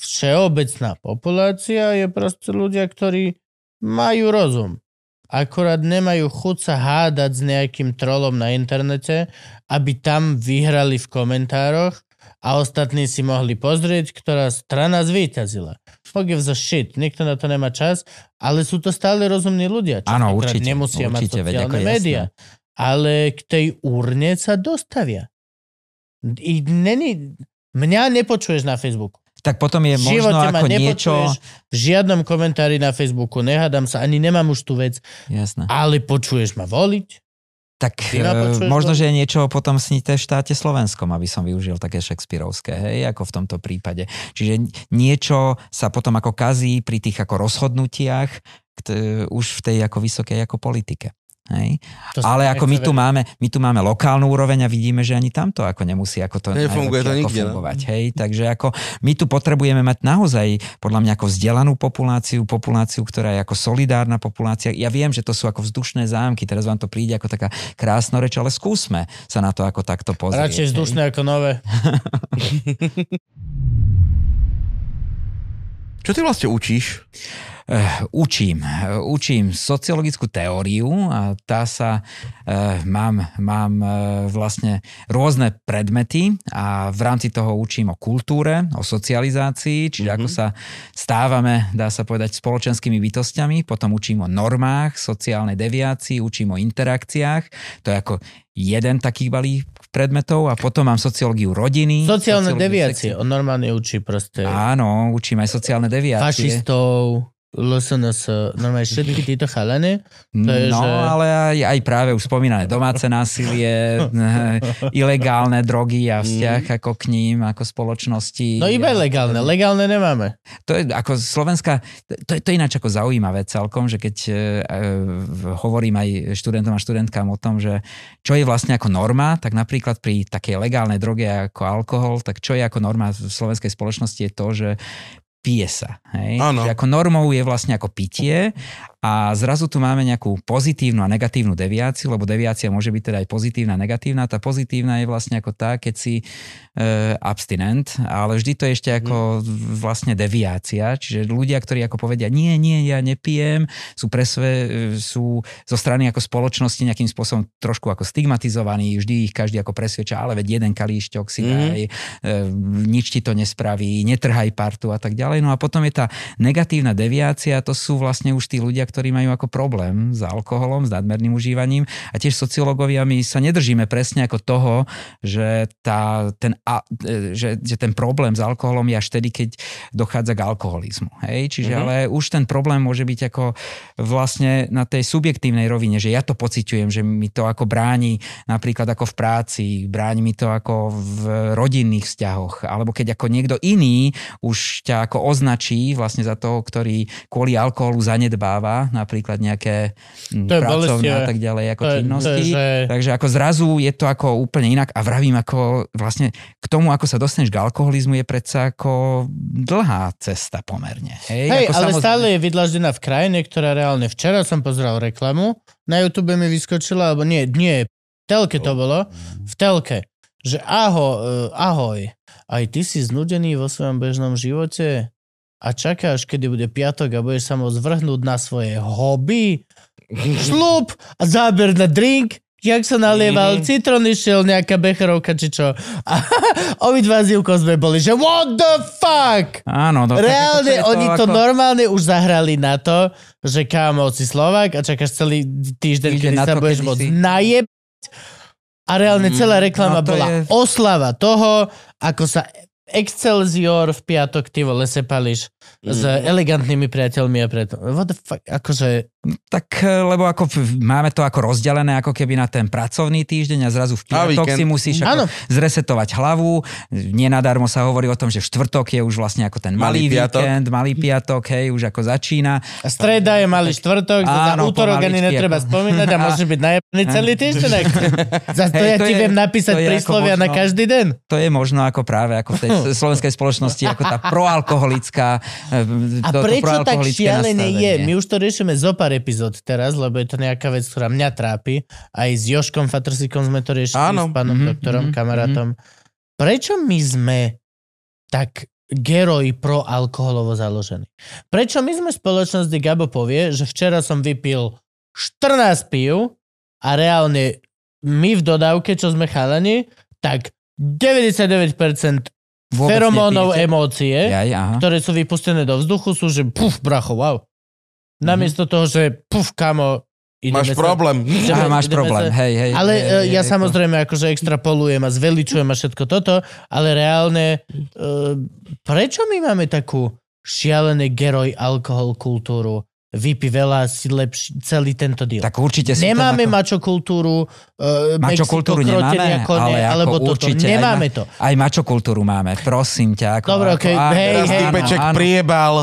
všeobecná populácia je proste ľudia, ktorí majú rozum. Akorát nemajú chuť sa hádať s nejakým trolom na internete, aby tam vyhrali v komentároch a ostatní si mohli pozrieť, ktorá strana zvíťazila. Gives a shit, nikto na to nemá čas, ale sú to stále rozumní ľudia. Áno, určite, Nemusia mať určite, veď ako sociálne jasné. médiá. Ale k tej urne sa dostavia. I není, mňa nepočuješ na Facebooku. Tak potom je V možno ako niečo... v žiadnom komentári na Facebooku, nehádam sa, ani nemám už tú vec, Jasné. ale počuješ ma voliť? Tak e, možno, že je niečo potom sníte v štáte slovenskom, aby som využil také šekspírovské, hej, ako v tomto prípade. Čiže niečo sa potom ako kazí pri tých ako rozhodnutiach už v tej ako vysokej ako politike. Hej. To Ale ako my tu, máme, my tu máme lokálnu úroveň a vidíme, že ani tamto ako nemusí ako to Nefunguje to nikde, no. fungovať. Hej. Takže ako my tu potrebujeme mať naozaj podľa mňa ako vzdelanú populáciu, populáciu, ktorá je ako solidárna populácia. Ja viem, že to sú ako vzdušné zámky, teraz vám to príde ako taká krásna reč, ale skúsme sa na to ako takto pozrieť. Radšej hej. vzdušné ako nové. <laughs> Čo ty vlastne učíš? Eh, učím. Eh, Učím sociologickú teóriu a tá sa, eh, mám, mám vlastne rôzne predmety a v rámci toho učím o kultúre, o socializácii, čiže ako sa stávame, dá sa povedať, spoločenskými bytostiami, potom učím o normách, sociálnej deviácii, učím o interakciách, to je ako jeden taký balík predmetov a potom mám sociológiu rodiny. Sociálne deviácie, on normálne učí proste Áno, učím aj sociálne deviácie. fašistov, LSNS, normálne všetky títo chalany. To je, no, že- ale aj, aj práve už spomínané domáce násilie, <laughs> ilegálne drogy a vzťah ako k ním, ako spoločnosti. No iba legálne, legálne nemáme. To je ako Slovenska, to, je- to je ináč ako zaujímavé celkom, že keď e, e, hovorím aj študentom a študentkám o tom, že čo je vlastne ako norma, tak napríklad pri takej legálnej droge ako alkohol, tak čo je ako norma v slovenskej spoločnosti je to, že pije sa. Hej? Áno. Že ako normou je vlastne ako pitie a zrazu tu máme nejakú pozitívnu a negatívnu deviáciu, lebo deviácia môže byť teda aj pozitívna a negatívna. Tá pozitívna je vlastne ako tá, keď si e, abstinent, ale vždy to je ešte ako vlastne deviácia, čiže ľudia, ktorí ako povedia, nie, nie, ja nepijem, sú, presve, e, sú zo strany ako spoločnosti nejakým spôsobom trošku ako stigmatizovaní, vždy ich každý ako presvedča, ale veď jeden kalíšťok si Mhm. daj, e, nič ti to nespraví, netrhaj partu a tak ďalej. No a potom je tá negatívna deviácia, to sú vlastne už tí ľudia, ktorí majú ako problém s alkoholom, s nadmerným užívaním a tiež sociológovia my sa nedržíme presne ako toho, že, tá, ten, a, e, že, že ten problém s alkoholom je až vtedy, keď dochádza k alkoholizmu. Hej? Čiže mm-hmm. ale už ten problém môže byť ako vlastne na tej subjektívnej rovine, že ja to pociťujem, že mi to ako bráni napríklad ako v práci, bráni mi to ako v rodinných vzťahoch, alebo keď ako niekto iný už ťa ako označí vlastne za toho, ktorý kvôli alkoholu zanedbáva napríklad nejaké to pracovné a tak ďalej ako to činnosti. Je, to je, že... Takže ako zrazu je to ako úplne inak a vravím ako vlastne k tomu, ako sa dostaneš k alkoholizmu je predsa ako dlhá cesta pomerne. Hej, Hej ako ale samozrejme... stále je vydlaždená v krajine, ktorá reálne včera som pozeral reklamu, na YouTube mi vyskočila, alebo nie, nie, v telke to bolo, v telke, že aho, uh, ahoj, aj ty si znudený vo svojom bežnom živote a čakáš, kedy bude piatok a budeš sa môcť vrhnúť na svoje hobby, <laughs> šlup a záber na drink jak sa nalieval mm-hmm. citrón, išiel nejaká becherovka, či čo. A <laughs> obidva Ivkou sme boli, že what the fuck? Áno. No, Reálne, to oni to, ako... normálne už zahrali na to, že kámo, si Slovak a čakáš celý týždeň, kedy sa to, budeš môcť si... najeb a reálne celá mm, reklama no, bola je... oslava toho, ako sa Excelsior v piatok, ty vole, sepališ mm. s elegantnými priateľmi a preto. What the fuck, akože... Tak, e, lebo ako máme to ako rozdelené ako keby na ten pracovný týždeň a zrazu v piatok si musíš ako zresetovať hlavu. Nenadarmo sa hovorí o tom, že v štvrtok je už vlastne ako ten malý, malý víkend, malý piatok, hej, už ako začína. A streda je malý štvrtok, za útorok ani netreba spomínať a <laughs> môže byť najebný celý týždeň. za to hey, ja to ti je, viem napísať príslovia na každý deň. To je možno ako práve ako v tej <laughs> slovenskej spoločnosti ako tá proalkoholická A to, prečo to tak šialené je? My už to riešime zo pár epizód teraz, lebo je to nejaká vec, ktorá mňa trápi. Aj s Joškom Fatrsikom sme to riešili, Áno. s pánom mm-hmm, doktorom, mm-hmm, kamarátom. Prečo my sme tak geroj pro alkoholovo založený? Prečo my sme spoločnosť, kde Gabo povie, že včera som vypil 14 pív a reálne my v dodávke, čo sme chalani, tak 99% Vôbec feromónov nepijete? emócie, Jaj, aha. ktoré sú vypustené do vzduchu, sú, že puf, bracho, wow. Namiesto mm-hmm. toho, že puf, kamo, Máš sa, problém. <laughs> Že, Aha, máš problém, sa, hej, hej. Ale hej, hej, ja hej, samozrejme hej. akože extrapolujem a zveličujem a všetko toto, ale reálne uh, prečo my máme takú šialené geroj alkohol kultúru? Vypi veľa, si lepší, celý tento diel. Tak určite si Nemáme ako... mačokultúru, uh, mačokultúru nemáme, kone, ale alebo toto. Určite nemáme aj, to. Aj mačokultúru máme, prosím ťa. Ako, Dobre, okay. ako, hej, hej, hej, priebal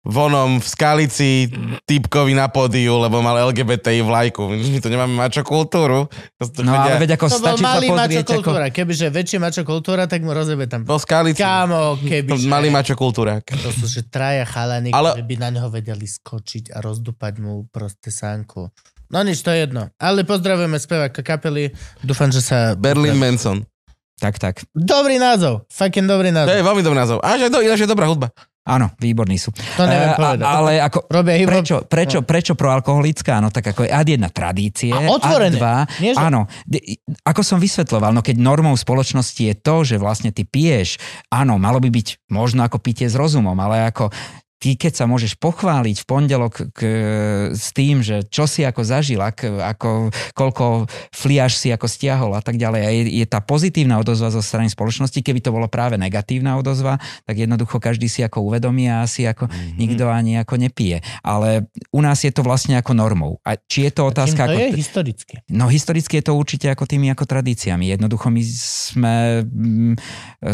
vonom v Skalici typkovi na pódiu, lebo mal LGBTI vlajku. My tu nemáme mačo kultúru. No ale veď ako to stačí malý mačo kultúra. Ako... Kebyže väčšie mačo kultúra, tak mu rozebe tam. Po Skalici. Kámo, kebyže. Malý mačo kultúra. To sú že traja chalani, ale... ktorí by na neho vedeli skočiť a rozdupať mu proste sánku. No nič, to je jedno. Ale pozdravujeme speváka kapely. Dúfam, že sa... Berlin Manson. Tak, tak. Dobrý názov. Fucking dobrý názov. To je veľmi dobrý názov. A že to, je dobrá hudba. Áno, výborní sú. To neviem uh, Ale ako, Robia prečo, prečo, no. prečo proalkoholická? No tak ako je ad jedna tradície. A otvorené. Ad dva, Nie, že... Áno, ako som vysvetloval, no keď normou spoločnosti je to, že vlastne ty piješ, áno, malo by byť možno ako pitie s rozumom, ale ako ty keď sa môžeš pochváliť v pondelok k, s tým, že čo si ako zažil, ak, ako, koľko fliaž si ako stiahol a tak ďalej. A je, je tá pozitívna odozva zo strany spoločnosti, keby to bolo práve negatívna odozva, tak jednoducho každý si ako uvedomí a asi ako mm-hmm. nikto ani ako nepije. Ale u nás je to vlastne ako normou. A či je to otázka... to ako, je historicky. No historicky je to určite ako tými ako tradíciami. Jednoducho my sme, mm,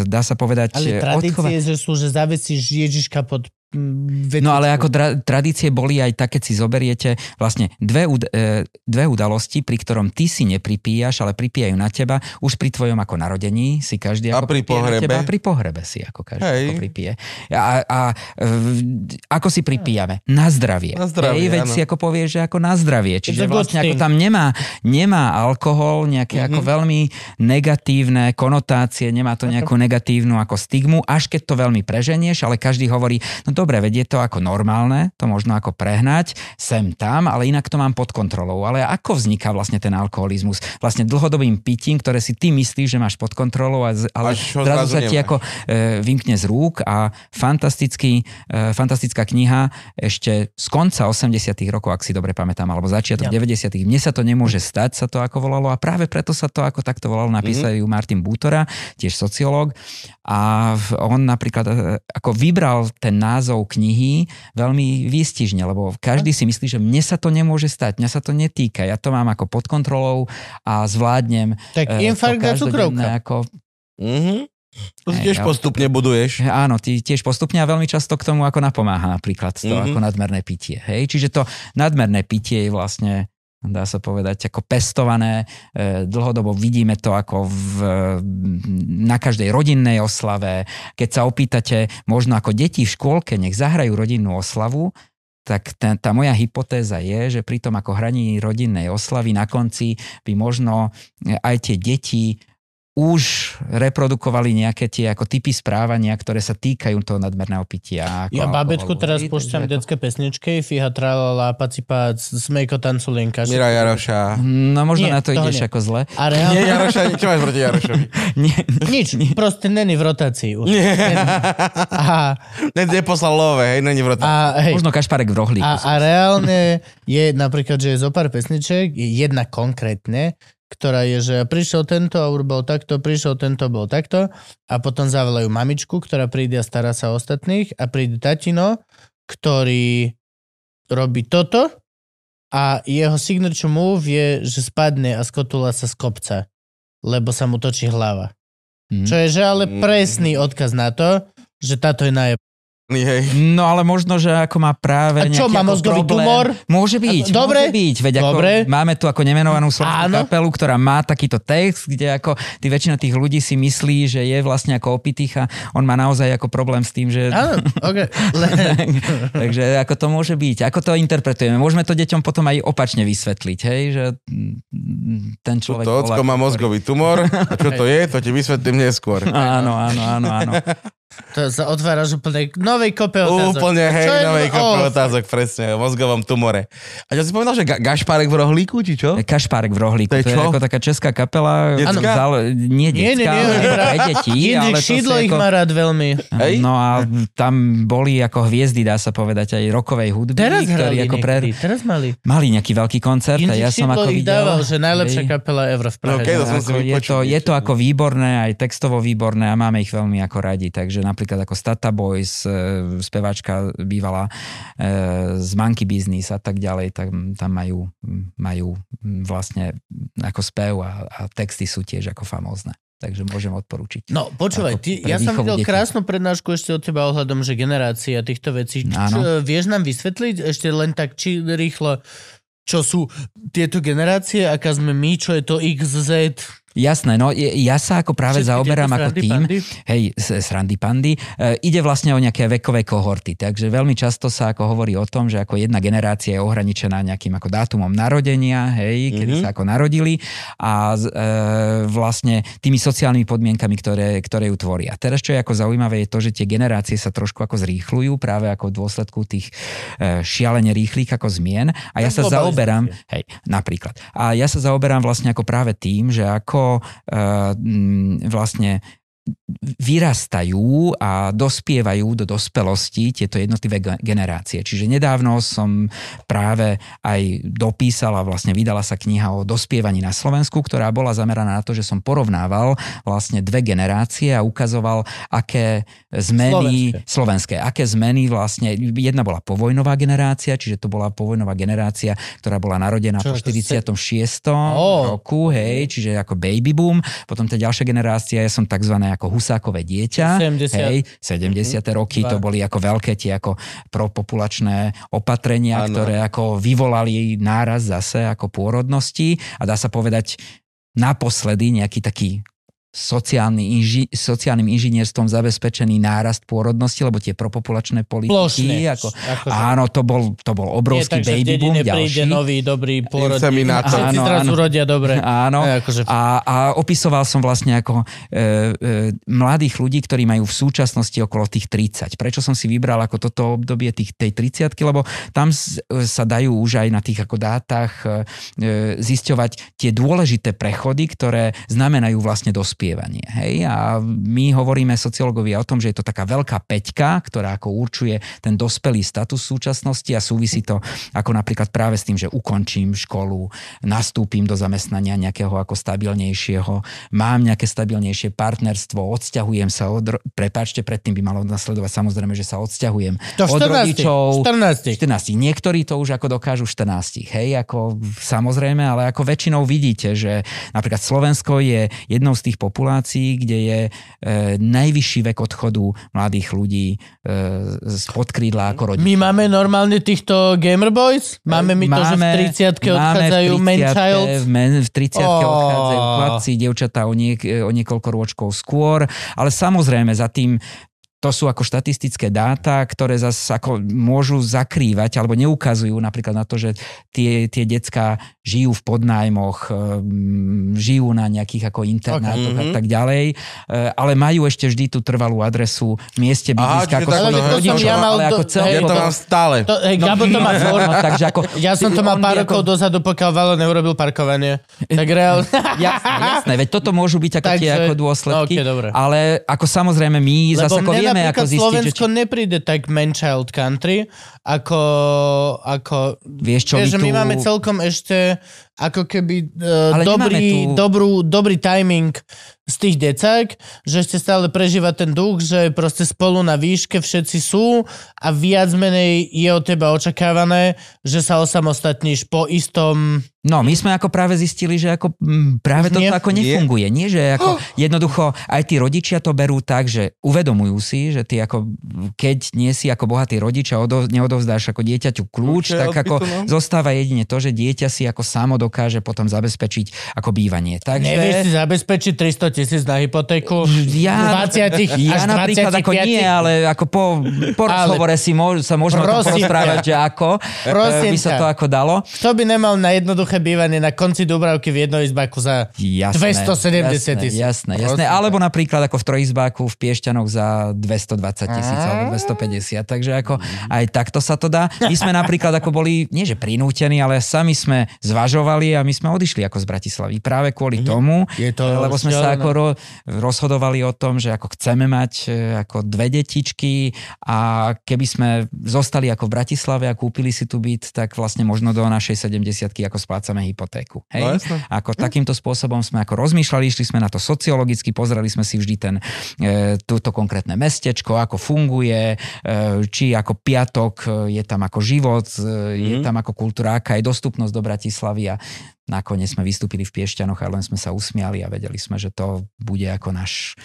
dá sa povedať... Ale tradície, odchova... že sú, že zavesíš Ježiška pod Vetičku. No ale ako tra- tradície boli aj také, keď si zoberiete vlastne dve, ud- e, dve udalosti, pri ktorom ty si nepripíjaš, ale pripíjajú na teba. Už pri tvojom ako narodení si každý a ako pri pohrebe. Na teba, a pri pohrebe si ako každý Hej. ako pripije. A, a e, ako si pripíjame? Na zdravie. Na zdravie, Hej, veď si ako povieš, že ako na zdravie. Čiže vlastne ako tam nemá, nemá alkohol, nejaké mm-hmm. ako mhm. veľmi negatívne konotácie, nemá to nejakú negatívnu ako stigmu, až keď to veľmi preženieš, ale každý hovorí, no dobre, veď je to ako normálne, to možno ako prehnať, sem tam, ale inak to mám pod kontrolou. Ale ako vzniká vlastne ten alkoholizmus? Vlastne dlhodobým pitím, ktoré si ty myslíš, že máš pod kontrolou, ale zrazu sa ti ako e, vymkne z rúk a fantastický, e, fantastická kniha ešte z konca 80 rokov, ak si dobre pamätám, alebo začiatok ja. 90 Mne sa to nemôže stať, sa to ako volalo a práve preto sa to ako takto volalo, napísal mm-hmm. Martin Bútora, tiež sociológ a on napríklad e, ako vybral ten názov knihy veľmi výstižne, lebo každý si myslí, že mne sa to nemôže stať, mňa sa to netýka, ja to mám ako pod kontrolou a zvládnem. Tak e, infarkt a cukrovka. Ako... Mm-hmm. To si tiež postupne buduješ. Áno, ty tiež postupne a veľmi často k tomu ako napomáha napríklad to mm-hmm. ako nadmerné pitie. Hej? Čiže to nadmerné pitie je vlastne dá sa povedať, ako pestované. E, dlhodobo vidíme to ako v, na každej rodinnej oslave. Keď sa opýtate, možno ako deti v škôlke, nech zahrajú rodinnú oslavu, tak tá, tá moja hypotéza je, že pri tom ako hraní rodinnej oslavy na konci by možno aj tie deti už reprodukovali nejaké tie ako typy správania, ktoré sa týkajú toho nadmerného pitia. Ako ja babetku teraz púšťam detské pesničky, Fiha tralala, pacipác, smejko tanculinka. Mira Jaroša. No možno Nie, na to ideš ne. ako zle. A reálne... Nie, Jaroša, čo máš proti Jarošovi? <laughs> Nie. Nič, proste není v rotácii. Už. Nie. <laughs> A... Neposlal love, hej, není v rotácii. A, hej. Možno kašparek v rohlíku. A, a reálne je napríklad, že je zo pár pesniček, jedna konkrétne, ktorá je, že prišiel tento a urobil takto, prišiel tento, bol takto a potom zavolajú mamičku, ktorá príde a stará sa o ostatných a príde tatino, ktorý robí toto a jeho signature move je, že spadne a skotula sa z kopca, lebo sa mu točí hlava. Mm. Čo je, že ale presný odkaz na to, že táto je najeb Hej. No ale možno, že ako má práve A čo, má mozgový problém. tumor? Môže byť, Dobre. môže byť. Veď ako Dobre. máme tu ako nemenovanú slovenskú kapelu, ktorá má takýto text, kde ako tí väčšina tých ľudí si myslí, že je vlastne ako opitých a on má naozaj ako problém s tým, že... Áno, okay. <laughs> Takže ako to môže byť? Ako to interpretujeme? Môžeme to deťom potom aj opačne vysvetliť, hej? Že ten človek... To má mozgový tumor a čo to je, to ti vysvetlím neskôr. Áno, áno, áno, áno. To sa otváraš úplne novej kope otázok. Úplne, hej, novej kope oh. otázok, presne, o mozgovom tumore. A čo si povedal, že Ga- Gašpárek v rohlíku, či čo? Gašpárek v rohlíku, to je, čo? to je ako taká česká kapela. Detská? Zal, nie detská, nie, nie, nie, ale pre deti. ale Šidlo ich ako... má rád veľmi. Hej? No a tam boli ako hviezdy, dá sa povedať, aj rokovej hudby. Teraz ktorí ako pre... teraz mali. Mali nejaký veľký koncert a ja som ako videl. dával, že najlepšia hej. kapela ever v Prahe. No, okay, to som ako, je, to, je to ako výborné, aj textovo výborné a máme ich veľmi ako radi. Takže napríklad ako Stata Boys, e, speváčka bývala e, z Monkey Business a tak ďalej, tak tam majú, majú vlastne ako spev a, a texty sú tiež ako famózne. Takže môžem odporúčiť. No, počúvaj, ty, ja som videl deti. krásnu prednášku ešte od teba ohľadom, že generácia týchto vecí. Čo, vieš nám vysvetliť ešte len tak, či rýchlo, čo sú tieto generácie, aká sme my, čo je to XZ, Jasné, no ja sa ako práve Všetky zaoberám ako tým, pandy? hej, srandy pandy, e, ide vlastne o nejaké vekové kohorty, takže veľmi často sa ako hovorí o tom, že ako jedna generácia je ohraničená nejakým ako dátumom narodenia, hej, mm-hmm. kedy mhm. sa ako narodili a e, vlastne tými sociálnymi podmienkami, ktoré, ktoré ju tvoria. Teraz, čo je ako zaujímavé, je to, že tie generácie sa trošku ako zrýchľujú práve ako v dôsledku tých e, šialene rýchlych ako zmien a ja sa zaoberám, hej, napríklad, a ja sa zaoberám vlastne ako práve tým, že ako uh, vlastne vyrastajú a dospievajú do dospelosti tieto jednotlivé generácie. Čiže nedávno som práve aj dopísala, vlastne vydala sa kniha o dospievaní na Slovensku, ktorá bola zameraná na to, že som porovnával vlastne dve generácie a ukazoval, aké zmeny slovenské, slovenské aké zmeny vlastne, jedna bola povojnová generácia, čiže to bola povojnová generácia, ktorá bola narodená Čo, po 46. Oh. roku, hej, čiže ako baby boom, potom tá ďalšia generácia, ja som takzvané ako husákové dieťa. 70. Hej, 70. Mm-hmm. roky to boli ako veľké tie ako propopulačné opatrenia, ano. ktoré ako vyvolali náraz zase ako pôrodnosti a dá sa povedať naposledy nejaký taký sociálny inži, sociálnym inžinierstvom zabezpečený nárast pôrodnosti, lebo tie propopulačné politiky, Plošne. ako, Akože- áno, to bol, to bol obrovský Nie, baby boom, ďalší. nový, dobrý pôrod. Inseminátor. Všetci Áno, áno. rodia dobre. Áno. Akože- A, a opisoval som vlastne ako e, e, mladých ľudí, ktorí majú v súčasnosti okolo tých 30. Prečo som si vybral ako toto obdobie tých, tej 30 lebo tam s- e, sa dajú už aj na tých ako dátach e, e, zisťovať tie dôležité prechody, ktoré znamenajú vlastne dospievanie. Hej? A my hovoríme sociológovia o tom, že je to taká veľká peťka, ktorá ako určuje ten dospelý status súčasnosti a súvisí to ako napríklad práve s tým, že ukončím školu, nastúpim do zamestnania nejakého ako stabilnejšieho, mám nejaké stabilnejšie partnerstvo, odsťahujem sa od... Prepáčte, predtým by malo nasledovať samozrejme, že sa odsťahujem To od 14. rodičov. 14. 14. Niektorí to už ako dokážu v 14. Hej, ako samozrejme, ale ako väčšinou vidíte, že napríklad Slovensko je jednou z tých populácií, kde je e, najvyšší vek odchodu mladých ľudí e, spod krídla ako rodičov. My máme normálne týchto Gamer Boys? Máme my to, že v 30 odchádzajú man child? V, men, v 30 Ó. odchádzajú chlapci, dievčatá o, niek, o niekoľko rôčkov skôr, ale samozrejme za tým to sú ako štatistické dáta, ktoré zase ako môžu zakrývať alebo neukazujú napríklad na to, že tie, tie decka žijú v podnájmoch, ehm, žijú na nejakých ako internátoch Ok. a tak ďalej, e, ale majú ešte vždy tú trvalú adresu v mieste bydliska, ako tak- som rodičov, ja mal ale ako hej, Ja to mám stále. To, hej, Gabo to má. No, <laughs> takže ako, Ja som to mal pár rokov dozadu, pokiaľ Valo neurobil parkovanie. Tak reálne. <laughs> Jasné, jasné, veď toto môžu byť ako tie Takže- ako dôsledky, ok, dobre. ale ako samozrejme my zase ako vieme ako že Slovensko či, nepríde tak man-child country, ako, ako vieš čo, vieš, že my my tu, máme celkom ešte ako keby uh, dobrý, tu- dobrú, dobrý timing z tých decák, že ešte stále prežíva ten duch, že proste spolu na výške všetci sú a viac menej je od teba očakávané, že sa osamostatníš po istom... No, my sme ako práve zistili, že ako mm, práve toto Nie. ako nefunguje. Nie, že ako jednoducho aj tí rodičia to berú tak, že uvedomujú si, že ty ako, keď nie si ako bohatý rodič a odo, neodovzdáš ako dieťaťu kľúč, tak ako zostáva jedine to, že dieťa si ako samo dokáže potom zabezpečiť ako bývanie. Takže... Nevieš si zabezpečiť 300 tisíc na hypotéku? Ja, 20 ja až napríklad ako 25. nie, ale ako po, po Ale- rozhovore si môž, sa môžeme Prosím porozprávať, že ako e, Prosím by sa to ako dalo. Kto by nemal na jednoduché bývanie na konci Dubravky v jednoizbaku za Jasné, 270 tisíc? Jasné, jasné. Alebo napríklad ako v trojizbáku v Piešťanoch za 220 tisíc alebo 250. Takže ako aj takto sa to dá. My sme napríklad ako boli, nie že prinútení, ale sami sme zvažovali a my sme odišli ako z Bratislavy práve kvôli tomu, Je to lebo sme sa ako ro, rozhodovali o tom, že ako chceme mať e, ako dve detičky a keby sme zostali ako v Bratislave a kúpili si tu byt, tak vlastne možno do našej 70 ako splácame hypotéku. Hej? No. Ako takýmto spôsobom sme ako rozmýšľali, išli sme na to sociologicky, pozreli sme si vždy ten, e, túto konkrétne mestečko, ako funguje, e, či ako piatok e, je tam ako život, e, je tam ako kultúra, aká je dostupnosť do Bratislavy a nakoniec sme vystúpili v Piešťanoch a len sme sa usmiali a vedeli sme, že to bude ako náš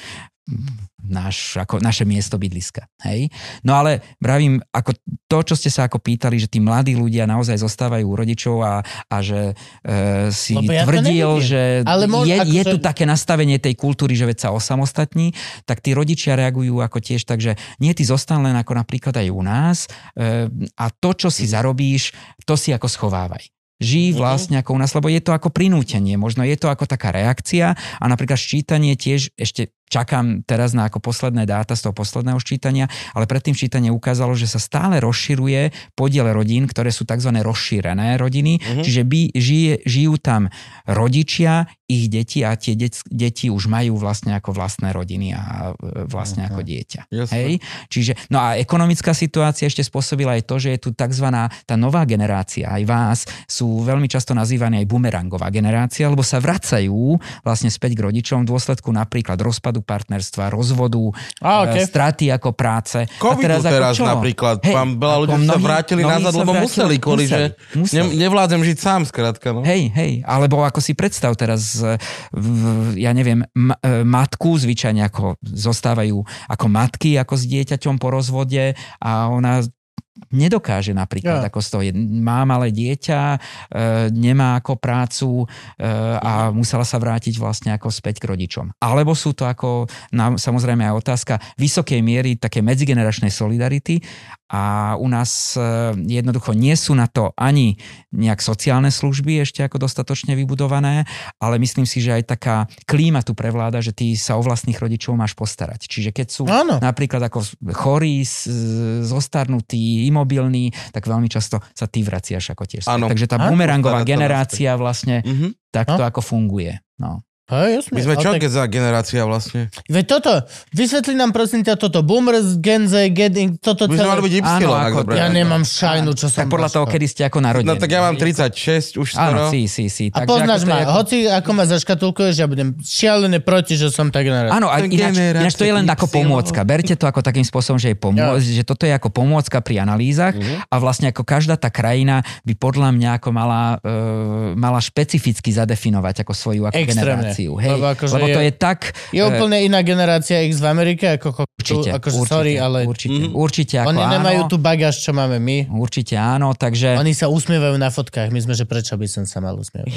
náš, ako naše miesto bydliska. Hej? No ale vravím, ako to, čo ste sa ako pýtali, že tí mladí ľudia naozaj zostávajú u rodičov a, a že e, si Lebo ja tvrdil, že Ale môž- je, je akože- tu také nastavenie tej kultúry, že veď sa osamostatní, tak tí rodičia reagujú ako tiež tak, že nie, ty zostan len ako napríklad aj u nás e, a to, čo si zarobíš, to si ako schovávaj. Žij vlastne ako u nás, lebo je to ako prinútenie, možno je to ako taká reakcia a napríklad ščítanie tiež ešte čakám teraz na ako posledné dáta z toho posledného ščítania, ale predtým ščítanie ukázalo, že sa stále rozširuje podiel rodín, ktoré sú tzv. rozšírené rodiny, Mhm. čiže by, žije, žijú tam rodičia, ich deti a tie deti, deti už majú vlastne ako vlastné rodiny a e, vlastne ako dieťa. Jasné. Hej? Čiže, no a ekonomická situácia ešte spôsobila aj to, že je tu tzv. tá nová generácia, aj vás, sú veľmi často nazývaní aj bumerangová generácia, lebo sa vracajú vlastne späť k rodičom v dôsledku napríklad rozpadu partnerstva, rozvodu, Á, e, okay. straty ako práce. Covidu ako teraz čo? napríklad. Hej, Vám veľa ľudí sa mnohí- vrátili mnohí nazad, sa lebo vrátili- museli, kvôli, že museli. ne, nevládzem žiť sám, skrátka. No. Hej, hej, alebo ako si predstav teraz, e, ja neviem, e, matku, zvyčajne ako zostávajú ako matky, ako s dieťaťom po rozvode a ona nedokáže napríklad, Ja. ako je- má malé dieťa, e, nemá ako prácu e, a musela sa vrátiť vlastne ako späť k rodičom. Alebo sú to ako, na, samozrejme aj otázka vysokej miery také medzigeneračnej solidarity a u nás e, jednoducho nie sú na to ani nejak sociálne služby ešte ako dostatočne vybudované, ale myslím si, že aj taká klíma tu prevláda, že ty sa o vlastných rodičov máš postarať. Čiže keď sú Áno. napríklad ako chorí, zostarnutí, imobilní, tak veľmi často sa ty vraciaš ako tiež. Áno. Takže tá bumerangová generácia vlastne Mhm. takto No. ako funguje. No. Hej, jasne. My sme čo tak- za generácia vlastne? Veď toto, vysvetli nám prosím ťa toto. Boomers, Gen Z, Gen toto My sme mali byť Y, Áno, ak ako- dobre. Ja nemám šajnu, čo som Tak podľa toho, kedy ste ako narodení. No tak ja mám 36 už Áno, skoro. si, si, si. A poznáš ma, ako- hoci ako ma zaškatulkuješ, ja budem šialené proti, že som tak generácia. Áno, a ináč, ináč to je len ako pomôcka. Berte to ako takým spôsobom, že, je pomô- že toto je ako pomôcka pri analýzach Mhm. a vlastne ako každá tá krajina by podľa mňa ako mala, e, mala špecificky zadefinovať ako svoju ako Extrémne. Generáciu. Hej, Lebo akože lebo to je- je tak... Je úplne iná generácia X v Amerike, ako, ko- tu, Určite, akože určite, sorry, ale určite, určite ako oni áno, nemajú tú bagáž, čo máme my. Určite áno, takže... Oni sa usmievajú na fotkách, my sme, že prečo by som sa mal usmievať.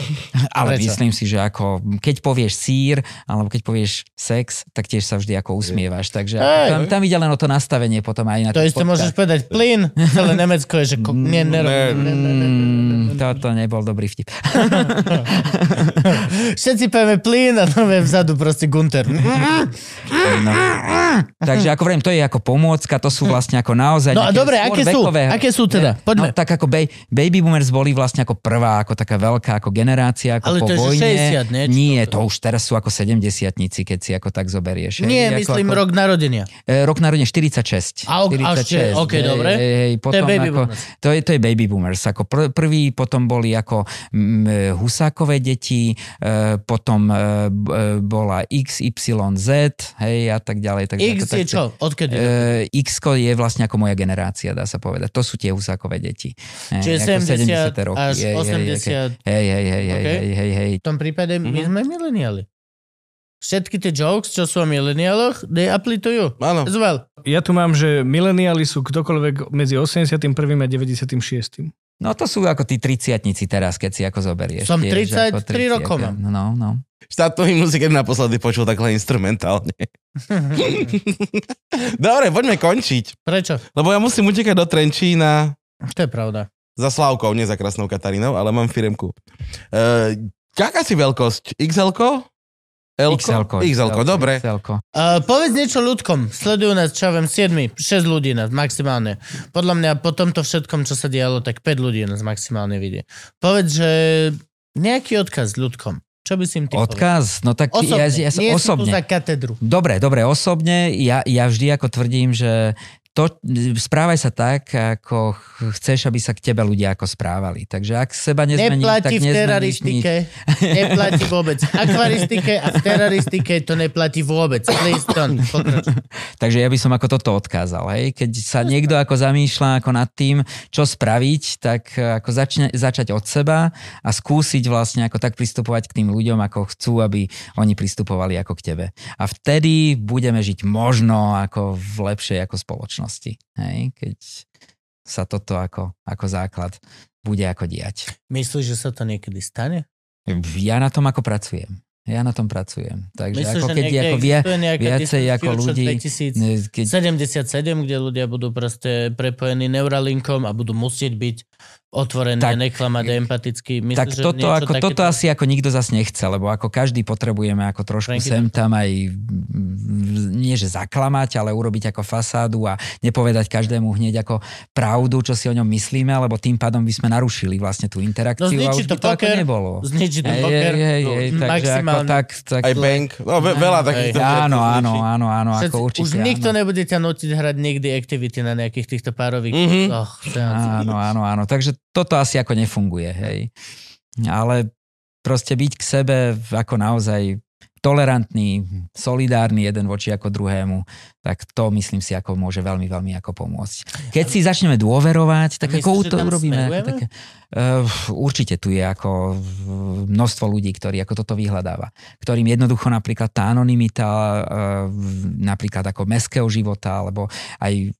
Ale Prečo? myslím si, že ako keď povieš sír, alebo keď povieš sex, tak tiež sa vždy ako usmievaš. Takže Hej. tam, tam ide len o to nastavenie potom aj na To isté môžeš povedať plyn, celé Nemecko je, že ko- nie, ne, ne, ne, ne, ne, Mm, toto nebol dobrý vtip. Všetci povieme plyn a to je vzadu proste Gunter. No. Takže ako vrem, to je ako pomôcka, to sú vlastne ako naozaj... No a dobre, aké sú? vekové- Aké sú teda? Poďme. No, tak ako ba- baby boomers boli vlastne ako prvá, ako taká veľká ako generácia, ako Ale po to vojne. 60, nie? Nie, to- už teraz sú ako 70 keď si ako tak zoberieš. hej. Nie, Ako- myslím ako, rok narodenia. E, rok narodenia 46. A, ok, a ešte, ok, hej, dobre. Hej, hej, To je potom baby ako, boomers. to, je, to je baby boomers. Ako pr- prvý potom boli ako mm, husákové deti, e, potom e, e, bola XYZ, hej, a tak ďalej. Tak, X tak, je čo? Odkedy? E, X je vlastne ako moja generácia, dá sa povedať. To sú tie husákové deti. Hej, Čiže ako 70 roky. až Hej, hej, 80. Hej, hej, hej, hej, Ok. hej, hej, hej. V tom prípade my Mhm. sme mileniali. Všetky tie jokes, čo sú o mileniáloch, they apply to you. Áno. Well. Ja tu mám, že mileniáli sú ktokoľvek medzi 81. a 96. No to sú ako tí triciatnici teraz, keď si ako zoberieš. Som tiež, 33 ako 30, rokov. No, no. Si keď naposledy počul takhle instrumentálne. <laughs> Dobre, poďme končiť. Prečo? Lebo ja musím utekať do Trenčína To je pravda. za Slavkou, nie za Krasnou Katarínou, ale mám firemku. Uh, aká si veľkosť? XL-ko? L-ko? XL-ko. XL-ko, dobre. XL-ko. Uh, povedz niečo ľudkom. Sledujú nás, čo ja viem, 7, 6 ľudí nás maximálne. Podľa mňa po tomto všetkom, čo sa dialo, tak 5 ľudí nás maximálne vidie. Povedz, že nejaký odkaz ľudkom. Čo by si im ty povedal? Odkaz? No tak Osobne. ja, ja, Nie si tu osobne. za katedru. Dobre, dobre, osobne ja, ja vždy ako tvrdím, že to, správaj sa tak, ako ch- chceš, aby sa k tebe ľudia ako správali. Takže ak seba nezmeníš, tak Neplatí v nezmeníš nič. teraristike. Neplatí vôbec. V akvaristike a v teraristike to neplatí vôbec. Please don't. Pokračuj. Takže ja by som ako toto odkázal. Hej? Keď sa niekto ako zamýšľa ako nad tým, čo spraviť, tak ako začne, začať od seba a skúsiť vlastne ako tak pristupovať k tým ľuďom, ako chcú, aby oni pristupovali ako k tebe. A vtedy budeme žiť možno ako v lepšej ako spoločnosti. Hej? Keď sa toto ako, ako základ bude ako diať. Myslíš, že sa to niekedy stane? Ja na tom ako pracujem. Ja na tom pracujem. Takže Myslíš, ako keď ako nejaká viacej ako ľudí... 2000? ne, keď, 77, kde ľudia budú proste prepojení Neuralinkom a budú musieť byť otvorené, Tak- neklamať a empaticky. Myslíš, tak že toto, ako, toto asi ako nikto zase nechce, lebo ako každý potrebujeme ako trošku Franky, sem tam aj nie že zaklamať, ale urobiť ako fasádu a nepovedať každému hneď ako pravdu, čo si o ňom myslíme, lebo tým pádom by sme narušili vlastne tú interakciu No a už to by to ako poker, nebolo. Zničí Hej, poker. hej, hej, hej, takže ako tak, tak Aj bank. No, ve- veľa takýchto. Áno, áno, áno, áno, Všetci, ako určite už nikto áno. nebude ťa nutiť hrať nikdy activity na nejakých týchto párových... Seancích. Áno, áno, áno. Takže toto asi ako nefunguje, hej. Ale proste byť k sebe ako naozaj tolerantní, solidárni jeden voči ako druhému, tak to myslím si, ako môže veľmi, veľmi ako pomôcť. Keď si začneme dôverovať, tak Myslíš, ako to urobíme? Také, uh, určite tu je ako množstvo ľudí, ktorí ako toto vyhľadáva. Ktorým jednoducho napríklad tá anonimita uh, napríklad ako meského života, alebo aj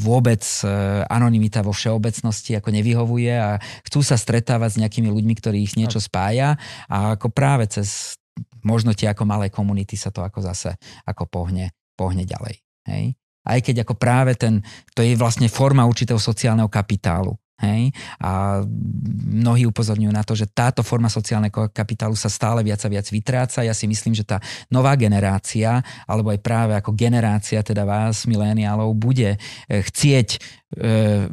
vôbec uh, anonimita vo všeobecnosti ako nevyhovuje a chcú sa stretávať s nejakými ľuďmi, ktorí ich niečo spája a ako práve cez možno tie ako malé komunity sa to ako zase ako pohne, pohne ďalej. Hej? Aj keď ako práve ten, to je vlastne forma určitého sociálneho kapitálu. Hej? A mnohí upozorňujú na to, že táto forma sociálneho kapitálu sa stále viac a viac vytráca. Ja si myslím, že tá nová generácia, alebo aj práve ako generácia teda vás, miléniálov, bude eh, chcieť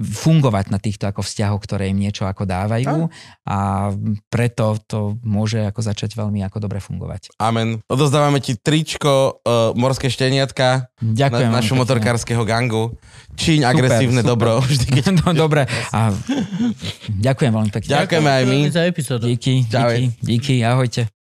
fungovať na týchto ako vzťahoch, ktoré im niečo ako dávajú a preto to môže ako začať veľmi ako dobre fungovať. Amen. Odozdávame ti tričko uh, Morské šteniatka Ďakujem. na, pekne. motorkárskeho gangu. Čiň Super, agresívne super. dobro. Vždy, keď... <laughs> no, dobre. A ďakujem veľmi pekne. Ďakujeme aj my. Za epizódu. Díky, díky, díky, ahojte.